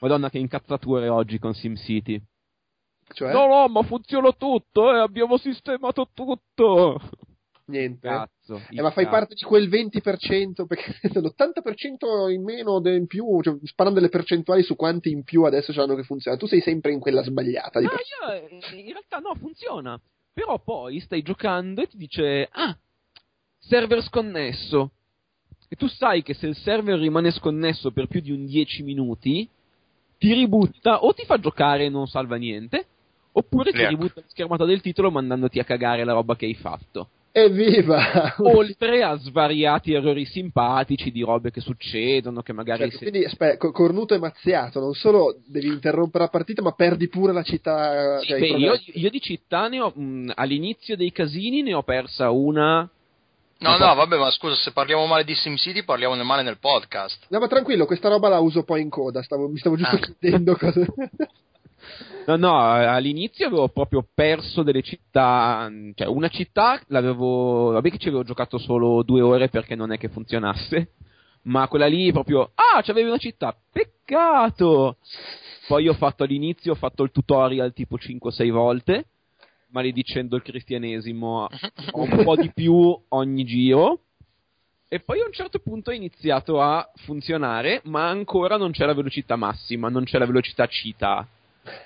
Madonna che incazzature oggi con SimCity. Cioè, No, no, ma funziona tutto, eh, abbiamo sistemato tutto. niente. Cazzo. Eh, ma fai parte di quel 20% perché l'80% in meno in più, cioè, sparano delle percentuali su quanti in più adesso hanno che funziona. Tu sei sempre in quella sbagliata. Di No, io, eh, in realtà no, funziona. Però poi stai giocando e ti dice, ah, server sconnesso. E tu sai che se il server rimane sconnesso per più di un 10 minuti, ti ributta o ti fa giocare e non salva niente, oppure ti ributta la schermata del titolo mandandoti a cagare la roba che hai fatto. Evviva! Oltre a svariati errori simpatici di robe che succedono, che magari... Certo, se- quindi aspetta, co- cornuto e mazziato, non solo devi interrompere la partita, ma perdi pure la città. Sì, cioè, beh, io, io di città ne ho, mh, all'inizio dei casini ne ho persa una No, no, vabbè, ma scusa, se parliamo male di SimCity parliamo male nel podcast. No, ma tranquillo, questa roba la uso poi in coda. Stavo, mi stavo giusto Ah. chiedendo cosa. No, no, all'inizio avevo proprio perso delle città, cioè una città l'avevo, vabbè che ci avevo giocato solo due ore perché non è che funzionasse, ma quella lì proprio, ah, c'avevi una città, peccato! Poi ho fatto all'inizio, ho fatto il tutorial tipo 5-6 volte, maledicendo il cristianesimo un po' di più ogni giro, e poi a un certo punto è iniziato a funzionare, ma ancora non c'è la velocità massima, non c'è la velocità cita.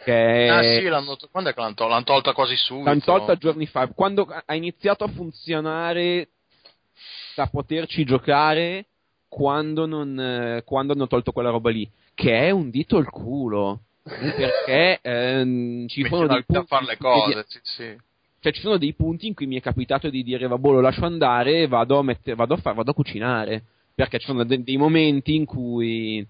Che Ah sì, l'hanno, quando è che l'hanno tolta? L'hanno tolta quasi subito. L'hanno tolta giorni fa. Quando ha iniziato a funzionare da poterci giocare quando, non, quando hanno tolto quella roba lì. Che è un dito al culo. perché ehm, ci sono dei punti a fare le cose, sì, sì. Cioè, ci sono dei punti in cui mi è capitato di dire, vabbè, lo lascio andare e vado a, mette- vado a, far- vado a cucinare. Perché ci sono de- dei momenti in cui.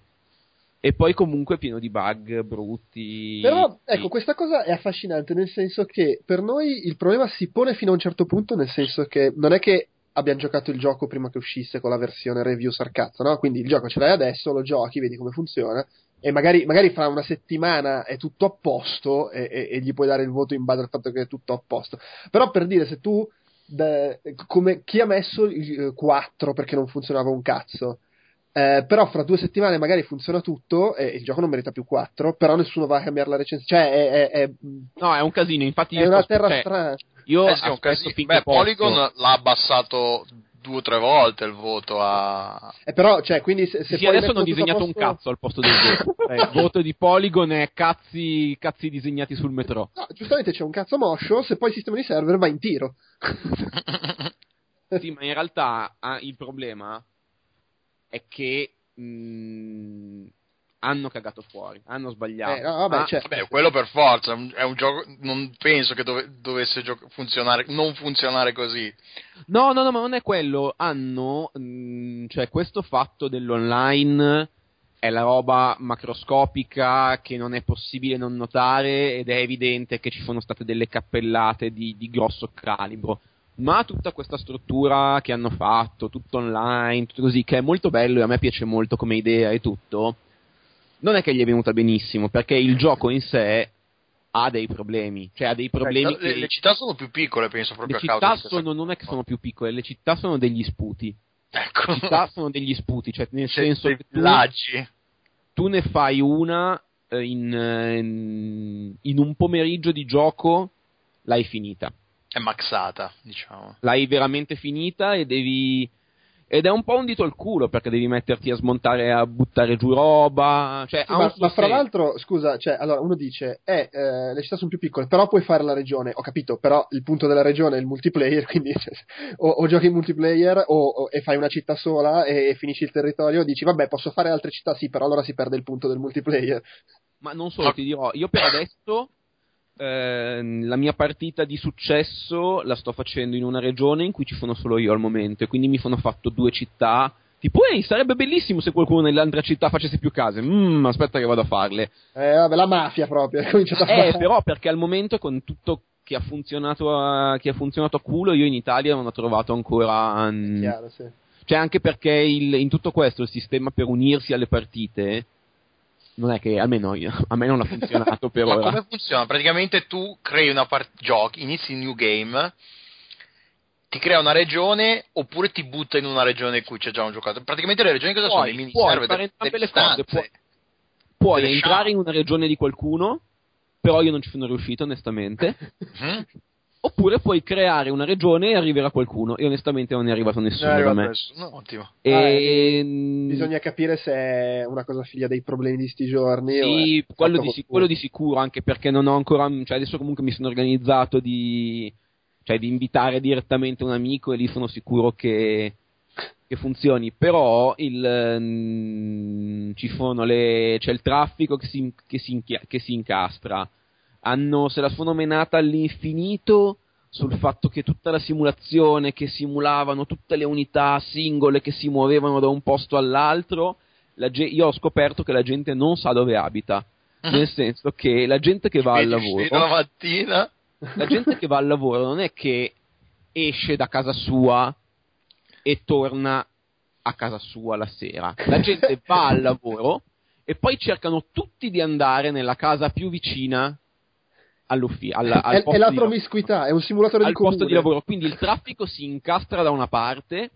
E poi comunque pieno di bug brutti. Però, ecco, questa cosa è affascinante, nel senso che per noi il problema si pone fino a un certo punto, nel senso che non è che abbiamo giocato il gioco prima che uscisse con la versione review sarcazzo, no? Quindi il gioco ce l'hai adesso, lo giochi, vedi come funziona, e magari, magari fra una settimana è tutto a posto e, e, e, gli puoi dare il voto in base al fatto che è tutto a posto. Però per dire, se tu, de, come chi ha messo il 4 perché non funzionava un cazzo, eh, però fra due settimane magari funziona tutto e il gioco non merita più 4, però nessuno va a cambiare la recensione. Cioè, è, è, è, no, è un casino. Infatti, è una terra cioè, strana. Io eh sì, un casino. Beh. Polygon l'ha abbassato due o tre volte il voto a. Eh, però, cioè, quindi se, se sì, adesso hanno tutto a disegnato un posto- cazzo al posto del voto. Eh, il voto di Polygon è cazzi, cazzi disegnati sul metro. No, giustamente c'è un cazzo moscio, se poi sistema i server va in tiro. Sì, ma in realtà ah, il problema è che mh, hanno cagato fuori, hanno sbagliato. Eh, no, vabbè, Ah, cioè, Vabbè, quello per forza, è un, è un gioco. Non penso che dove- dovesse gio- funzionare, non funzionare così. No, no, no, ma non è quello. Hanno, mh, cioè, questo fatto dell'online è la roba macroscopica che non è possibile non notare ed è evidente che ci sono state delle cappellate di, di grosso calibro. Ma tutta questa struttura che hanno fatto, tutto online, tutto così, che è molto bello e a me piace molto come idea e tutto, non è che gli è venuta benissimo, perché il gioco in sé ha dei problemi, cioè ha dei problemi le, che... le città sono più piccole, penso, proprio Le a causa città sono, non è che sono più piccole, le città sono degli sputi. Ecco. Le città sono degli sputi, cioè nel C'è senso che tu, tu ne fai una eh, in, eh, in- in un pomeriggio di gioco, l'hai finita. È maxata, diciamo. L'hai veramente finita e devi... Ed è un po' un dito al culo perché devi metterti a smontare, a buttare giù roba. Cioè, Sì, ma, ma fra l'altro, scusa, cioè, allora uno dice, eh, eh, le città sono più piccole, però puoi fare la regione. Ho capito, però il punto della regione è il multiplayer, quindi cioè, o, o giochi in multiplayer o, o- e fai una città sola e, e finisci il territorio e dici, vabbè, posso fare altre città, sì, però allora si perde il punto del multiplayer. Ma non solo, ti dirò, io per adesso ehm, la mia partita di successo la sto facendo in una regione in cui ci sono solo io al momento e quindi mi sono fatto due città. Tipo, ehi, sarebbe bellissimo se qualcuno nell'altra città facesse più case. Mmm, aspetta che vado a farle. Eh, vabbè, la mafia proprio, è cominciata a Eh, però perché al momento con tutto che ha funzionato a, che ha funzionato a culo, io in Italia non ho trovato ancora... mm, Chiaro, sì. cioè, anche perché il- in tutto questo il sistema per unirsi alle partite non è che almeno io- a me non ha funzionato per Ma ora. come funziona? Praticamente tu crei una part- giochi, inizi il new game, ti crea una regione oppure ti butta in una regione in cui c'è già un giocatore. Praticamente le regioni cosa sono? Puoi, Dei mini puoi server, fare entrambe le cose, stanze. puoi- Puoi entrare in una regione di qualcuno, però io non ci sono riuscito onestamente. Oppure puoi creare una regione e arriverà qualcuno. E onestamente non è arrivato Non è nessuno da arrivato me. nessuno, ottimo. E, Ah, eh, mm, Bisogna capire se è una cosa figlia dei problemi di sti giorni. o Sì, è quello di, con sic- culo. quello di sicuro, anche perché non ho ancora. Cioè, adesso comunque mi sono organizzato di. Cioè, di invitare direttamente un amico e lì sono sicuro che. che funzioni. Però il. mm, ci sono le. c'è il traffico che si, che si, inchia- che si incastra. Hanno, se la sono menata all'infinito sul fatto che tutta la simulazione che simulavano tutte le unità singole che si muovevano da un posto all'altro la ge- io ho scoperto che la gente non sa dove abita. Nel senso che la gente che va al lavoro, la mattina. la gente che va al lavoro non è che esce da casa sua e torna a casa sua la sera. La gente va al lavoro e poi cercano tutti di andare nella casa più vicina all'ufficio. Al, al È, è la promiscuità, è un simulatore al di comune. posto di lavoro. Quindi il traffico si incastra da una parte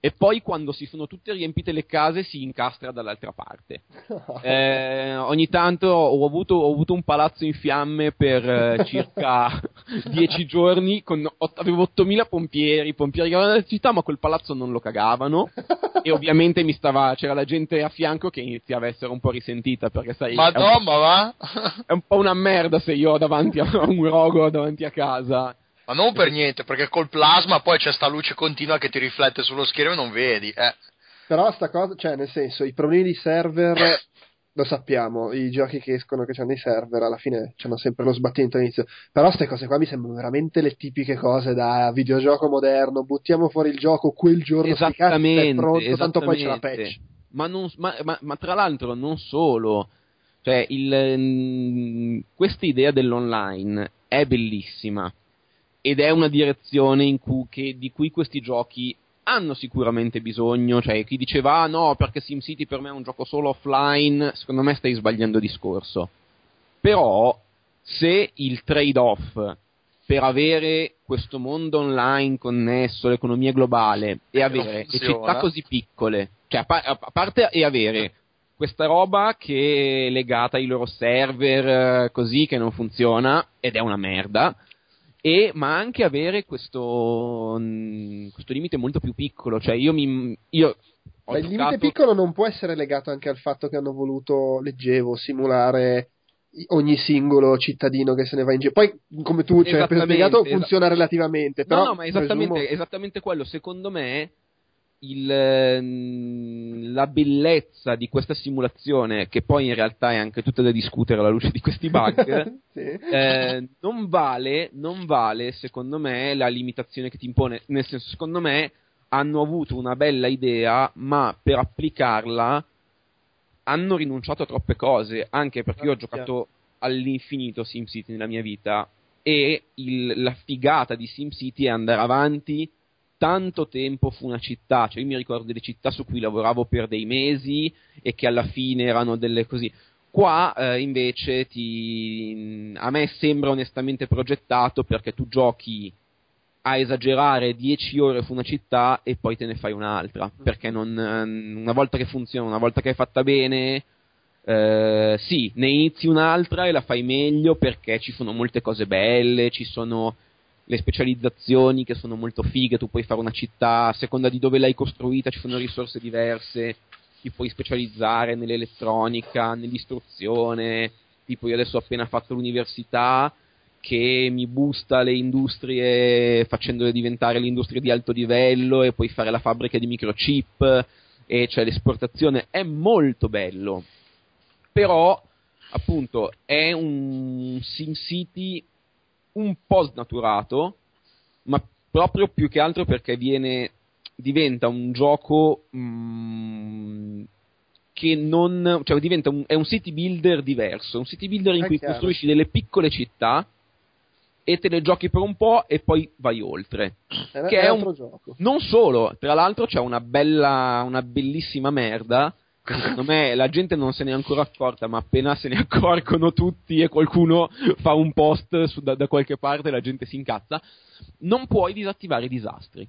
e poi quando si sono tutte riempite le case si incastra dall'altra parte. Eh, ogni tanto ho avuto, ho avuto un palazzo in fiamme per eh, circa dieci giorni, con avevo 8000 pompieri, pompieri che erano nella città, ma quel palazzo non lo cagavano. e ovviamente mi stava, c'era la gente a fianco che iniziava a essere un po' risentita perché sai, è un, Madonna, va? è un po' una merda se io ho davanti a un rogo davanti a casa. Ma non per niente, perché col plasma poi c'è sta luce continua che ti riflette sullo schermo e non vedi. Eh. Però sta cosa, cioè nel senso, i problemi di server lo sappiamo, i giochi che escono che hanno i server alla fine hanno sempre lo sbattimento all'inizio. Però queste cose qua mi sembrano veramente le tipiche cose da videogioco moderno. Buttiamo fuori il gioco quel giorno, esattamente, è pronto, esattamente. tanto poi c'è la patch. Ma, non, ma, ma, ma tra l'altro non solo, cioè il, questa idea dell'online è bellissima ed è una direzione in cui, che, di cui questi giochi hanno sicuramente bisogno, cioè chi diceva ah, no perché SimCity per me è un gioco solo offline, secondo me stai sbagliando discorso. Però se il trade-off per avere questo mondo online connesso, l'economia globale e avere le città così piccole, cioè a, pa- a parte e avere questa roba che è legata ai loro server eh, così che non funziona ed è una merda e, ma anche avere questo, mh, questo limite molto più piccolo. Cioè, io mi. Io Beh, il limite piccolo non può essere legato anche al fatto che hanno voluto, leggevo, simulare ogni singolo cittadino che se ne va in giro. Poi, come tu ci hai spiegato, funziona relativamente. Però, no, no, ma esattamente, presumo... esattamente quello. Secondo me il, ehm, la bellezza di questa simulazione, che poi in realtà è anche tutta da discutere alla luce di questi bug, sì. eh, non, vale, non vale, secondo me, la limitazione che ti impone. Nel senso, secondo me, hanno avuto una bella idea, ma per applicarla hanno rinunciato a troppe cose, anche perché io ho giocato all'infinito SimCity nella mia vita e il, la figata di SimCity è andare avanti tanto tempo fu una città, cioè io mi ricordo delle città su cui lavoravo per dei mesi e che alla fine erano delle così. Qua eh, invece ti, a me sembra onestamente progettato perché tu giochi a esagerare 10 ore su una città e poi te ne fai un'altra, perché non, ehm, una volta che funziona, una volta che è fatta bene, eh, sì, ne inizi un'altra e la fai meglio perché ci sono molte cose belle, ci sono le specializzazioni che sono molto fighe, tu puoi fare una città, a seconda di dove l'hai costruita ci sono risorse diverse, ti puoi specializzare nell'elettronica, nell'istruzione, tipo io adesso ho appena fatto l'università che mi boosta le industrie facendole diventare le industrie di alto livello e puoi fare la fabbrica di microchip e cioè l'esportazione è molto bello. Però appunto è un SimCity un po' snaturato, ma proprio più che altro perché viene, diventa un gioco mm, che non, cioè diventa un, è un city builder diverso, un city builder in è cui chiaro. costruisci delle piccole città e te le giochi per un po' e poi vai oltre. È, che è un, gioco. Non solo, tra l'altro c'è una bella, una bellissima merda secondo me la gente non se ne è ancora accorta, ma appena se ne accorgono tutti e qualcuno fa un post su, da, da, qualche parte la gente si incazza, non puoi disattivare i disastri.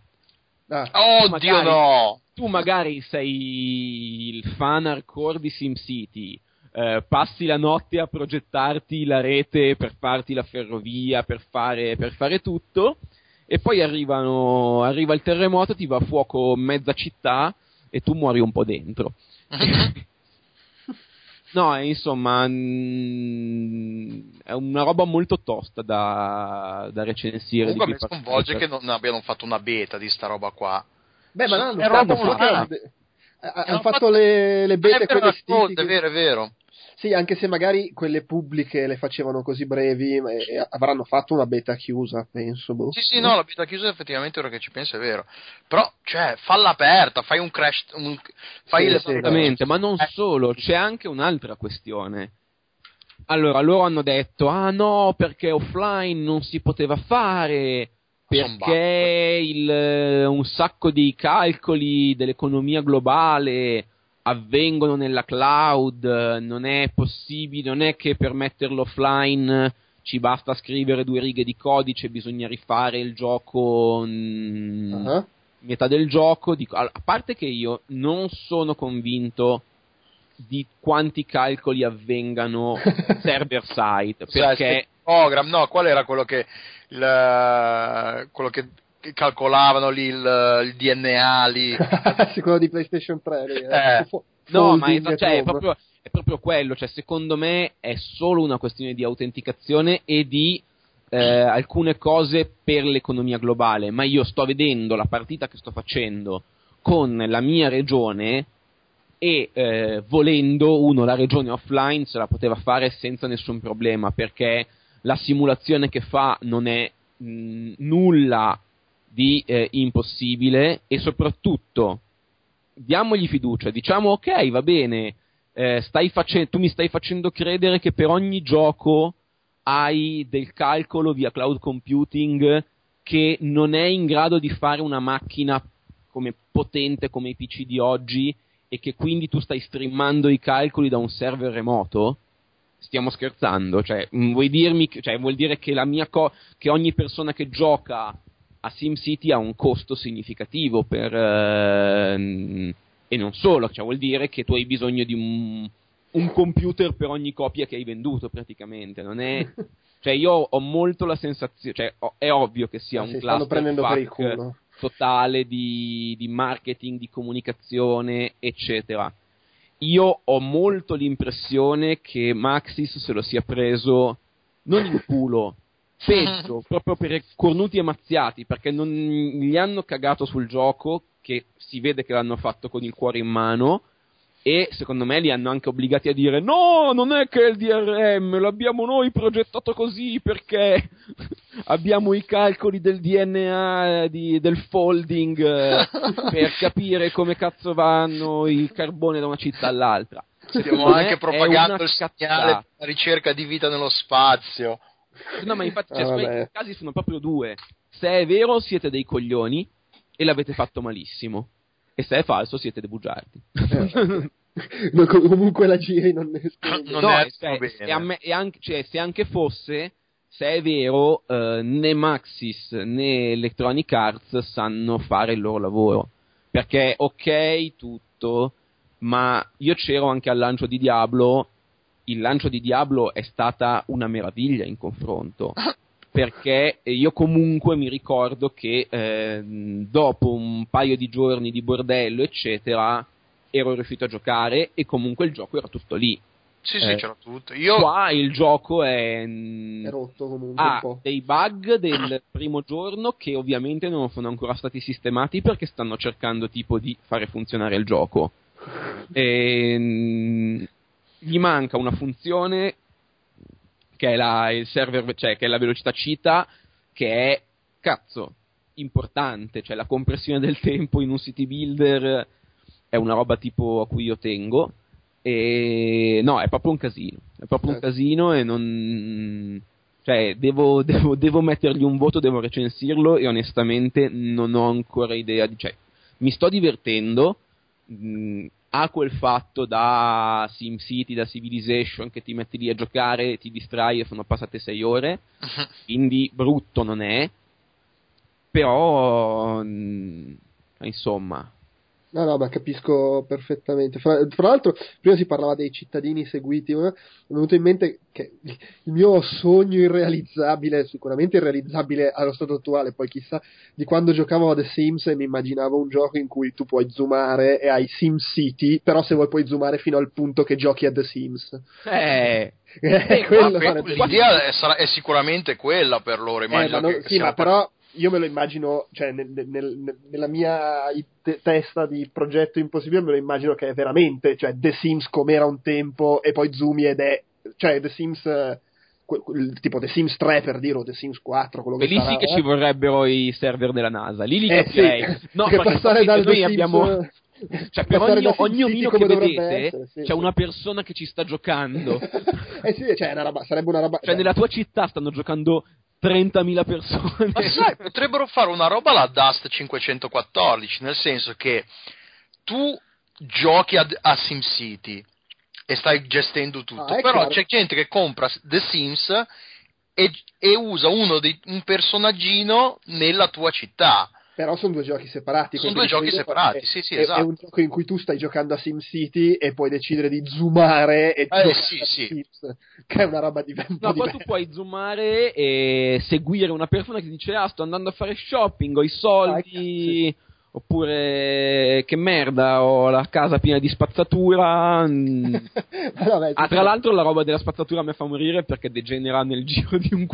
Ah. Oddio magari, no! Tu magari sei il fan hardcore di SimCity, eh, passi la notte a progettarti la rete per farti la ferrovia, per fare, per fare tutto, e poi arrivano, arriva il terremoto, ti va a fuoco mezza città e tu muori un po' dentro. no, insomma, mh, è una roba molto tosta da, da recensire. Comunque mi sconvolge che non abbiano fatto una beta di sta roba qua. Beh, ma no, hanno fatto, fatto, hanno fatto le, le bete è quelle È vero, è vero. Sì, anche se magari quelle pubbliche le facevano così brevi, e avranno fatto una beta chiusa, penso. Boh. Sì, sì, no, la beta chiusa effettivamente ora che ci penso è vero. Però, cioè, falla aperta, fai un crash. Un, fai sì, esattamente, ma non eh. solo, c'è anche un'altra questione. Allora, loro hanno detto, ah no, perché offline non si poteva fare perché il, un sacco di calcoli dell'economia globale avvengono nella cloud, non è possibile, non è che per metterlo offline ci basta scrivere due righe di codice, bisogna rifare il gioco mh, uh-huh. metà del gioco. Dico, a parte che io non sono convinto di quanti calcoli avvengano server side perché program no qual era quello che il, quello che calcolavano lì il, il DNA lì. quello di PlayStation 3 lì, eh. Fo- no ma è, cioè, è, proprio, è, proprio, quello cioè, secondo me è solo una questione di autenticazione e di eh, alcune cose per l'economia globale ma io sto vedendo la partita che sto facendo con la mia regione e eh, volendo uno la regione offline se la poteva fare senza nessun problema perché la simulazione che fa non è mh, nulla di eh, impossibile e soprattutto diamogli fiducia, diciamo ok va bene, eh, face- tu mi stai facendo credere che per ogni gioco hai del calcolo via cloud computing che non è in grado di fare una macchina come potente come i PC di oggi e che quindi tu stai streamando i calcoli da un server remoto? Stiamo scherzando, cioè, mm, vuoi dirmi, cioè, vuol dire che, co- che ogni persona che gioca a SimCity ha un costo significativo per, eh, e non solo, cioè vuol dire che tu hai bisogno di un, un computer per ogni copia che hai venduto praticamente, non è... Cioè io ho molto la sensazione, cioè è ovvio che sia Ma un si stanno cluster totale di, di marketing, di comunicazione, eccetera. Io ho molto l'impressione che Maxis se lo sia preso non in culo, peggio, proprio per cornuti e mazziati, perché non gli hanno cagato sul gioco, che si vede che l'hanno fatto con il cuore in mano, e secondo me li hanno anche obbligati a dire no, non è che è il DRM, l'abbiamo noi progettato così perché abbiamo i calcoli del DNA, di- del folding eh, per capire come cazzo vanno il carbone da una città all'altra. Stiamo anche propagando il segnale per la ricerca di vita nello spazio. No, ma infatti cioè, Ah, secondo me vabbè. i casi sono proprio due. Se è vero siete dei coglioni e l'avete fatto malissimo. E se è falso siete dei bugiardi. No, com- comunque la giri non ne Non no, è cioè, se, e anche, cioè, se anche fosse, se è vero, eh, né Maxis né Electronic Arts sanno fare il loro lavoro. Perché, ok, tutto, ma io c'ero anche al lancio di Diablo. Il lancio di Diablo è stata una meraviglia in confronto. Perché io comunque mi ricordo che ehm, dopo un paio di giorni di bordello, eccetera, ero riuscito a giocare e comunque il gioco era tutto lì. Sì, sì, Eh, c'era tutto. Io Qua il gioco è, mm, è rotto comunque un ha po'. dei bug del primo giorno che ovviamente non sono ancora stati sistemati perché stanno cercando tipo di fare funzionare il gioco. E, mm, gli manca una funzione che è la, il server, cioè che è la velocità cita, che è cazzo importante, cioè la compressione del tempo in un city builder è una roba tipo a cui io tengo. E no, è proprio un casino. È proprio un Eh. casino e non. Cioè, devo, devo, devo mettergli un voto, devo recensirlo e onestamente non ho ancora idea di. Cioè, mi sto divertendo. mh, ha quel fatto da SimCity, da Civilization che ti metti lì a giocare, ti distrai e sono passate sei ore. Quindi brutto non è. Però. mh, insomma. No, no, ma capisco perfettamente. Fra, fra l'altro, prima si parlava dei cittadini seguiti. eh, Mi è venuto in mente che il mio sogno irrealizzabile, sicuramente irrealizzabile allo stato attuale, poi chissà, di quando giocavo a The Sims e mi immaginavo un gioco in cui tu puoi zoomare e hai Sim City, però se vuoi puoi zoomare fino al punto che giochi a The Sims. Eh. Eh, quello ma sarebbe- l'idea è, sarà- è sicuramente quella per loro. Eh, Immagino ma non- che sì, ma però io me lo immagino, cioè nel- nel- nel- nella mia testa di progetto impossibile me lo immagino che è veramente, cioè The Sims come era un tempo e poi zoomi ed è, cioè The Sims, tipo The Sims 3 per dire o The Sims 4, quello che Beh, lì sarà, sì che eh. ci vorrebbero i server della NASA. Lì li Eh, capirei. sì, No, che perché passare dal noi Sims, abbiamo... Cioè, per ogni, ogni omino che vedete essere, sì, c'è sì. una persona che ci sta giocando. eh sì, cioè, una roba, sarebbe una roba... Cioè, nella tua città stanno giocando 30.000 persone. Ma sai, potrebbero fare una roba alla Dust 514, nel senso che tu giochi a, a SimCity e stai gestendo tutto, Ah, però chiaro. c'è gente che compra The Sims e, e usa uno dei, un personaggino nella tua città. Però sono due giochi separati. Sono due giochi separati, è- sì, sì, è, esatto. È un gioco in cui tu stai giocando a SimCity e puoi decidere di zoomare e giocare sì, a sì. Sims, che è una roba di un po' No, qua tu diversa. puoi zoomare e seguire una persona che ti dice ah sto andando a fare shopping, ho i soldi, oppure che merda, ho la casa piena di spazzatura. mm. Vabbè, Ah, tra l'altro la roba della spazzatura mi fa morire perché degenera nel giro di, un,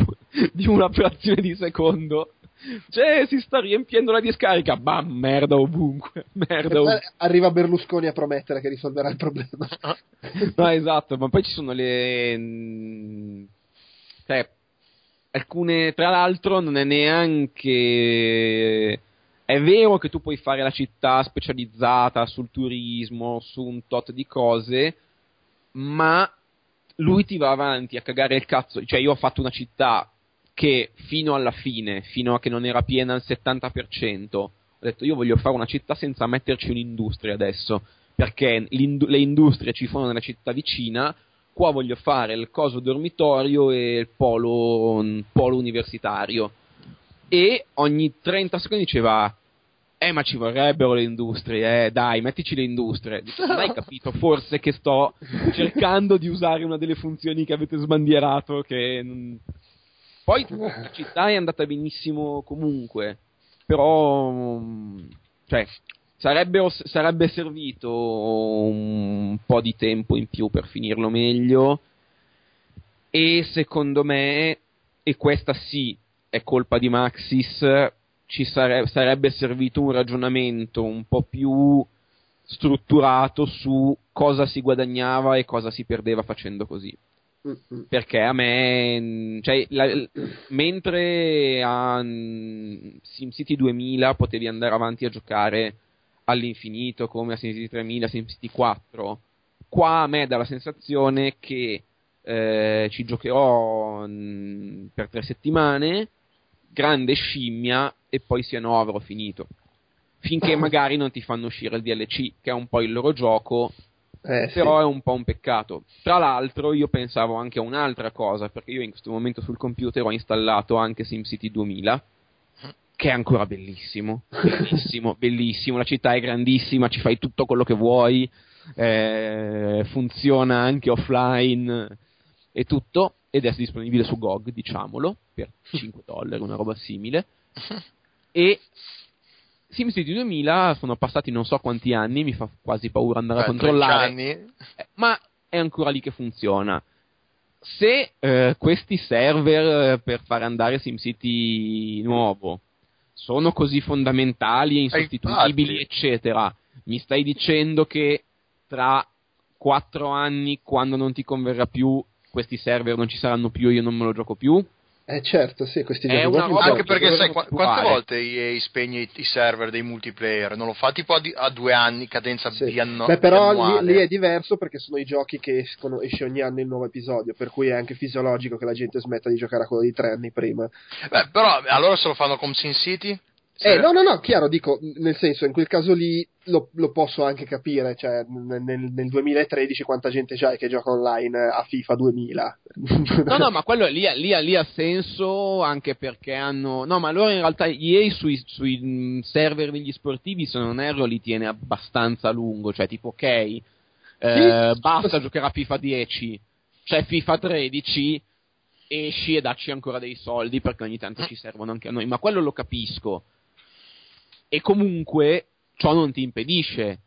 di una frazione di secondo. Cioè, si sta riempiendo la discarica, bam, merda ovunque, merda ovunque. Arriva Berlusconi a promettere che risolverà il problema. no, esatto, ma poi ci sono le... Cioè, alcune... Tra l'altro non è neanche... È vero che tu puoi fare la città specializzata sul turismo, su un tot di cose, ma lui ti va avanti a cagare il cazzo. Cioè, io ho fatto una città che fino alla fine, fino a che non era piena al 70%, ho detto io voglio fare una città senza metterci un'industria adesso, perché le industrie ci sono nella città vicina, qua voglio fare il coso dormitorio e il polo, polo universitario. E ogni 30 secondi diceva eh ma ci vorrebbero le industrie, eh, dai, mettici le industrie. Dico, non hai capito forse che sto cercando di usare una delle funzioni che avete sbandierato che... Poi la città è andata benissimo comunque, però... mm, Cioè, sarebbero- sarebbe servito un po' di tempo in più per finirlo meglio e secondo me, e questa sì è colpa di Maxis, ci sare- sarebbe servito un ragionamento un po' più strutturato su cosa si guadagnava e cosa si perdeva facendo così. Mm, Perché a me, cioè, la- mentre a mh, SimCity 2000 potevi andare avanti a giocare all'infinito come a SimCity 3000, SimCity 4, qua a me dà la sensazione che eh, ci giocherò mh, per tre settimane, grande scimmia e poi sia no avrò finito. Finché magari non ti fanno uscire il DLC, che è un po' il loro gioco, Eh, sì. però è un po' un peccato. Tra l'altro, io pensavo anche a un'altra cosa, perché io in questo momento sul computer ho installato anche SimCity 2000, che è ancora bellissimo, bellissimo, bellissimo. La città è grandissima, ci fai tutto quello che vuoi, eh, funziona anche offline e tutto, ed è disponibile su GOG, diciamolo, per 5 dollari, una roba simile. E SimCity 2000 sono passati non so quanti anni, mi fa quasi paura andare a Beh, 13 controllare. anni. Eh, ma è ancora lì che funziona. Se eh, questi server eh, per far andare SimCity nuovo sono così fondamentali e insostituibili, infatti. eccetera, mi stai dicendo che tra quattro anni, quando non ti converrà più, questi server non ci saranno più e io non me lo gioco più? Eh certo, sì, questi giochi una qua roba- Anche perché sai strutturale. quante volte EA spegne i, i server dei multiplayer? Non lo fa tipo a, di- a due anni, cadenza Sì. bianno- Beh, però lì, lì è diverso perché sono i giochi che escono, esce ogni anno il nuovo episodio, per cui è anche fisiologico che la gente smetta di giocare a quello di tre anni prima. Beh, però allora se lo fanno con Sin City? Eh, no, no, no, chiaro, dico, nel senso, in quel caso lì lo, lo posso anche capire, cioè, nel, nel 2013 quanta gente c'è che gioca online a FIFA 2000. No, no, ma quello lì, lì, lì ha senso anche perché hanno. No, ma allora in realtà EA sui, sui server degli sportivi, se non erro, li tiene abbastanza a lungo. Cioè, tipo, ok, eh, basta giocare a FIFA 10, c'è FIFA 13, esci e dacci ancora dei soldi perché ogni tanto ci servono anche a noi. Ma quello lo capisco. E comunque ciò non ti impedisce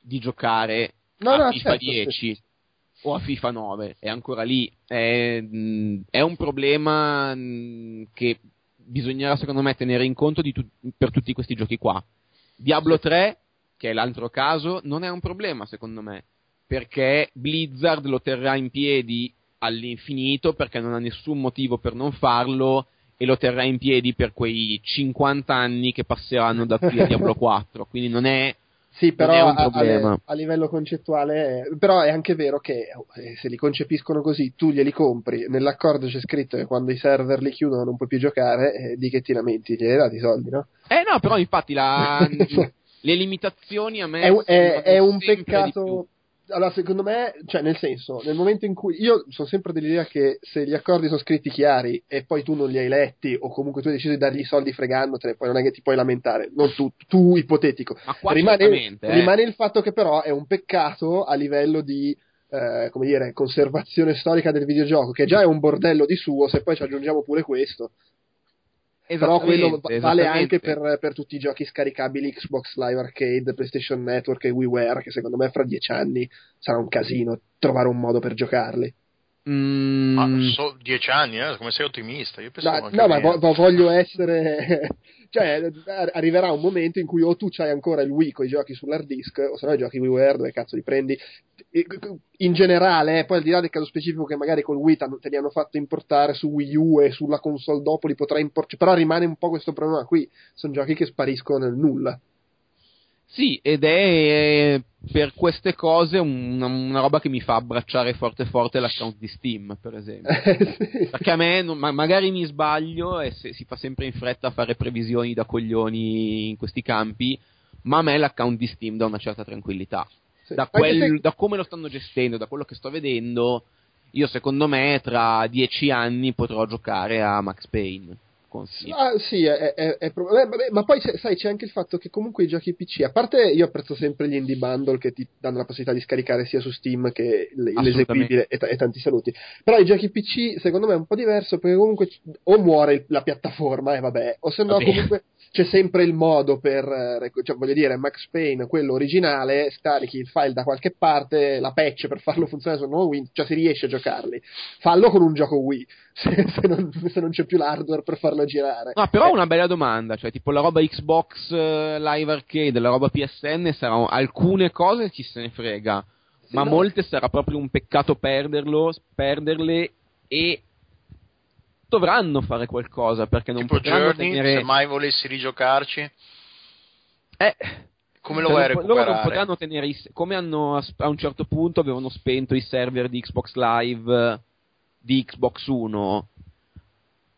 di giocare No, a no, FIFA certo, 10 o a FIFA 9, è ancora lì. È, è un problema che bisognerà secondo me tenere in conto di tu- per tutti questi giochi qua. Diablo 3, che è l'altro caso, non è un problema secondo me, perché Blizzard lo terrà in piedi all'infinito perché non ha nessun motivo per non farlo e lo terrà in piedi per quei 50 anni che passeranno da qui a Diablo 4, quindi non è Sì, però è a- a, a livello concettuale, eh, però è anche vero che eh, se li concepiscono così, tu glieli compri, nell'accordo c'è scritto che quando i server li chiudono non puoi più giocare, eh, di che ti lamenti? Gli hai dati i soldi, no? Eh no, però infatti la- le limitazioni a me È, è- è un peccato. Allora, secondo me, cioè, nel senso, nel momento in cui io sono sempre dell'idea che se gli accordi sono scritti chiari e poi tu non li hai letti, o comunque tu hai deciso di dargli i soldi fregandotene, poi non è che ti puoi lamentare, non tu, tu ipotetico. Rimane, eh. rimane il fatto che però è un peccato a livello di eh, come dire, conservazione storica del videogioco, che già è un bordello di suo, se poi ci aggiungiamo pure questo. Però quello va- vale anche per, per tutti i giochi scaricabili Xbox Live Arcade, PlayStation Network e WiiWare, che secondo me fra dieci anni sarà un casino trovare un modo per giocarli. Mm. Ah, so, dieci anni, eh? come sei ottimista? Io pensavo no, no ma vo- voglio essere. Cioè, arriverà un momento in cui o tu c'hai ancora il Wii con i giochi sull'hard disk, o se no i giochi WiiWare dove cazzo li prendi. In generale, eh, poi al di là del caso specifico che magari col Wii te li hanno fatto importare su Wii U e sulla console dopo li potrai importare, però rimane un po' questo problema qui. Sono giochi che spariscono nel nulla. Sì, ed è per queste cose una, una, roba che mi fa abbracciare forte forte l'account di Steam, per esempio. sì. Perché a me, ma, magari mi sbaglio e se, si fa sempre in fretta a fare previsioni da coglioni in questi campi, ma a me l'account di Steam dà una certa tranquillità. Sì. Da, quel, se... da come lo stanno gestendo, da quello che sto vedendo, io secondo me tra dieci anni potrò giocare a Max Payne consiglio. Ah, sì, è, è, è pro- Beh, ma poi sai, c'è anche il fatto che comunque i giochi PC, a parte io apprezzo sempre gli indie bundle che ti danno la possibilità di scaricare sia su Steam che l'eseguibile e, t- e, tanti saluti, però i giochi PC secondo me è un po' diverso perché comunque o muore la piattaforma e vabbè, o se no comunque c'è sempre il modo per, eh, cioè voglio dire, Max Payne, quello originale, scarichi il file da qualche parte, la patch per farlo funzionare sul nuovo Windows, cioè si riesce a giocarli. Fallo con un gioco Wii, se, se, non, se non, c'è più l'hardware per farlo girare. No, però eh. una bella domanda, cioè tipo la roba Xbox uh, Live Arcade, la roba PSN, saranno alcune cose chi se ne frega, sì, ma no. molte sarà proprio un peccato perderlo, perderle e dovranno fare qualcosa perché non tipo potranno Journey, tenere... se mai volessi rigiocarci eh come lo vuoi cioè, recuperare? Loro non potranno tenere i, come hanno a un certo punto avevano spento i server di Xbox Live di Xbox One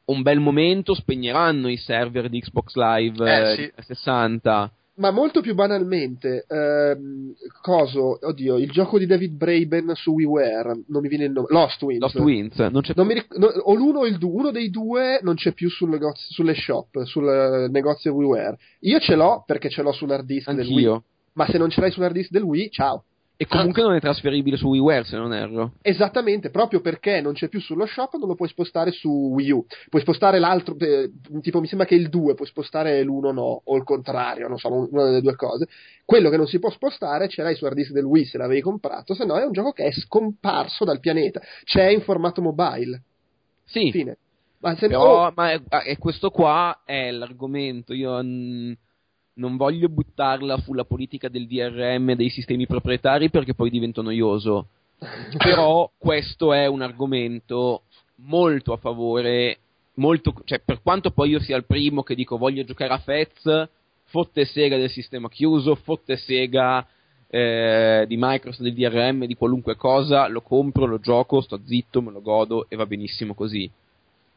un bel momento spegneranno i server di Xbox Live eh, sì. 60 ma molto più banalmente, ehm, coso, oddio, il gioco di David Braben su WiiWare, non mi viene il nome, Lost Wins. Lost Wins, non c'è non ric- no, o l'uno o il due, uno dei due non c'è più sul negozio, sulle shop, sul negozio WiiWare. Io ce l'ho perché ce l'ho su un hard disk Anch'io. del Wii. Ma se non ce l'hai su un hard disk del Wii, ciao. E comunque non è trasferibile su WiiWare, se non erro. Esattamente, proprio perché non c'è più sullo shop, non lo puoi spostare su Wii U. Puoi spostare l'altro, eh, tipo mi sembra che il 2 puoi spostare l'uno no, o il contrario, non so, una delle due cose. Quello che non si può spostare ce l'hai su hard disk del Wii se l'avevi comprato, se no è un gioco che è scomparso dal pianeta. C'è in formato mobile. Sì. Fine. Ma, se... Però, oh. ma è, è questo qua è l'argomento. Io... Mh non voglio buttarla sulla politica del DRM dei sistemi proprietari perché poi divento noioso. Però questo è un argomento molto a favore, molto, cioè per quanto poi io sia il primo che dico voglio giocare a Fez, fotte sega del sistema chiuso, fotte sega eh, di Microsoft, del DRM, di qualunque cosa, lo compro, lo gioco, sto zitto, me lo godo e va benissimo così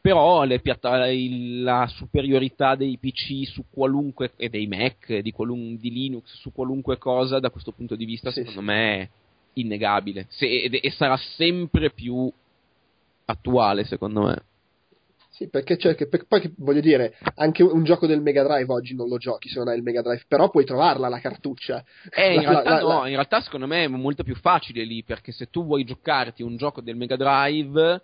però piatta- la superiorità dei PC su qualunque e dei Mac di, qualun- di, Linux su qualunque cosa da questo punto di vista sì, secondo sì. me è innegabile Se, e, e, sarà sempre più attuale secondo me sì, perché, cioè, che, per, poi voglio dire, anche un gioco del Mega Drive oggi non lo giochi se non hai il Mega Drive, però puoi trovarla la cartuccia. Eh, la, in realtà la, no, la... in realtà secondo me è molto più facile lì, perché se tu vuoi giocarti un gioco del Mega Drive,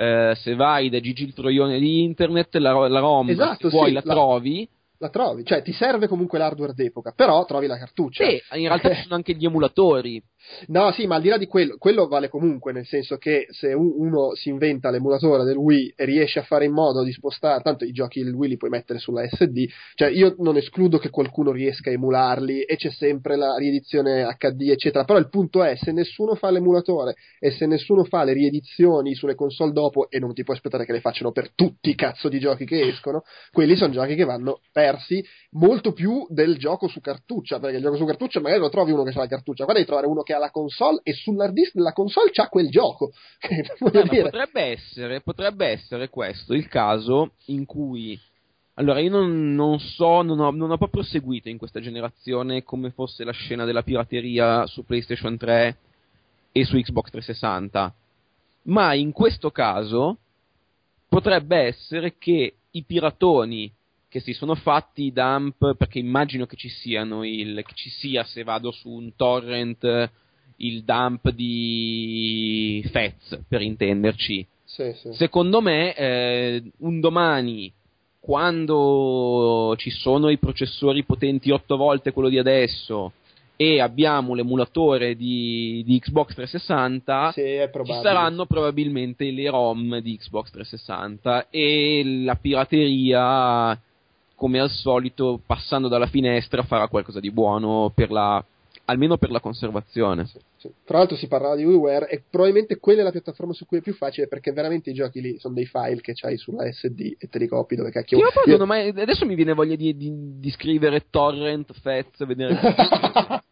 eh, se vai da Gigi il Troione di internet, la, la ROM, esatto, se vuoi sì, la, la trovi. La trovi, cioè ti serve comunque l'hardware d'epoca, però trovi la cartuccia. Sì, in realtà ci sono anche gli emulatori. No, sì, ma al di là di quello, quello vale comunque, nel senso che se uno si inventa l'emulatore del Wii e riesce a fare in modo di spostare, tanto i giochi del Wii li puoi mettere sulla SD, cioè io non escludo che qualcuno riesca a emularli e c'è sempre la riedizione HD, eccetera, però il punto è, se nessuno fa l'emulatore e se nessuno fa le riedizioni sulle console dopo, e non ti puoi aspettare che le facciano per tutti i cazzo di giochi che escono, quelli sono giochi che vanno persi molto più del gioco su cartuccia, perché il gioco su cartuccia magari lo trovi uno che ha la cartuccia, guarda di trovare uno che ha la console e sull'hard disk della console c'ha quel gioco. No, potrebbe, essere, potrebbe essere questo il caso in cui allora, io non, non so, non ho, non ho, proprio seguito in questa generazione come fosse la scena della pirateria su PlayStation 3 e su Xbox 360, ma in questo caso potrebbe essere che i piratoni che si sono fatti i dump, perché immagino che ci siano il, che ci sia se vado su un torrent il dump di Fez, per intenderci. Sì, sì. Secondo me, eh, un domani, quando ci sono i processori potenti 8 volte quello di adesso, e abbiamo l'emulatore di, di Xbox 360, Sì, ci saranno probabilmente le ROM di Xbox 360 e la pirateria, come al solito, passando dalla finestra, farà qualcosa di buono per la, almeno per la conservazione. Sì, sì. Tra l'altro si parlava di WiiWare e probabilmente quella è la piattaforma su cui è più facile perché veramente i giochi lì sono dei file che c'hai sulla SD e te li copi dove cacchio ma poi Io- secondo me- adesso mi viene voglia di, di- di scrivere torrent, fez, vedere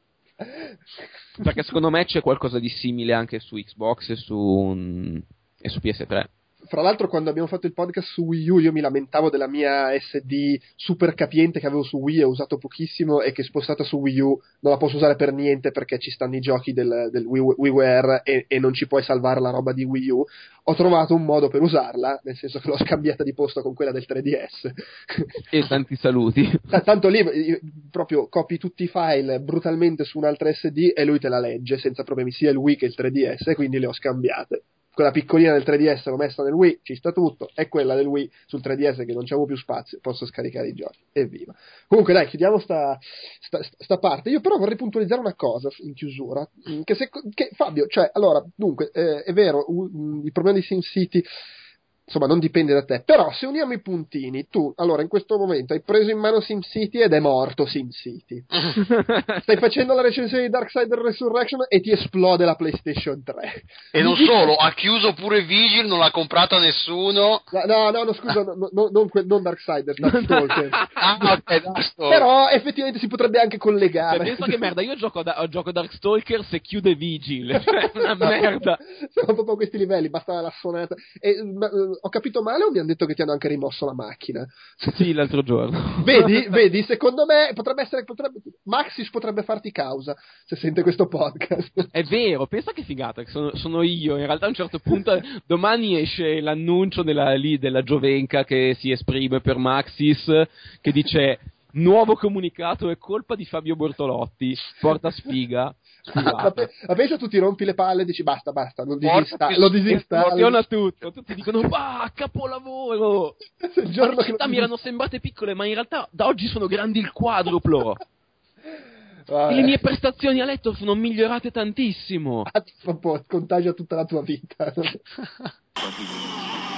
perché secondo me c'è qualcosa di simile anche su Xbox e su, mm, e su PS3. Fra l'altro, quando abbiamo fatto il podcast su Wii U, io mi lamentavo della mia SD super capiente che avevo su Wii e ho usato pochissimo e che spostata su Wii U non la posso usare per niente perché ci stanno i giochi del, del Wii, WiiWare e, e non ci puoi salvare la roba di Wii U. Ho trovato un modo per usarla, nel senso che l'ho scambiata di posto con quella del 3DS. E tanti saluti. Tanto lì proprio copi tutti i file brutalmente su un'altra SD e lui te la legge senza problemi, sia il Wii che il 3DS, e quindi le ho scambiate. Quella piccolina del 3DS l'ho messa nel Wii, ci sta tutto, e quella del Wii sul 3DS che non c'avevo più spazio, posso scaricare i giochi. Evviva. Comunque dai, chiudiamo sta, sta, sta parte. Io però vorrei puntualizzare una cosa in chiusura, che, se, che Fabio, cioè, allora, dunque, eh, è vero, u- mm, il problema di SimCity insomma non dipende da te. Però se uniamo i puntini, tu allora in questo momento hai preso in mano SimCity ed è morto SimCity. Stai facendo la recensione di Darksider Resurrection e ti esplode la PlayStation 3. E non solo, ha chiuso pure Vigil, non l'ha comprata nessuno. No, no, no, no, scusa, no, no, non, non Darksider, Darkstalker. Ah, ok, Darkstalker. Però effettivamente si potrebbe anche Cioè, collegare. pensa che merda, io gioco, da, gioco Darkstalker se chiude Vigil. Cioè, una merda. Siamo proprio a questi livelli, basta la suonata. E, ma, ho capito male o mi hanno detto che ti hanno anche rimosso la macchina? Sì, l'altro giorno. Vedi, vedi, secondo me potrebbe essere. Potrebbe, Maxis potrebbe farti causa se sente questo podcast. È vero, pensa che figata, che sono, sono io. In realtà a un certo punto domani esce l'annuncio della, lì, della Giovenca che si esprime per Maxis, che dice nuovo comunicato è colpa di Fabio Bortolotti, porta sfiga. pe- ma pensa tu ti rompi le palle e dici basta, basta, disista, che lo disinstallo. tutto, tutti dicono bah, capolavoro! Il giorno le città lo- mi erano sembrate piccole, ma in realtà da oggi sono grandi il quadruplo. Vabbè. Le mie prestazioni a letto sono migliorate tantissimo. Cazzo, un po', contagia tutta la tua vita.